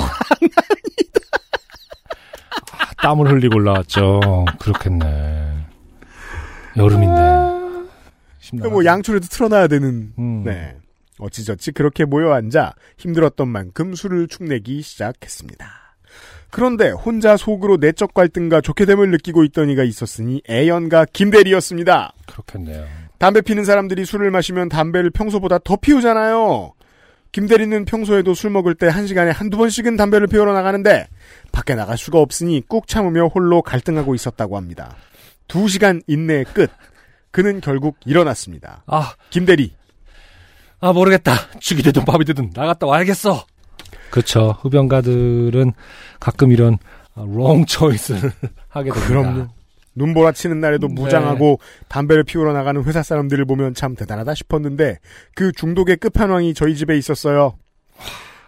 확 땀을 흘리고 올라왔죠. 그렇겠네. 여름인데. 뭐 양초라도 틀어놔야 되는. 음. 네. 어찌저찌 그렇게 모여 앉아 힘들었던 만큼 술을 축내기 시작했습니다. 그런데 혼자 속으로 내적 갈등과 좋게 됨을 느끼고 있던 이가 있었으니 애연가 김대리였습니다. 그렇겠네요. 담배 피는 사람들이 술을 마시면 담배를 평소보다 더 피우잖아요. 김대리는 평소에도 술 먹을 때 한 시간에 한두 번씩은 담배를 피우러 나가는데 밖에 나갈 수가 없으니 꾹 참으며 홀로 갈등하고 있었다고 합니다. 두 시간 인내의 끝. 그는 결국 일어났습니다. 아, 김대리. 아 모르겠다. 죽이 되든 밥이 되든 나갔다 와야겠어. 그렇죠. 흡연가들은 가끔 이런 wrong choice를 <laughs> 하게 됩니다. 그럼요. 눈보라 치는 날에도 네. 무장하고 담배를 피우러 나가는 회사 사람들을 보면 참 대단하다 싶었는데 그 중독의 끝판왕이 저희 집에 있었어요.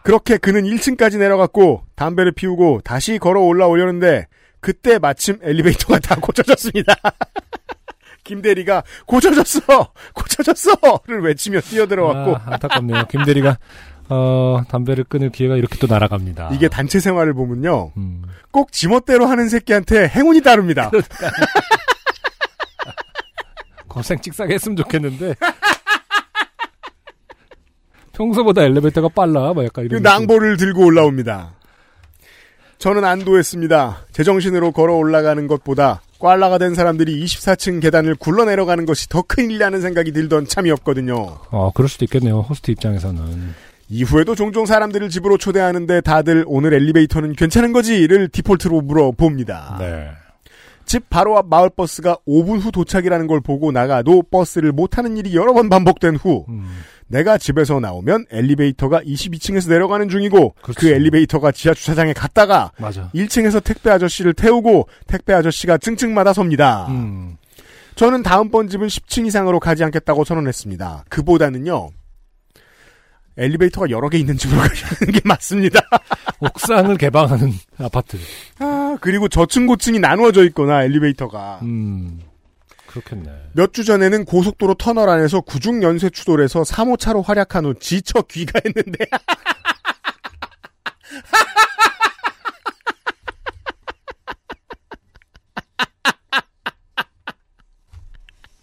그렇게 그는 1층까지 내려갔고 담배를 피우고 다시 걸어 올라오려는데 그때 마침 엘리베이터가 다 <laughs> 고쳐졌습니다. <laughs> 김대리가 고쳐졌어! 고쳐졌어!를 외치며 뛰어들어왔고 아, 안타깝네요. 김 대리가 어, 담배를 끊을 기회가 이렇게 또 날아갑니다. 이게 단체 생활을 보면요. 음. 꼭 지멋대로 하는 새끼한테 행운이 따릅니다. <laughs> 고생 찍사게 했으면 좋겠는데. <laughs> 평소보다 엘리베이터가 빨라. 뭐 약간 그 이런. 낭보를 들고 올라옵니다. 저는 안도했습니다. 제정신으로 걸어 올라가는 것보다 꽐라가 된 사람들이 24층 계단을 굴러 내려가는 것이 더 큰일이라는 생각이 들던 참이었거든요. 어, 그럴 수도 있겠네요. 호스트 입장에서는. 이후에도 종종 사람들을 집으로 초대하는데 다들 오늘 엘리베이터는 괜찮은 거지를 디폴트로 물어봅니다. 네. 집 바로 앞 마을 버스가 5분 후 도착이라는 걸 보고 나가도 버스를 못 타는 일이 여러 번 반복된 후 음. 내가 집에서 나오면 엘리베이터가 22층에서 내려가는 중이고 그 그렇죠. 엘리베이터가 지하 주차장에 갔다가 맞아. 1층에서 택배 아저씨를 태우고 택배 아저씨가 층층마다 섭니다. 음. 저는 다음번 집은 10층 이상으로 가지 않겠다고 선언했습니다. 그보다는요. 엘리베이터가 여러 개 있는 집으로 <laughs> 가시는 게 맞습니다. <laughs> 옥상을 개방하는 아파트. 아, 그리고 저층 고층이 나누어져 있거나 엘리베이터가 음. 그렇겠네. 몇 주 전에는 고속도로 터널 안에서 구중 연쇄 추돌해서 3호차로 활약한 후 지쳐 귀가했는데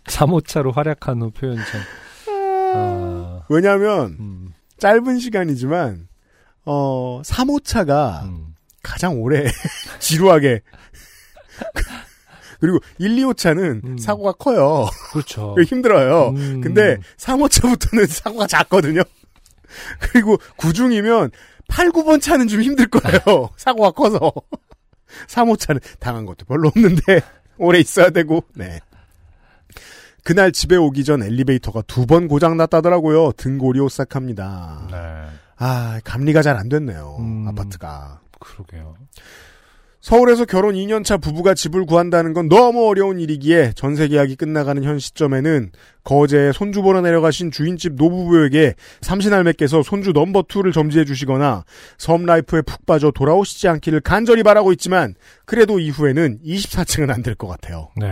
3호차로 활약한 후 표현 참. 아, 왜냐하면 음, 짧은 시간이지만 어 3호차가 음. 가장 오래 <laughs> 지루하게 그리고 1, 2호차는 음. 사고가 커요. 그렇죠. <laughs> 힘들어요. 음. 근데 3호차부터는 <laughs> 사고가 작거든요. 그리고 구중이면 8, 9번 차는 좀 힘들 거예요. 사고가 커서. 3호차는 당한 것도 별로 없는데 오래 있어야 되고. 네. 그날 집에 오기 전 엘리베이터가 두 번 고장 났다더라고요. 등골이 오싹합니다. 네. 아, 감리가 잘 안 됐네요. 음. 아파트가. 그러게요. 서울에서 결혼 2년차 부부가 집을 구한다는 건 너무 어려운 일이기에 전세 계약이 끝나가는 현 시점에는 거제에 손주 보러 내려가신 주인집 노부부에게 삼신할매께서 손주 넘버2를 점지해 주시거나 섬라이프에 푹 빠져 돌아오시지 않기를 간절히 바라고 있지만 그래도 이후에는 24층은 안 될 것 같아요. 네.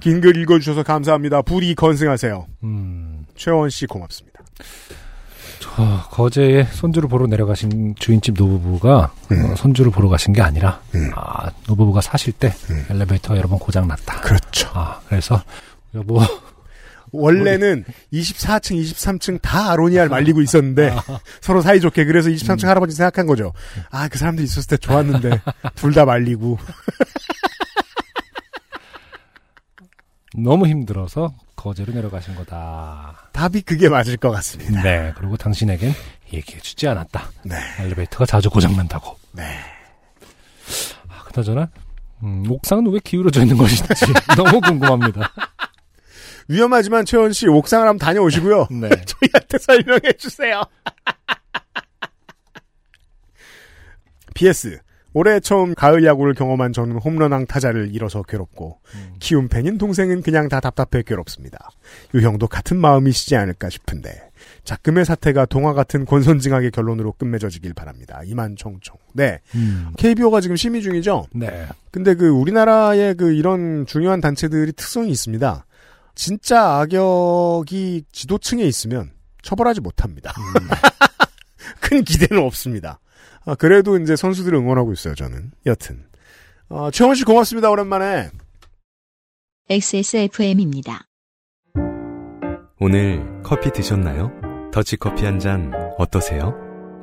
긴 글 읽어주셔서 감사합니다. 부디 건승하세요. 음. 최원 씨 고맙습니다. 저 거제에 손주를 보러 내려가신 주인집 노부부가 어, 손주를 보러 가신 게 아니라 음. 아, 노부부가 사실 때 엘리베이터 여러 번 고장 났다. 그렇죠. 아, 그래서 여보 원래는 24층, 23층 다 아로니아를 말리고 있었는데 <laughs> 서로 사이좋게 그래서 23층 할아버지 생각한 거죠. 아, 그 사람들이 있었을 때 좋았는데 둘 다 말리고. <laughs> 너무 힘들어서 거제로 내려가신 거다. 답이 그게 맞을 것 같습니다. 네. 그리고 당신에겐 얘기해주지 않았다. 네. 엘리베이터가 자주 고장난다고. 네. 아, 그나저나 음, 옥상은 왜 기울어져 있는 것인지 <laughs> 너무 궁금합니다. 위험하지만 최원 씨 옥상을 한번 다녀오시고요. <laughs> 네. <laughs> 저희한테 설명해 주세요. PS. 올해 처음 가을 야구를 경험한 저는 홈런왕 타자를 잃어서 괴롭고 음. 키운 팬인 동생은 그냥 다 답답해 괴롭습니다. 유형도 같은 마음이시지 않을까 싶은데 작금의 사태가 동화 같은 권선징악의 결론으로 끝맺어지길 바랍니다. 이만 총총. 네. 음. KBO가 지금 심의 중이죠. 네. 근데 그 우리나라의 그 이런 중요한 단체들이 특성이 있습니다. 진짜 악역이 지도층에 있으면 처벌하지 못합니다. <laughs> 큰 기대는 없습니다. 아, 그래도 이제 선수들을 응원하고 있어요, 저는. 여튼. 어, 최원 씨 고맙습니다. 오랜만에. XSFM입니다. 오늘 커피 드셨나요? 더치커피 한 잔 어떠세요?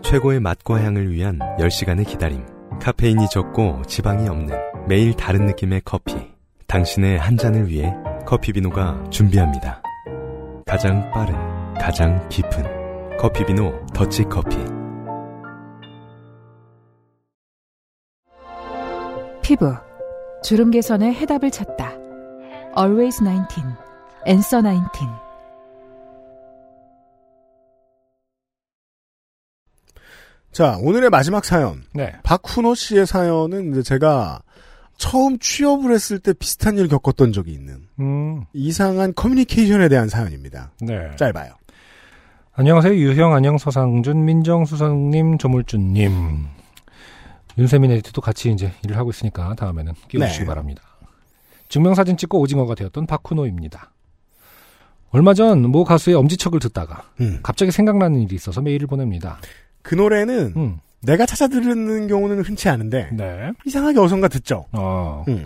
최고의 맛과 향을 위한 10시간의 기다림. 카페인이 적고 지방이 없는 매일 다른 느낌의 커피. 당신의 한 잔을 위해 커피비노가 준비합니다. 가장 빠른, 가장 깊은 커피비노 더치커피. 피부 주름 개선의 해답을 찾다. Always 19, Answer 19. 자, 오늘의 마지막 사연. 네. 박훈호 씨의 사연은 이제 제가 처음 취업을 했을 때 비슷한 일을 겪었던 적이 있는 음, 이상한 커뮤니케이션에 대한 사연입니다. 네. 짧아요. 안녕하세요. 유형, 안녕, 서상준, 민정수석님, 조물주님. 윤세민 에디터도 같이 이제 일을 하고 있으니까 다음에는 끼워주시기 네. 바랍니다. 증명사진 찍고 오징어가 되었던 박훈호입니다. 얼마 전 모 가수의 엄지척을 듣다가 음. 갑자기 생각나는 일이 있어서 메일을 보냅니다. 그 노래는 음, 내가 찾아 들은 경우는 흔치 않은데 네. 이상하게 어선가 듣죠. 어, 음.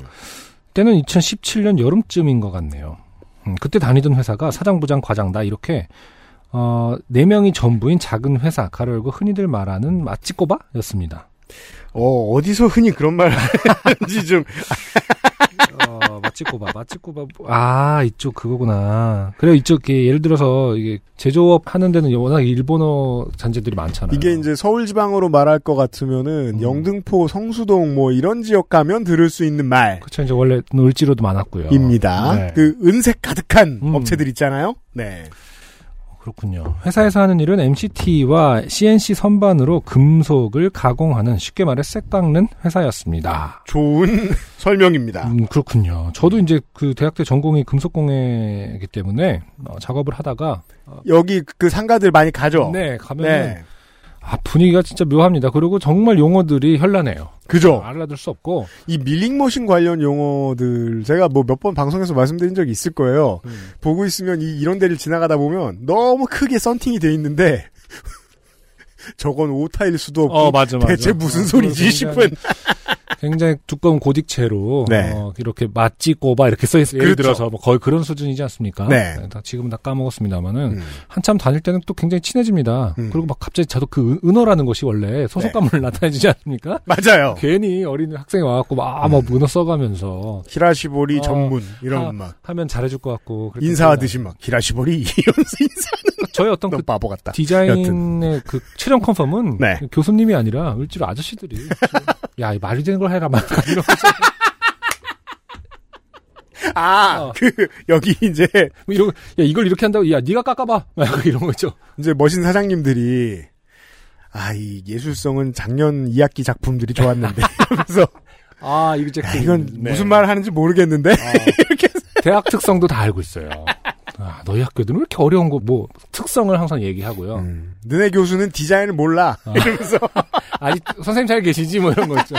때는 2017년 여름쯤인 것 같네요. 음, 그때 다니던 회사가 사장 부장 과장다 이렇게 어, 네 명이 전부인 작은 회사 가로 열고 흔히들 말하는 맛집꼬바였습니다. 어, 어디서 흔히 그런 말 하는지 좀 어, 맛집꼬바, 맛집꼬바. 아, 이쪽 그거구나. 그래, 이쪽, 게 예를 들어서, 이게, 제조업 하는 데는 워낙 일본어 잔재들이 많잖아요. 이게 이제 서울 지방으로 말할 것 같으면은 음. 영등포, 성수동 뭐 이런 지역 가면 들을 수 있는 말입니다. 그쵸, 이제 원래 을지로도 많았고요. 네. 그 은색 가득한 음. 업체들 있잖아요. 네. 그렇군요. 회사에서 하는 일은 MCT와 CNC 선반으로 금속을 가공하는 쉽게 말해 색 깎는 회사였습니다. 좋은 <laughs> 설명입니다. 음, 그렇군요. 저도 이제 그 대학 때 전공이 금속공예이기 때문에 어, 작업을 하다가 여기 그 상가들 많이 가죠. 네 가면 네. 아 분위기가 진짜 묘합니다. 그리고 정말 용어들이 현란해요. 그죠. 알아들 수 없고 이 밀링머신 관련 용어들 제가 뭐 몇 번 방송에서 말씀드린 적이 있을 거예요. 보고 있으면 이, 이런 데를 지나가다 보면 너무 크게 썬팅이 돼 있는데 <laughs> 저건 오타일 수도 없고 어 맞아 맞아. 대체 무슨 어, 소리지 싶은 굉장히 두꺼운 고딕체로 네. 어, 이렇게 맛지 꼬바 이렇게 써 있어요. 예를 그렇죠. 들어서 뭐 거의 그런 수준이지 않습니까? 네. 다 지금은 다 까먹었습니다만은 음. 한참 다닐 때는 또 굉장히 친해집니다. 음. 그리고 막 갑자기 저도 그 은- 은어라는 것이 원래 소속감을 <laughs> 나타내주지 않습니까? 맞아요. 괜히 어린 학생이 와갖고 막, 막 은어 써가면서 히라시보리 어, 전문 이런 하- 막 하면 잘해줄 것 같고 인사하듯이 막 히라시보리 이러면서 인사 저희 어떤 너그 바보 같다. 디자인의 그 최종 컨펌은 네. 교수님이 아니라 을지로 아저씨들이 <laughs> 야이 말이 되는 걸 해라 막 <laughs> 이런 거 아, 어. 그 여기 이제 뭐 이런 거, 야 이걸 이렇게 한다고 야 네가 깎아봐. <laughs> 막 이런 거죠. 이제 멋진 사장님들이 아, 이 예술성은 작년 2학기 작품들이 좋았는데. <laughs> 그래서. 아 이거 이제 아, 이건 무슨 말 하는지 모르겠는데. 대학 특성도 다 알고 있어요. 아, 너희 학교들은 왜 이렇게 어려운 거 뭐 특성을 항상 얘기하고요. 음, 너네 교수는 디자인을 몰라. 아. 이러면서 아니 선생님 잘 계시지 뭐 이런 거 있죠.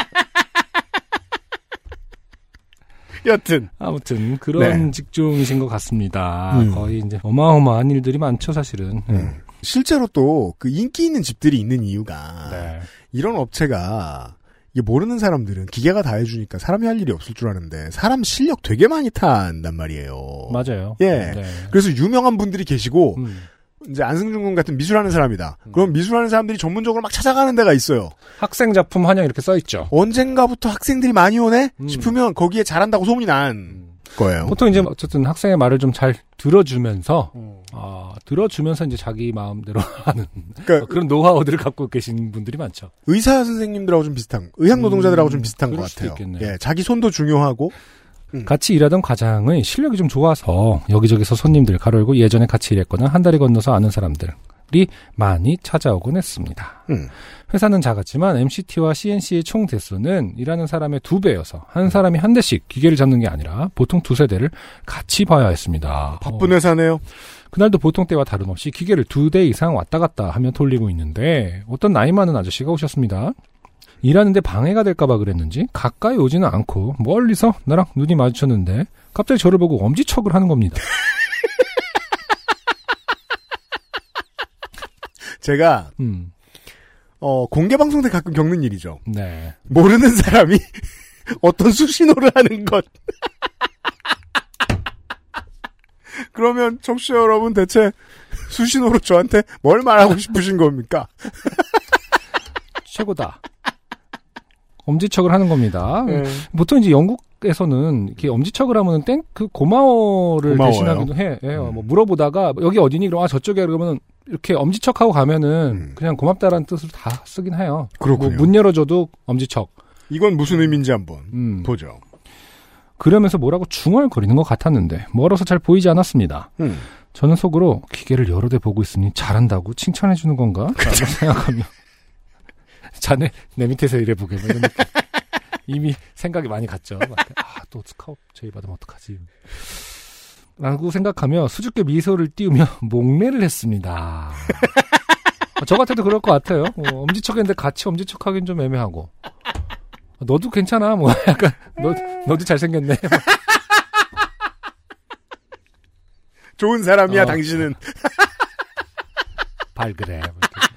여튼 아무튼 그런 네. 직종이신 것 같습니다. 음. 거의 이제 어마어마한 일들이 많죠 사실은. 음. 실제로 또 그 인기 있는 집들이 있는 이유가 네. 이런 업체가 이게 모르는 사람들은 기계가 다 해주니까 사람이 할 일이 없을 줄 아는데 사람 실력 되게 많이 탄단 말이에요. 맞아요. 예. 네. 그래서 유명한 분들이 계시고 음. 이제 안승준 군 같은 미술하는 사람이다. 그럼 미술하는 사람들이 전문적으로 막 찾아가는 데가 있어요. 학생 작품 환영 이렇게 써 있죠. 언젠가부터 학생들이 많이 오네 음. 싶으면 거기에 잘한다고 소문이 난 거예요. 보통 이제 어쨌든 학생의 말을 좀 잘 들어주면서 음. 아, 들어주면서 이제 자기 마음대로 <laughs> 하는 그러니까 그런 노하우들을 갖고 계신 분들이 많죠. 의사 선생님들하고 좀 비슷한, 의학 노동자들하고 음, 좀 비슷한 것 같아요. 있겠네요. 예, 자기 손도 중요하고 같이 일하던 과장의 실력이 좀 좋아서 여기저기서 손님들 가로열고 예전에 같이 일했거나 한 달이 건너서 아는 사람들이 많이 찾아오곤 했습니다. 음. 회사는 작았지만 MCT와 CNC의 총 대수는 일하는 사람의 두 배여서 한 사람이 한 대씩 기계를 잡는 게 아니라 보통 두세 대를 같이 봐야 했습니다. 바쁜 어, 회사네요. 그날도 보통 때와 다름없이 기계를 두 대 이상 왔다 갔다 하며 돌리고 있는데 어떤 나이 많은 아저씨가 오셨습니다. 일하는데 방해가 될까봐 그랬는지 가까이 오지는 않고 멀리서 나랑 눈이 마주쳤는데 갑자기 저를 보고 엄지척을 하는 겁니다. <laughs> 제가 음, 어, 공개 방송 때 가끔 겪는 일이죠. 네. 모르는 사람이 <laughs> 어떤 수신호를 하는 것. <laughs> 그러면 청취자 여러분 대체 수신호로 저한테 뭘 말하고 싶으신 겁니까? 최고다. 엄지척을 하는 겁니다. 네. 보통 이제 영국에서는 이렇게 엄지척을 하면은 땡, 그 고마워를 고마워요. 대신하기도 해. 요 음. 뭐 물어보다가 여기 어디니? 그러면 아, 저쪽에 그러면 이렇게 엄지척하고 가면은 음. 그냥 고맙다라는 뜻으로 다 쓰긴 해요. 그렇군요. 뭐 문 열어줘도 엄지척. 이건 무슨 의미인지 한번 음. 보죠. 그러면서 뭐라고 중얼거리는 것 같았는데 멀어서 잘 보이지 않았습니다. 음. 저는 속으로 기계를 여러 대 보고 있으니 잘한다고 칭찬해 주는 건가? 라고 <laughs> 생각하며 자네 내 밑에서 일해보게 뭐 이런 느낌. <laughs> 이미 생각이 많이 갔죠. 막, 아, 또 스카우트 제의 받으면 어떡하지? 라고 생각하며 수줍게 미소를 띄우며 <laughs> 목례를 했습니다. 아, 저 같아도 그럴 것 같아요. 뭐, 엄지척인데 같이 엄지척하기는 좀 애매하고. 너도 괜찮아. 뭐 <laughs> 약간 너 너도 잘생겼네. 좋은 사람이야 어. 당신은. 발그래. 뭐 이렇게.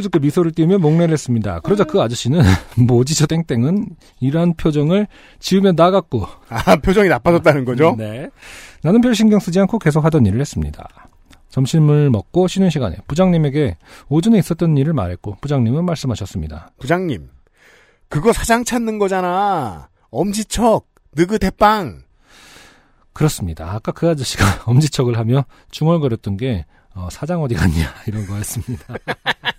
수줍게 미소를 띄우며 목례를 했습니다. 그러자 그 아저씨는 <laughs> 뭐지 저 땡땡은 이러한 표정을 지으며 나갔고 아 표정이 나빠졌다는 거죠? 네. 나는 별 신경 쓰지 않고 계속 하던 일을 했습니다. 점심을 먹고 쉬는 시간에 부장님에게 오전에 있었던 일을 말했고 부장님은 말씀하셨습니다. 부장님, 그거 사장 찾는 거잖아. 엄지척, 느긋해빵. 그렇습니다. 아까 그 아저씨가 <laughs> 엄지척을 하며 중얼거렸던 게 어, 사장 어디 갔냐 이런 거였습니다. <laughs>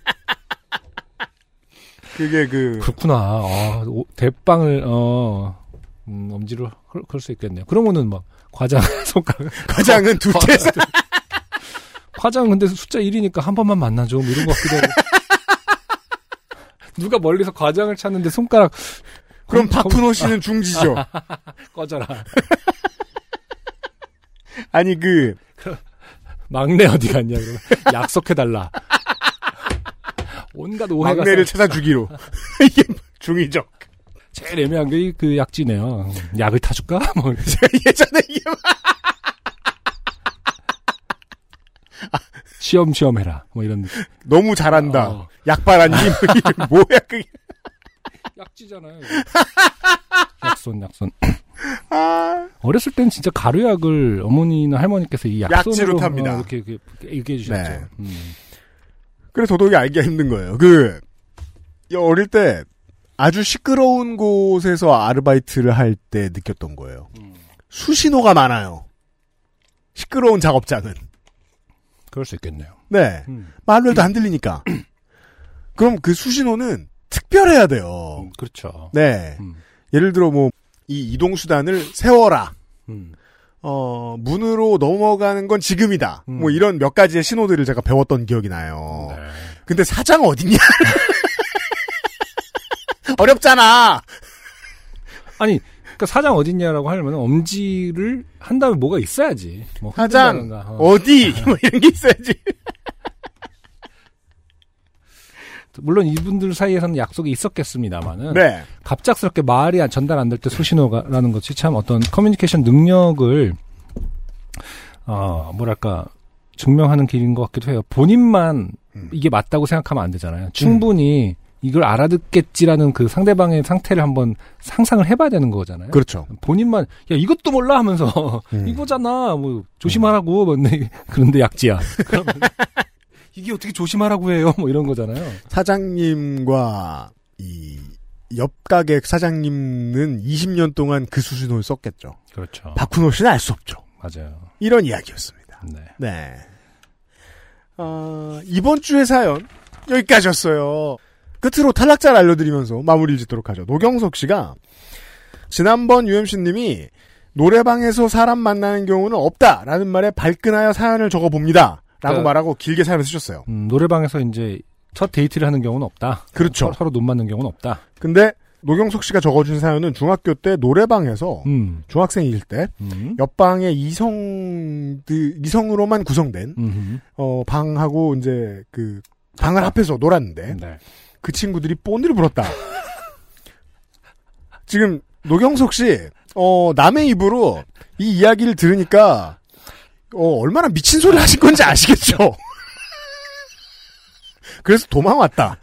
그게 그 그렇구나. 아, 오- 대빵을 어 음, 엄지로 헐- 그럴 수 있겠네요. 그러면은 막 과장 <laughs> 손가락 과장은 둘째 사 과장 근데 숫자 1이니까 한 번만 만나줘 뭐 이런 거 같기도 하고. 누가 멀리서 과장을 찾는데 손가락 그럼 검- 파푸노 씨는 중지죠. <laughs> 꺼져라. 아니 그 막내 어디 갔냐 그러면 약속해 달라. 온갖 오해가 막내를 찾아주기로 <laughs> 이게 중이죠. 제일 애매한 게 그 약지네요. 약을 타줄까? <laughs> 뭐 <laughs> 예전에 이게 시험 시험 해라. 뭐 이런 너무 잘한다. 어. 약발한님 이게 뭐야 그게? 약지잖아요. 약손 약손. 아, 어렸을 땐 진짜 가루약을 어머니나 할머니께서 이 약손으로. 어, 이렇게, 이렇게 얘기해 주셨죠. 네. 음. 그래 도덕이 알기가 힘든 거예요. 그이 어릴 때 아주 시끄러운 곳에서 아르바이트를 할 때 느꼈던 거예요. 음. 수신호가 많아요. 시끄러운 작업장은. 그럴 수 있겠네요. 네. 음. 말로 해도 안 들리니까. <clears throat> 그럼 그 수신호는 특별해야 돼요. 음, 그렇죠. 네. 음. 예를 들어 뭐 이 이동 수단을 세워라. 음. 어, 문으로 넘어가는 건 지금이다. 음. 뭐 이런 몇 가지의 신호들을 제가 배웠던 기억이 나요. 네. 근데 사장 어딨냐? <laughs> 어렵잖아. 아니, 그러니까 사장 어딨냐라고 하려면 엄지를 한 다음에 뭐가 있어야지. 뭐 사장 어. 어디? 뭐 이런 게 있어야지. <laughs> 물론 이분들 사이에서는 약속이 있었겠습니다만은 네. 갑작스럽게 말이 안- 전달 안 될때 수신호라는 것이 참 어떤 커뮤니케이션 능력을 어 뭐랄까 증명하는 길인 것 같기도 해요. 본인만 음. 이게 맞다고 생각하면 안 되잖아요. 충분히 이걸 알아듣겠지라는 그 상대방의 상태를 한번 상상을 해봐야 되는 거잖아요. 그렇죠. 본인만 야 이것도 몰라 하면서 음. <laughs> 이거잖아 뭐 조심하라고 뭐 근데 <laughs> 그런데 약지야. <laughs> 이게 어떻게 조심하라고 해요? <laughs> 뭐 이런 거잖아요. 사장님과 이 옆가게 사장님은 20년 동안 그 수신호를 썼겠죠. 그렇죠. 박훈호 씨는 알 수 없죠. 맞아요. 이런 이야기였습니다. 네. 네. 어, 이번 주의 사연 여기까지였어요. 끝으로 탈락자를 알려드리면서 마무리를 짓도록 하죠. 노경석 씨가 지난번 UMC님이 노래방에서 사람 만나는 경우는 없다라는 말에 발끈하여 사연을 적어봅니다. 라고 그- 말하고 길게 사연을 쓰셨어요. 음, 노래방에서 이제 첫 데이트를 하는 경우는 없다. 그렇죠. 서로, 서로 눈 맞는 경우는 없다. 근데 노경석 씨가 적어준 사연은 중학교 때 노래방에서 음. 중학생일 때 음. 옆방에 이성 이성으로만 구성된 음. 어 방하고 이제 그 방을 합해서 놀았는데 네. 그 친구들이 뽀니를 불었다. 지금 노경석 씨, 어, 남의 입으로 이 이야기를 들으니까 어, 얼마나 미친 소리를 하신 건지 아시겠죠? <laughs> 그래서 도망 왔다.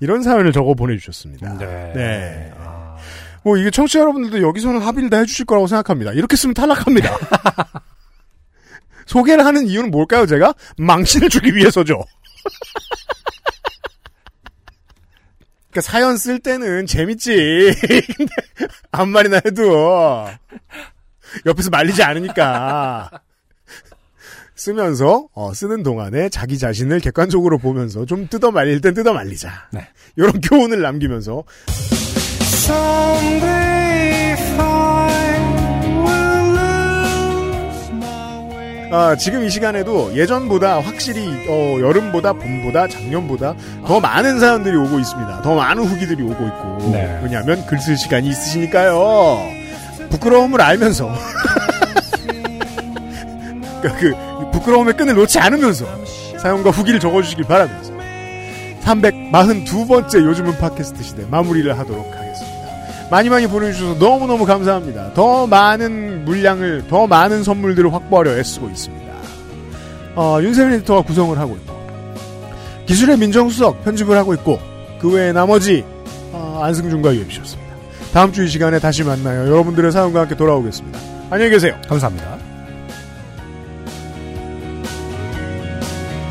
이런 사연을 적어 보내주셨습니다. 네. 네. 뭐 이게 청취자 여러분들도 여기서는 합의를 다 해주실 거라고 생각합니다. 이렇게 쓰면 탈락합니다. <laughs> 소개를 하는 이유는 뭘까요, 제가? 망신을 주기 위해서죠. 그러니까 사연 쓸 때는 재밌지. 근데 <laughs> 아무 말이나 해도 옆에서 말리지 않으니까. 쓰면서 어, 쓰는 동안에 자기 자신을 객관적으로 보면서 좀 뜯어 말릴 땐 뜯어 말리자. 네. 이런 교훈을 남기면서 아, 지금 이 시간에도 예전보다 확실히 어, 여름보다 봄보다 작년보다 더 많은 사연들이 오고 있습니다. 더 많은 후기들이 오고 있고 네. 왜냐하면 글 쓸 시간이 있으시니까요. 부끄러움을 알면서 <laughs> 그러니까 그 부끄러움의 끈을 놓지 않으면서 사연과 후기를 적어주시길 바라면서 342번째 요즘은 팟캐스트 시대 마무리를 하도록 하겠습니다. 많이 많이 보내주셔서 너무너무 감사합니다. 더 많은 물량을, 더 많은 선물들을 확보하려 애쓰고 있습니다. 어, 윤세민 에디터가 구성을 하고 있고, 기술의 민정수석 편집을 하고 있고, 그 외에 나머지, 어, 안승준과 유엠씨였습니다. 다음 주 이 시간에 다시 만나요. 여러분들의 사연과 함께 돌아오겠습니다. 안녕히 계세요. 감사합니다.